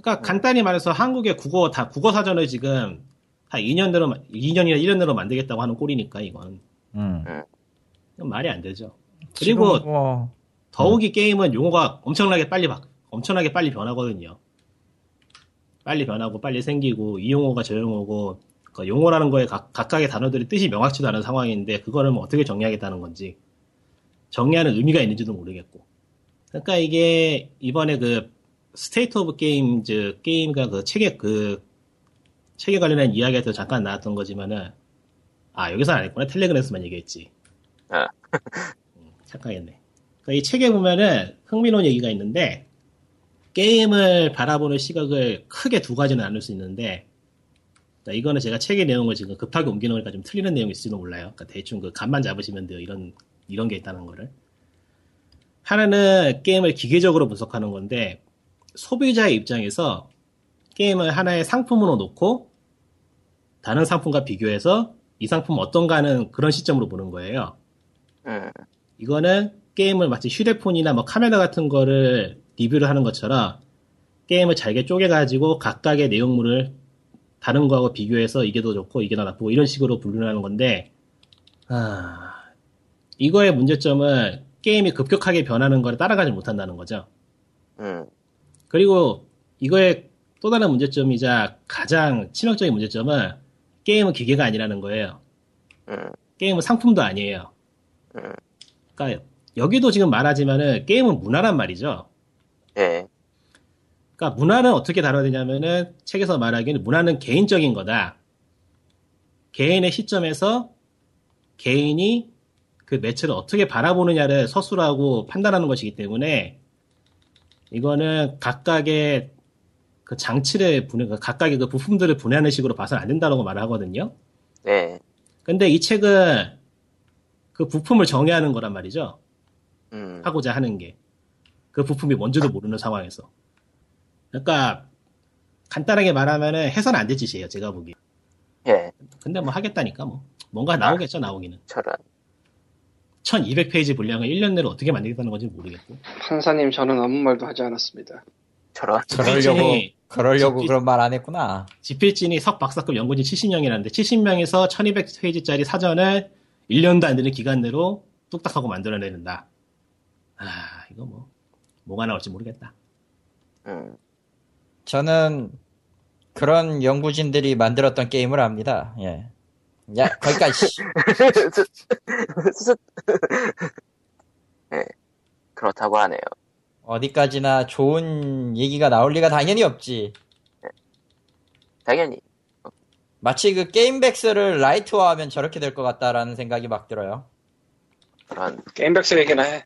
Speaker 4: 그러니까 간단히 말해서 한국의 국어 다 국어 사전을 지금 다 2년대로 2년이나 1년 내로 만들겠다고 하는 꼴이니까 이건
Speaker 2: 음.
Speaker 4: 말이 안 되죠.
Speaker 2: 지금
Speaker 4: 그리고
Speaker 2: 뭐,
Speaker 4: 더욱이 게임은 용어가 엄청나게 빨리 바, 엄청나게 빨리 변하거든요. 빨리 변하고 빨리 생기고 이 용어가 저 용어고 그 용어라는 거에 각, 각각의 단어들이 뜻이 명확치도 않은 상황인데 그거를 뭐 어떻게 정리하겠다는 건지 정리하는 의미가 있는지도 모르겠고. 그러니까 이게 이번에 그 State of Games 게임과 그 책에 그 책에 관련한 이야기가 더 잠깐 나왔던 거지만은 아 여기서 안 했구나 텔레그램에서만 얘기했지. 착각했네. 그러니까 이 책에 보면은 흥미로운 얘기가 있는데 게임을 바라보는 시각을 크게 두 가지는 나눌 수 있는데 그러니까 이거는 제가 책의 내용을 지금 급하게 옮기는 거니까 좀 틀리는 내용이 있을지도 몰라요. 그러니까 대충 그 감만 잡으시면 돼요. 이런 이런 게 있다는 거를. 하나는 게임을 기계적으로 분석하는 건데 소비자의 입장에서 게임을 하나의 상품으로 놓고 다른 상품과 비교해서 이 상품 어떤가 하는 그런 시점으로 보는 거예요.
Speaker 1: 음,
Speaker 4: 이거는 게임을 마치 휴대폰이나 뭐 카메라 같은 거를 리뷰를 하는 것처럼 게임을 잘게 쪼개가지고 각각의 내용물을 다른 거하고 비교해서 이게 더 좋고 이게 더 나쁘고 이런 식으로 분류를 하는 건데 아, 이거의 문제점은 게임이 급격하게 변하는 걸 따라가지 못한다는 거죠.
Speaker 1: 음,
Speaker 4: 그리고 이거의 또 다른 문제점이자 가장 치명적인 문제점은 게임은 기계가 아니라는 거예요.
Speaker 1: 음,
Speaker 4: 게임은 상품도 아니에요.
Speaker 1: 음,
Speaker 4: 그러니까 여기도 지금 말하지만은 게임은 문화란 말이죠.
Speaker 1: 예,
Speaker 4: 그러니까 문화는 어떻게 다뤄야 되냐면은 책에서 말하기는 문화는 개인적인 거다. 개인의 시점에서 개인이 그 매체를 어떻게 바라보느냐를 서술하고 판단하는 것이기 때문에 이거는 각각의 그 장치를 분해, 각각의 그 부품들을 분해하는 식으로 봐서는 안 된다고 말을 하거든요.
Speaker 1: 네,
Speaker 4: 근데 이 책은 그 부품을 정의하는 거란 말이죠.
Speaker 1: 음,
Speaker 4: 하고자 하는 게. 그 부품이 뭔지도 모르는 상황에서. 그러니까, 간단하게 말하면은 해서는 안될 짓이에요, 제가 보기.
Speaker 1: 예,
Speaker 4: 근데 뭐 하겠다니까, 뭐. 뭔가 나오겠죠, 나오기는.
Speaker 1: 저런.
Speaker 4: 1200페이지 분량을 1년 내로 어떻게 만들겠다는 건지 모르겠고.
Speaker 3: 판사님 저는 아무 말도 하지 않았습니다.
Speaker 1: 저런.
Speaker 2: 그러려고 그러려고
Speaker 4: 집필-
Speaker 2: 그런 말 안 했구나.
Speaker 4: 지필진이 석 박사급 연구진 70명이라는데, 70명에서 1200페이지짜리 사전을 1년도 안 되는 기간 내로 뚝딱 하고 만들어내는다. 아, 이거 뭐, 뭐가 나올지 모르겠다.
Speaker 1: 음,
Speaker 2: 저는 그런 연구진들이 만들었던 게임을 압니다. 예. 야, 거기까지.
Speaker 1: 예, 그렇다고 하네요.
Speaker 2: 어디까지나 좋은 얘기가 나올 리가 당연히 없지.
Speaker 1: 당연히.
Speaker 2: 마치 그 게임백스를 라이트화하면 저렇게 될 것 같다라는 생각이 막 들어요.
Speaker 1: 그런,
Speaker 3: 게임백스 얘기나 해.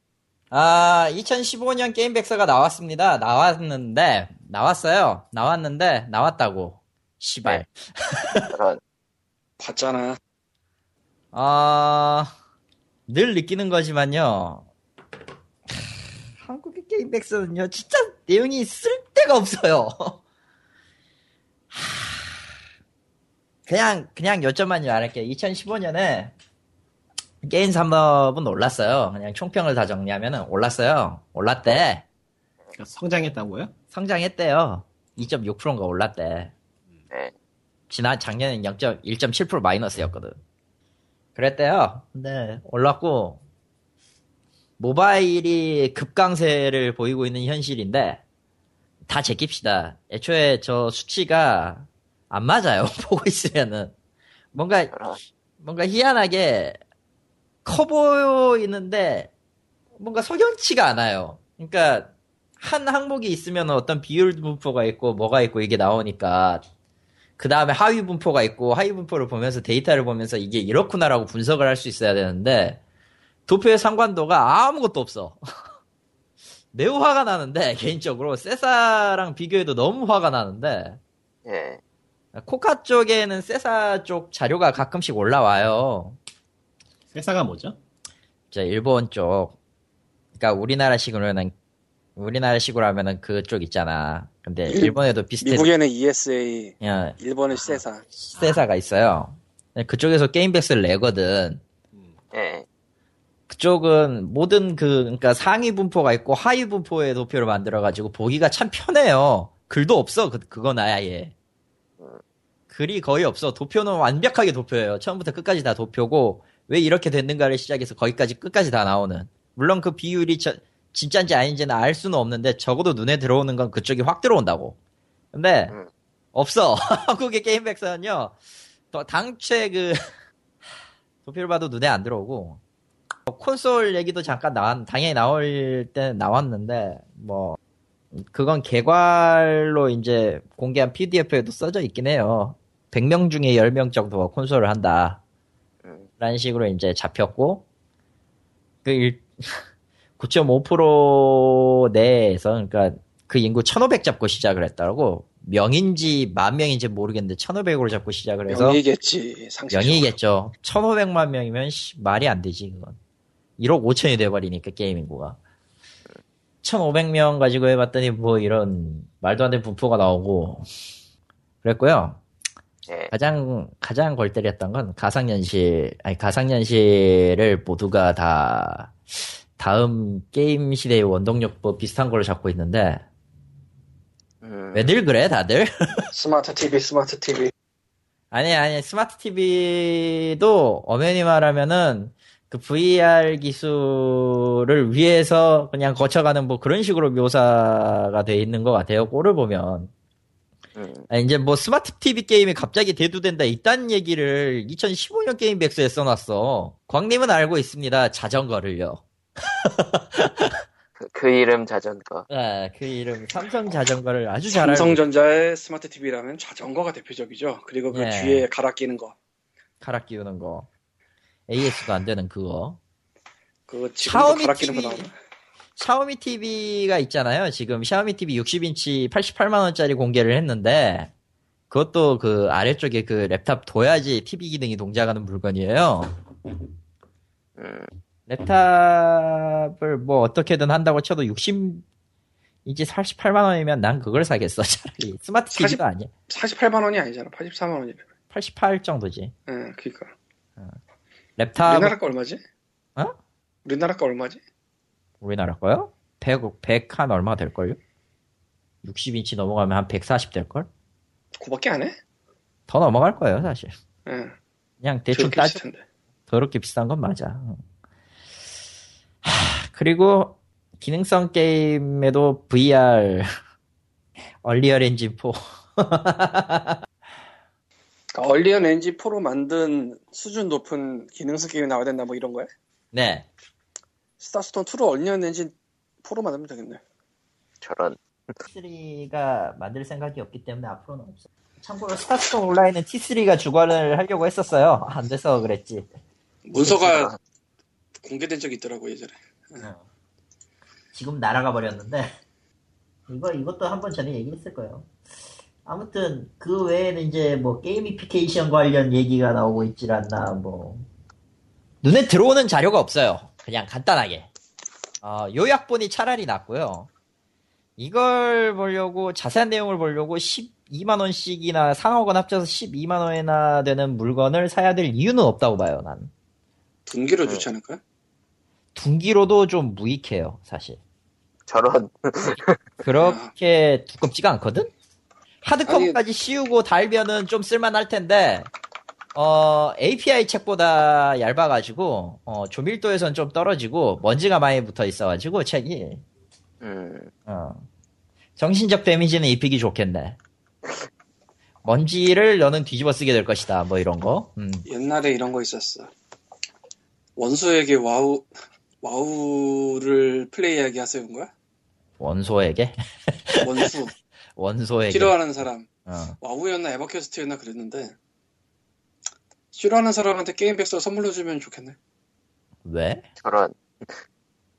Speaker 2: 아, 2015년 게임백스가 나왔습니다. 나왔는데, 나왔어요. 나왔는데, 나왔다고. 시발.
Speaker 1: 그런,
Speaker 3: 봤잖아.
Speaker 2: 아, 늘 느끼는 거지만요. 한국의 게임백스는요, 진짜 내용이 쓸데가 없어요. 그냥, 그냥 요점만 말할게요. 2015년에 게임 산업은 올랐어요. 그냥 총평을 다 정리하면은 올랐어요. 올랐대.
Speaker 4: 그러니까 성장했다고요?
Speaker 2: 성장했대요. 2.6%인가 올랐대.
Speaker 1: 네.
Speaker 2: 지난 작년엔 0.1.7% 마이너스였거든. 그랬대요. 근데 올랐고 모바일이 급강세를 보이고 있는 현실인데 다 제낍시다. 애초에 저 수치가 안 맞아요. 보고 있으면은 뭔가 뭔가 희한하게 커 보이는데 뭔가 석연치가 않아요. 그러니까 한 항목이 있으면 어떤 비율 분포가 있고 뭐가 있고 이게 나오니까 그 다음에 하위 분포가 있고 하위 분포를 보면서 데이터를 보면서 이게 이렇구나라고 분석을 할 수 있어야 되는데 도표의 상관도가 아무것도 없어. 매우 화가 나는데 개인적으로 세사랑 비교해도 너무 화가 나는데
Speaker 1: 예,
Speaker 2: 코카 쪽에는 세사 쪽 자료가 가끔씩 올라와요.
Speaker 4: 세사가 뭐죠?
Speaker 2: 저 일본 쪽. 그러니까 우리나라식으로는 우리나라식으로 하면은 그쪽 있잖아. 근데
Speaker 3: 일-
Speaker 2: 일본에도 비슷해.
Speaker 3: 미국에는 ESA,
Speaker 2: 야,
Speaker 3: 일본은 세사.
Speaker 2: 세사가 있어요. 그쪽에서 게임 백스를 내거든.
Speaker 1: 예,
Speaker 2: 그쪽은 모든 그 그러니까 상위 분포가 있고 하위 분포의 도표를 만들어 가지고 보기가 참 편해요. 글도 없어. 그 그건 아예. 글이 거의 없어. 도표는 완벽하게 도표예요. 처음부터 끝까지 다 도표고 왜 이렇게 됐는가를 시작해서 거기까지 끝까지 다 나오는. 물론 그 비율이 저- 진짜인지 아닌지는 알 수는 없는데 적어도 눈에 들어오는 건 그쪽이 확 들어온다고. 근데
Speaker 1: 음.
Speaker 2: 없어. 한국의 게임 백서는요. 또 당최 그 도표를 봐도 눈에 안 들어오고 콘솔 얘기도 잠깐 나왔 당연히 나올 때 나왔는데 뭐 그건 개괄로 이제 공개한 PDF에도 써져 있긴 해요. 100명 중에 10명 정도가 콘솔을 한다.
Speaker 1: 음.
Speaker 2: 라는 식으로 이제 잡혔고, 그 일, 9.5% 내에서, 그러니까 그 인구 1500 잡고 시작을 했다고, 명인지 만 명인지 모르겠는데 1500으로 잡고 시작을 해서,
Speaker 3: 명이겠지 상식.
Speaker 2: 명이겠죠. 1500만 명이면 씨, 말이 안 되지, 그건. 1억 5천이 돼버리니까, 게임 인구가. 1500명 가지고 해봤더니 뭐 이런 말도 안 되는 분포가 나오고 그랬고요.
Speaker 1: 예.
Speaker 2: 가장 가장 골 때렸던 건 가상현실 아니 가상현실을 모두가 다 다음 게임 시대의 원동력 뭐 비슷한 걸 잡고 있는데
Speaker 1: 음.
Speaker 2: 왜들 그래 다들?
Speaker 3: 스마트 TV, 스마트 TV.
Speaker 2: 아니 아니 스마트 TV도 엄연히 말하면은 그 VR 기술을 위해서 그냥 거쳐가는 뭐 그런 식으로 묘사가 돼 있는 것 같아요. 꼴을 보면.
Speaker 1: 음.
Speaker 2: 아니, 이제 뭐 스마트 TV 게임이 갑자기 대두된다 이딴 얘기를 2015년 게임 백서에 써놨어. 광님은 알고 있습니다. 자전거를요.
Speaker 1: 그, 그 이름 자전거.
Speaker 2: 아, 그 이름 삼성 자전거를 아주 잘 알고
Speaker 3: 삼성전자의 스마트 TV라면 자전거가 대표적이죠. 그리고 그
Speaker 2: 예.
Speaker 3: 뒤에 갈아 끼는 거.
Speaker 2: 갈아 끼우는 거. AS도 안 되는 그거.
Speaker 3: 그거 지금도
Speaker 2: 샤오미 TV. 샤오미 TV가 있잖아요. 지금 샤오미 TV 60인치 88만 원짜리 공개를 했는데, 그것도 그 아래쪽에 그 랩탑 둬야지 TV 기능이 동작하는 물건이에요.
Speaker 1: 음.
Speaker 2: 랩탑을 뭐 어떻게든 한다고 쳐도 60인치 48만 원이면 난 그걸 사겠어, 차라리. 스마트 TV가 아니야.
Speaker 3: 48만 원이 아니잖아. 84만 원이래.
Speaker 2: 88 정도지.
Speaker 3: 예, 그니까.
Speaker 2: 랩탑,
Speaker 3: 우리나라 거 얼마지?
Speaker 2: 어?
Speaker 3: 우리나라 거 얼마지?
Speaker 2: 우리나라 거요? 100, 100 한 얼마 될걸요? 60인치 넘어가면 한 140 될걸?
Speaker 3: 그거밖에 안 해?
Speaker 2: 더 넘어갈 거예요, 사실.
Speaker 3: 예.
Speaker 2: 그냥 대충 따지,
Speaker 3: 비슷한데.
Speaker 2: 더럽게 비싼 건 맞아. 하, 그리고 기능성 게임에도 VR 얼리얼 엔진 4
Speaker 3: 그러니까 얼리언 엔진 4로 만든 수준 높은 기능성 게임이 나와야 된다 뭐 이런 거야?
Speaker 2: 네.
Speaker 3: 스타스톤 2로 얼리언 엔진 4로 만들면 되겠네.
Speaker 1: 저런.
Speaker 2: 3가 만들 생각이 없기 때문에 앞으로는 없어. 참고로 스타스톤 온라인은 T3가 주관을 하려고 했었어요. 안 돼서 그랬지.
Speaker 3: 문서가 공개된 적이 있더라고 예전에.
Speaker 2: 지금 날아가 버렸는데 이거 이것도 한 번 전에 얘기했을 거예요. 아무튼 그 외에는 이제 뭐 gamification 관련 얘기가 나오고 있질 않나 뭐 눈에 들어오는 자료가 없어요. 그냥 간단하게 어, 요약본이 차라리 낫고요. 이걸 보려고 자세한 내용을 보려고 12만 원씩이나 상하권 합쳐서 12만 원이나 되는 물건을 사야 될 이유는 없다고 봐요. 난
Speaker 3: 분기로 좋지 않을까?
Speaker 2: 둔기로도 좀 무익해요, 사실.
Speaker 1: 저런.
Speaker 2: 그렇게 두껍지가 않거든? 하드컴까지 씌우고 달면은 좀 쓸만할 텐데, 어, API 책보다 얇아가지고, 어, 조밀도에선 좀 떨어지고, 먼지가 많이 붙어 있어가지고, 책이,
Speaker 1: 음.
Speaker 2: 어, 정신적 데미지는 입히기 좋겠네. 먼지를 너는 뒤집어 쓰게 될 것이다, 뭐 이런 거. 음.
Speaker 3: 옛날에 이런 거 있었어. 원수에게 WoW WoW를 플레이하게 하세요인 거야?
Speaker 2: 원수에게?
Speaker 3: 원수
Speaker 2: 원수에게.
Speaker 3: 싫어하는 사람
Speaker 2: 어.
Speaker 3: WoW였나 EverQuest였나 그랬는데 싫어하는 사람한테 게임 백서 선물로 주면 좋겠네.
Speaker 2: 왜?
Speaker 1: 저런.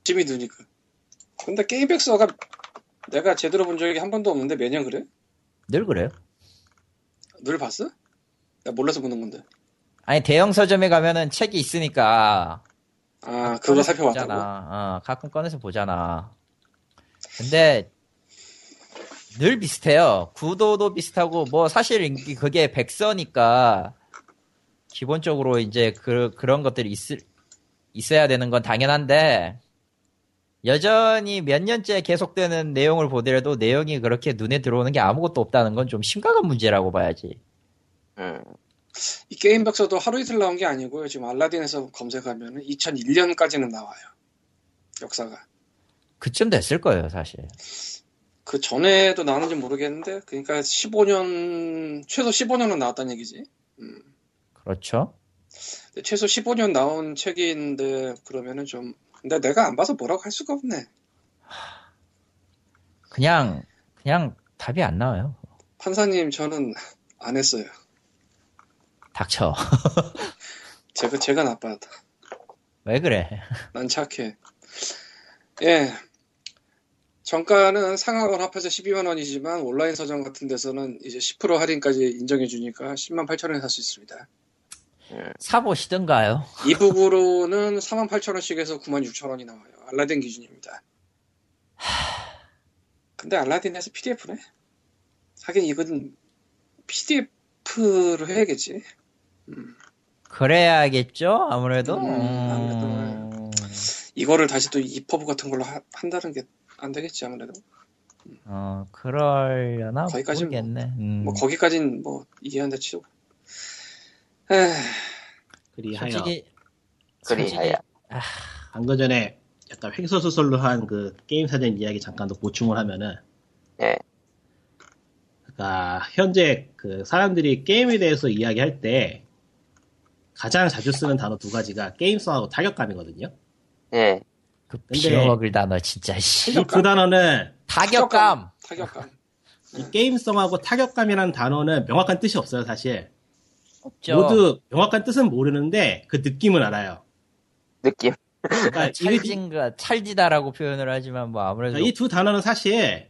Speaker 3: 짐이 드니까. 근데 게임 백서가 내가 제대로 본 적이 한 번도 없는데 매년 그래?
Speaker 2: 늘 그래요.
Speaker 3: 늘 봤어? 나 몰라서 보는 건데.
Speaker 2: 아니, 대형 서점에 가면은 책이 있으니까,
Speaker 3: 아 그거 살펴봤다고?
Speaker 2: 보잖아. 어, 가끔 꺼내서 보잖아. 근데 늘 비슷해요. 구도도 비슷하고 뭐 사실 이- 그게 백서니까 기본적으로 이제 그 그런 것들이 있을 있어야 되는 건 당연한데 여전히 몇 년째 계속되는 내용을 보더라도 내용이 그렇게 눈에 들어오는 게 아무것도 없다는 건 좀 심각한 문제라고 봐야지.
Speaker 1: 음.
Speaker 3: 이 게임 백서도 하루 이틀 나온 게 아니고요. 지금 알라딘에서 검색하면 2001년까지는 나와요. 역사가.
Speaker 2: 그쯤 됐을 거예요, 사실.
Speaker 3: 그 전에도 나왔는지 모르겠는데, 그러니까 15년, 최소 15년은 나왔다는 얘기지. 음.
Speaker 2: 그렇죠.
Speaker 3: 최소 15년 나온 책인데, 그러면은 좀, 근데 내가 안 봐서 뭐라고 할 수가 없네.
Speaker 2: 그냥 그냥 답이 안 나와요.
Speaker 3: 판사님 저는 안 했어요.
Speaker 2: 닥쳐.
Speaker 3: 제가 제가 나빠하다.
Speaker 2: 왜 그래?
Speaker 3: 난 착해. 예. 정가는 상하건 합해서 12만 원이지만 온라인 서점 같은 데서는 이제 10% 할인까지 인정해 주니까 10만 8천 원에 살 수 있습니다.
Speaker 2: 사보시던가요?
Speaker 3: 이북으로는 4만 8천 원씩에서 9만 6천 원이 나와요. 알라딘 기준입니다. 근데 알라딘에서 PDF네? 하긴 이건 PDF로 해야겠지.
Speaker 2: 그래야겠죠? 아무래도.
Speaker 3: 음,
Speaker 2: 음,
Speaker 3: 이거를 다시 또 이퍼브 같은 걸로 하- 한다는 게 안 되겠지 아무래도.
Speaker 2: 어, 그러려나
Speaker 3: 거기까진
Speaker 2: 모르겠네. 음.
Speaker 3: 뭐 거기까진 뭐 이해한다 치고. 에휴,
Speaker 4: 그리하여
Speaker 2: 솔직히
Speaker 1: 그리하여.
Speaker 4: 방금 전에 약간 횡설수설로 한 그 게임 사전 이야기 잠깐 더 보충을 하면은
Speaker 1: 예.
Speaker 4: 그러니까 현재 그 사람들이 게임에 대해서 이야기할 때 가장 자주 쓰는 단어 두 가지가 게임성하고 타격감이거든요.
Speaker 1: 예.
Speaker 2: 그
Speaker 4: 근데-
Speaker 2: 빌어먹을 단어 진짜 씨.
Speaker 4: 이두 단어는
Speaker 2: 타격감.
Speaker 3: 타격감.
Speaker 4: 이 게임성하고 타격감이라는 단어는 명확한 뜻이 없어요, 사실.
Speaker 2: 없죠.
Speaker 4: 모두 명확한 뜻은 모르는데 그 느낌은 알아요.
Speaker 1: 느낌.
Speaker 4: 그러니까
Speaker 2: 찰진가 찰지다라고 표현을 하지만 뭐 아무래도
Speaker 4: 이두 단어는 사실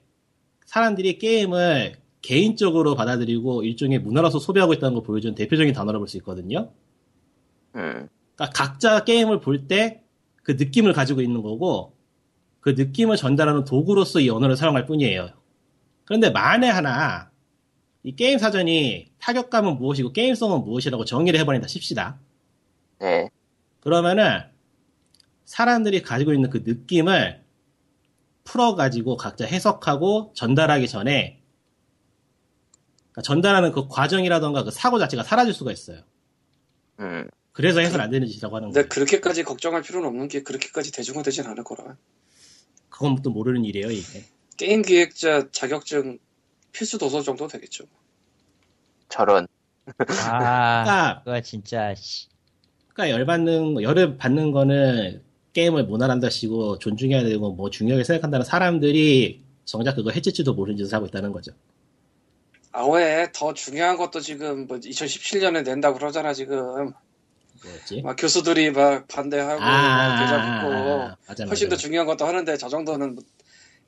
Speaker 4: 사람들이 게임을 개인적으로 받아들이고 일종의 문화로서 소비하고 있다는 걸 보여주는 대표적인 단어로 볼 수 있거든요.
Speaker 1: 음.
Speaker 4: 그러니까 각자 게임을 볼 때 그 느낌을 가지고 있는 거고 그 느낌을 전달하는 도구로서 이 언어를 사용할 뿐이에요. 그런데 만에 하나 이 게임 사전이 타격감은 무엇이고 게임성은 무엇이라고 정의를 해버린다 칩시다.
Speaker 1: 예.
Speaker 4: 그러면은 사람들이 가지고 있는 그 느낌을 풀어가지고 각자 해석하고 전달하기 전에 그러니까 전달하는 그 과정이라던가 그 사고 자체가 사라질 수가 있어요.
Speaker 1: 음.
Speaker 4: 그래서 해서는 안 되는 짓이라고 하는 거예요.
Speaker 3: 그렇게까지 걱정할 필요는 없는 게 그렇게까지 대중화되진 않을 거라.
Speaker 4: 그건 또 모르는 일이에요, 이게.
Speaker 3: 게임 기획자 자격증 필수 도서 정도 되겠죠.
Speaker 1: 저런.
Speaker 2: 아
Speaker 4: 그러니까,
Speaker 2: 그거 진짜 씨.
Speaker 4: 그러니까 열받는, 거- 열을 받는 거는 게임을 모난한다시고 존중해야 되고 뭐 중요하게 생각한다는 사람들이 정작 그거 해칠지도 모르는 짓을 하고 있다는 거죠.
Speaker 3: 아왜 더 중요한 것도 지금 뭐 2017년에 낸다고 그러잖아 지금.
Speaker 4: 뭐였지?
Speaker 3: 막 교수들이 막 반대하고 막 대잡고
Speaker 4: 아, 맞아,
Speaker 3: 훨씬 더
Speaker 4: 맞아.
Speaker 3: 중요한 것도 하는데 저 정도는 뭐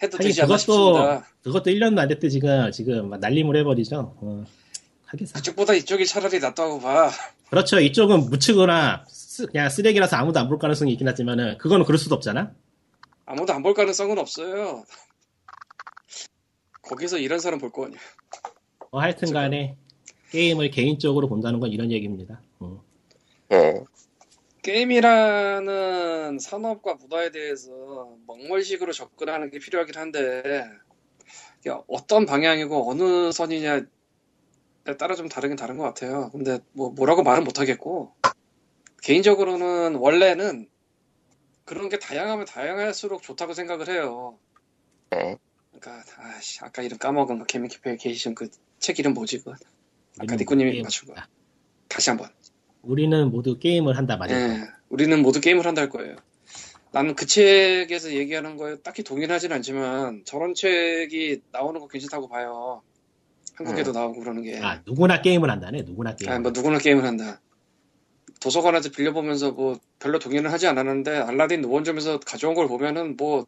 Speaker 3: 해도 되지 않나 싶습니다.
Speaker 4: 그것도 1년도 안 됐대 지금 지금 막 난림을 해버리죠. 어, 하겠어.
Speaker 3: 그쪽보다 이쪽이 차라리 낫다고 봐.
Speaker 4: 그렇죠. 이쪽은 쓰- 그냥 쓰레기라서 아무도 안 볼 가능성이 있긴 하지만은 그거는 그럴 수도 없잖아.
Speaker 3: 아무도 안 볼 가능성은 없어요. 거기서 이런 사람 볼 거 아니야.
Speaker 4: 뭐 하여튼간에 게임을 개인적으로 본다는 건 이런 얘기입니다. 어.
Speaker 1: 예.
Speaker 3: 게임이라는 산업과 문화에 대해서 먹물식으로 접근하는 게 필요하긴 한데 어떤 방향이고 어느 선이냐에 따라 좀 다르긴 다른 것 같아요. 근데 뭐 뭐라고 말은 못하겠고 개인적으로는 원래는 그런 게 다양하면 다양할수록 좋다고 생각을 해요.
Speaker 1: 예.
Speaker 3: 그러니까 아씨 아까 이름 까먹은 거 게미키페이케이션 그 책 이름 뭐지 그 아까 니꾸님이 맞춘 거
Speaker 4: 아,
Speaker 3: 다시 한번
Speaker 4: 우리는 모두 게임을 한다 말이야.
Speaker 3: 예, 우리는 모두 게임을 한다 할 거예요. 나는 그 책에서 얘기하는 거에 딱히 동의는 하진 않지만 저런 책이 나오는 거 괜찮다고 봐요. 한국에도 나오고 그러는 게.
Speaker 4: 아 누구나 게임을 한다네. 누구나 게임.
Speaker 3: 아, 뭐 누구나 게임을 한다. 도서관에서 빌려보면서 뭐 별로 동의는 하지 않았는데 알라딘 원점에서 가져온 걸 보면은 뭐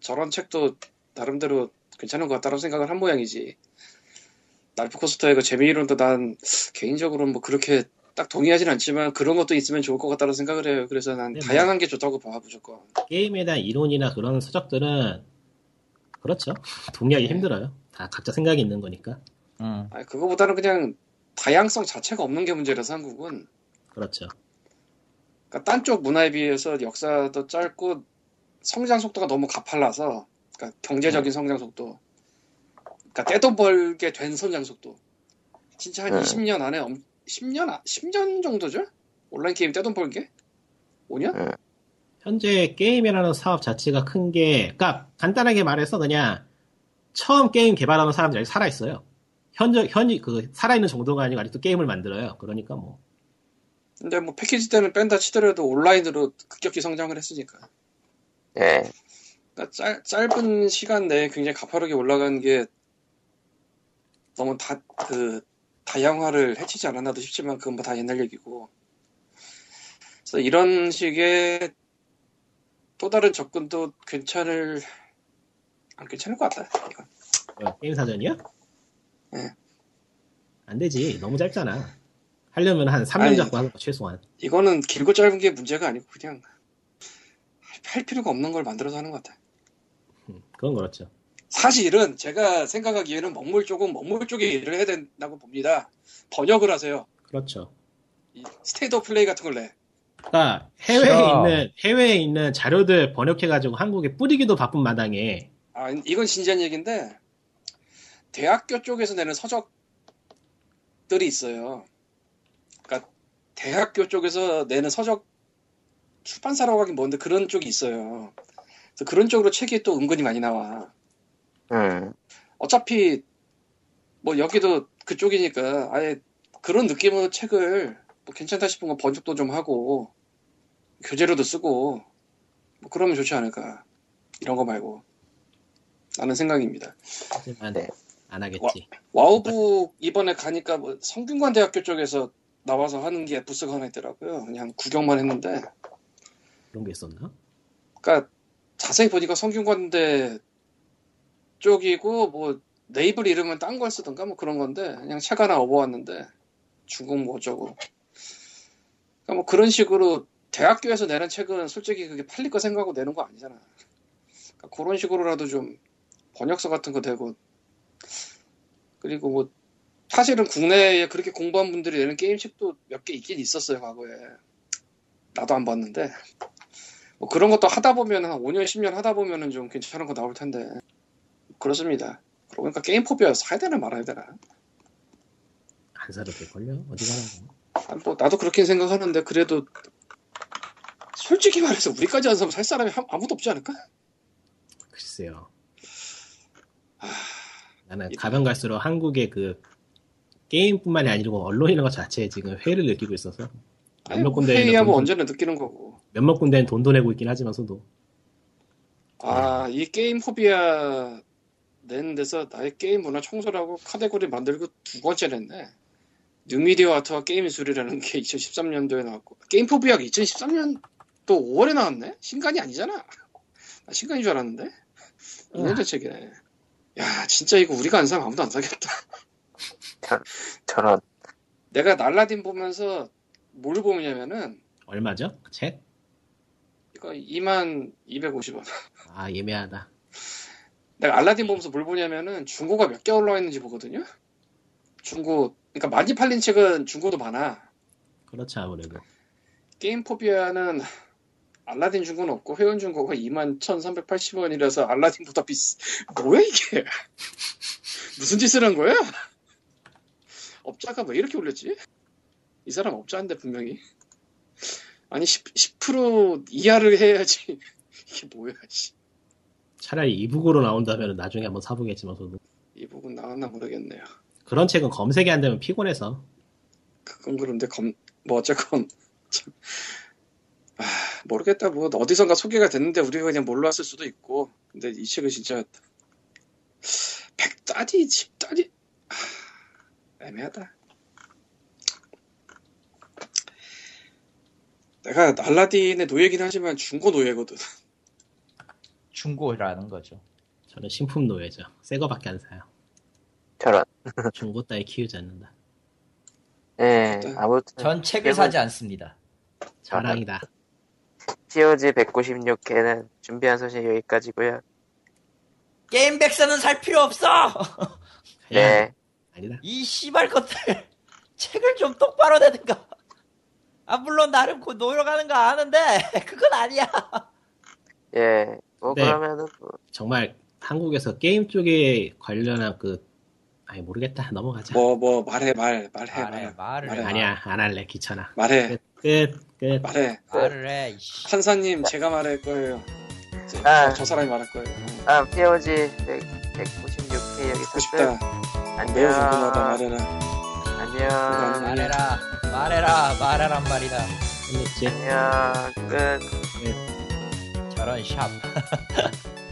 Speaker 3: 저런 책도 나름대로 괜찮은 것 같다고 생각을 한 모양이지. 날프코스터의 그 재미 이론도 난 개인적으로는 뭐 그렇게 딱 동의하진 않지만 그런 것도 있으면 좋을 것 같다고 생각을 해요. 그래서 난
Speaker 4: 네, 뭐.
Speaker 3: 다양한 게 좋다고 봐 무조건.
Speaker 4: 게임에 대한 이론이나 그런 서적들은 그렇죠. 동의하기
Speaker 3: 네.
Speaker 4: 힘들어요. 다 각자 생각이 있는 거니까.
Speaker 2: 음.
Speaker 3: 아니, 그거보다는 그냥 다양성 자체가 없는 게 문제라서 한국은.
Speaker 4: 그렇죠.
Speaker 3: 그러니까 딴 쪽 문화에 비해서 역사도 짧고 성장 속도가 너무 가팔라서 그러니까 경제적인 성장 속도 그러니까 떼돈 벌게 된 성장 속도 진짜 한
Speaker 1: 네.
Speaker 3: 20년 안에 엄- 10년 아- 10년 정도죠? 온라인 게임 떼돈 벌게? 5년?
Speaker 4: 현재 게임이라는 사업 자체가 큰 게, 그러니까 간단하게 말해서 그냥 처음 게임 개발하는 사람들이 아직 살아 있어요. 현재 현이 그 살아 있는 정도가 아니고 아직도 게임을 만들어요. 그러니까 뭐
Speaker 3: 근데 뭐 패키지 때는 뺀다 치더라도 온라인으로 급격히 성장을 했으니까
Speaker 1: 예.
Speaker 3: 그러니까 짧, 짧은 시간 내에 굉장히 가파르게 올라간 게 너무 다, 그, 다양화를 해치지 않았나도 싶지만 그건 뭐 다 옛날 얘기고. 그래서 이런 식의 또 다른 접근도 괜찮을, 안 괜찮을 것 같다, 이건.
Speaker 4: 어, 게임 사전이요?
Speaker 3: 네.
Speaker 4: 안 되지. 너무 짧잖아. 하려면 한 3년
Speaker 3: 아니,
Speaker 4: 잡고 하는 거 최소한.
Speaker 3: 이거는 길고 짧은 게 문제가 아니고 그냥 할 필요가 없는 걸 만들어서 하는 것 같아.
Speaker 4: 음, 그건 그렇죠.
Speaker 3: 사실은 제가 생각하기에는 먹물 쪽은 먹물 쪽에 일을 해야 된다고 봅니다. 번역을 하세요.
Speaker 4: 그렇죠.
Speaker 3: of play 같은 걸 내.
Speaker 4: 그러니까 해외에
Speaker 2: 싫어.
Speaker 4: 있는 해외에 있는 자료들 번역해가지고 한국에 뿌리기도 바쁜 마당에
Speaker 3: 아, 이건 진지한 얘기인데, 대학교 쪽에서 내는 서적들이 있어요. 그러니까, 대학교 쪽에서 내는 서적, 출판사라고 하긴 뭔데 그런 쪽이 있어요. 그래서 그런 쪽으로 책이 또 은근히 많이 나와.
Speaker 1: 음.
Speaker 3: 어차피, 뭐 여기도 그쪽이니까, 아예 그런 느낌으로 책을 뭐 괜찮다 싶은 건 번역도 좀 하고, 교재로도 쓰고, 뭐 그러면 좋지 않을까. 이런 거 말고. 라는 생각입니다.
Speaker 4: 하지만
Speaker 1: 네.
Speaker 4: 안 하겠지.
Speaker 3: 와 우북 이번에 가니까 뭐 성균관 대학교 쪽에서 나와서 하는 게 부스가 하나 있더라고요. 그냥 구경만 했는데,
Speaker 4: 그런 게 있었나?
Speaker 3: 그러니까 자세히 보니까 성균관대 쪽이고 뭐 네이블 이름은 딴 걸 쓰던가 뭐 그런 건데 그냥 책 하나 업어왔는데 중국 뭐 어쩌고. 그러니까 뭐 그런 식으로 대학교에서 내는 책은 솔직히 그게 팔릴 거 생각하고 내는 거 아니잖아. 그러니까 그런 식으로라도 좀 번역서 같은 거 되고 그리고 뭐 사실은 국내에 그렇게 공부한 분들이 내는 게임 책도 몇 개 있긴 있었어요 과거에 나도 안 봤는데 뭐 그런 것도 하다 보면 한 5년 10년 하다 보면은 좀 괜찮은 거 나올 텐데 그렇습니다 그러고 보니까 게임 포비아 사야 되나 말아야 되나
Speaker 4: 안 사도 될걸요? 어디 가나?
Speaker 3: 아, 뭐 나도 그렇게 생각하는데 그래도 솔직히 말해서 우리까지 안 사면 살 사람이 한- 아무도 없지 않을까?
Speaker 4: 글쎄요. 나는 가면 갈수록 한국의 그 게임뿐만이 아니고 언론 이런 것 자체에 지금 회의를 느끼고 있어서 몇몇
Speaker 3: 뭐
Speaker 4: 군데에는
Speaker 3: 회의하면
Speaker 4: 돈,
Speaker 3: 언제나 느끼는 거고
Speaker 4: 몇몇 군데는 돈도 내고 있긴 하지만서도
Speaker 3: 아이 게임 포비아 낸 데서 나의 게임 문화 청소라고 카테고리 만들고 두 번째 냈네 뉴미디어 아트와 게임 미술이라는 게 2013년도에 나왔고 게임 포비아가 2013년 또 5월에 나왔네? 신간이 아니잖아 나 신간인 줄 알았는데 2년째 책이네 야 진짜 이거 우리가 안 사면 아무도 안 사겠다
Speaker 1: 저런.
Speaker 3: 내가 날라딘 보면서 뭘 보냐면은
Speaker 4: 얼마죠? 그 책?
Speaker 3: 이거 2만 250원
Speaker 4: 아 예매하다.
Speaker 3: 내가 알라딘 보면서 뭘 보냐면은 중고가 몇 개 올라와 있는지 보거든요 중고 그러니까 많이 팔린 책은 중고도 많아
Speaker 4: 그렇죠 아무래도.
Speaker 3: 게임 포비아는 알라딘 중고는 없고 회원 중고가 21,380원이라서 알라딘보다 비싸. 뭐야 이게? 무슨 짓을 한 거야? 업자가 왜 이렇게 올렸지? 이 사람 업자인데 분명히. 아니 10, 10% 이하를 해야지. 이게 뭐야? 씨.
Speaker 4: 차라리 이북으로 나온다면 나중에 한번 사보겠지만서도
Speaker 3: 이 부분 나왔나 모르겠네요.
Speaker 4: 그런 책은 검색이 안 되면 피곤해서
Speaker 3: 그건 그런데 검, 뭐 어쨌건 참, 아, 모르겠다. 뭐 어디선가 소개가 됐는데 우리가 그냥 몰랐을 수도 있고. 근데 이 책은 진짜 백다리, 십다리 아, 애매하다. 내가 알라딘의 노예긴 하지만 중고 노예거든.
Speaker 2: 중고라는 거죠.
Speaker 4: 저는 신품 노예죠. 새 거밖에 안 사요.
Speaker 1: 저런.
Speaker 4: 중고 따위 키우지 않는다.
Speaker 1: 예,
Speaker 3: 일단
Speaker 1: 아무튼.
Speaker 2: 전 책을 사지 않습니다.
Speaker 4: 자랑이다.
Speaker 1: POG 196회는 준비한 소식 여기까지고요
Speaker 2: 게임 백서는 살 필요 없어!
Speaker 1: 네.
Speaker 4: 아니다.
Speaker 2: 이 씨발 것들 책을 좀 똑바로 내든가. 아 물론 나름 곧 노력하는 거 아는데 그건 아니야.
Speaker 1: 예. 뭐,
Speaker 4: 네.
Speaker 1: 그러면은, 뭐,
Speaker 4: 정말 한국에서 게임 쪽에 관련한 그 아니 모르겠다 넘어가자.
Speaker 3: 뭐, 뭐, 말해, 말, 말해,
Speaker 2: 말해,
Speaker 3: 말.
Speaker 2: 말을
Speaker 3: 말해.
Speaker 2: 해.
Speaker 4: 아니야 안 할래 귀찮아.
Speaker 3: 말해,
Speaker 4: 끝 끝.
Speaker 3: 말해.
Speaker 2: 말을 해. 이씨.
Speaker 3: 판사님, 제가 말할 거예요. 저,
Speaker 1: 아.
Speaker 3: 저 사람이 말할 거예요.
Speaker 1: 아, POG 100, 196회 여기서 끝.
Speaker 3: 싶다.
Speaker 1: 안녕.
Speaker 3: 매우 궁금하다, 말해라.
Speaker 1: 안녕.
Speaker 2: 말해라. 말해라. 말해란 말이다.
Speaker 1: 안녕. 끝.
Speaker 2: 저런 샵.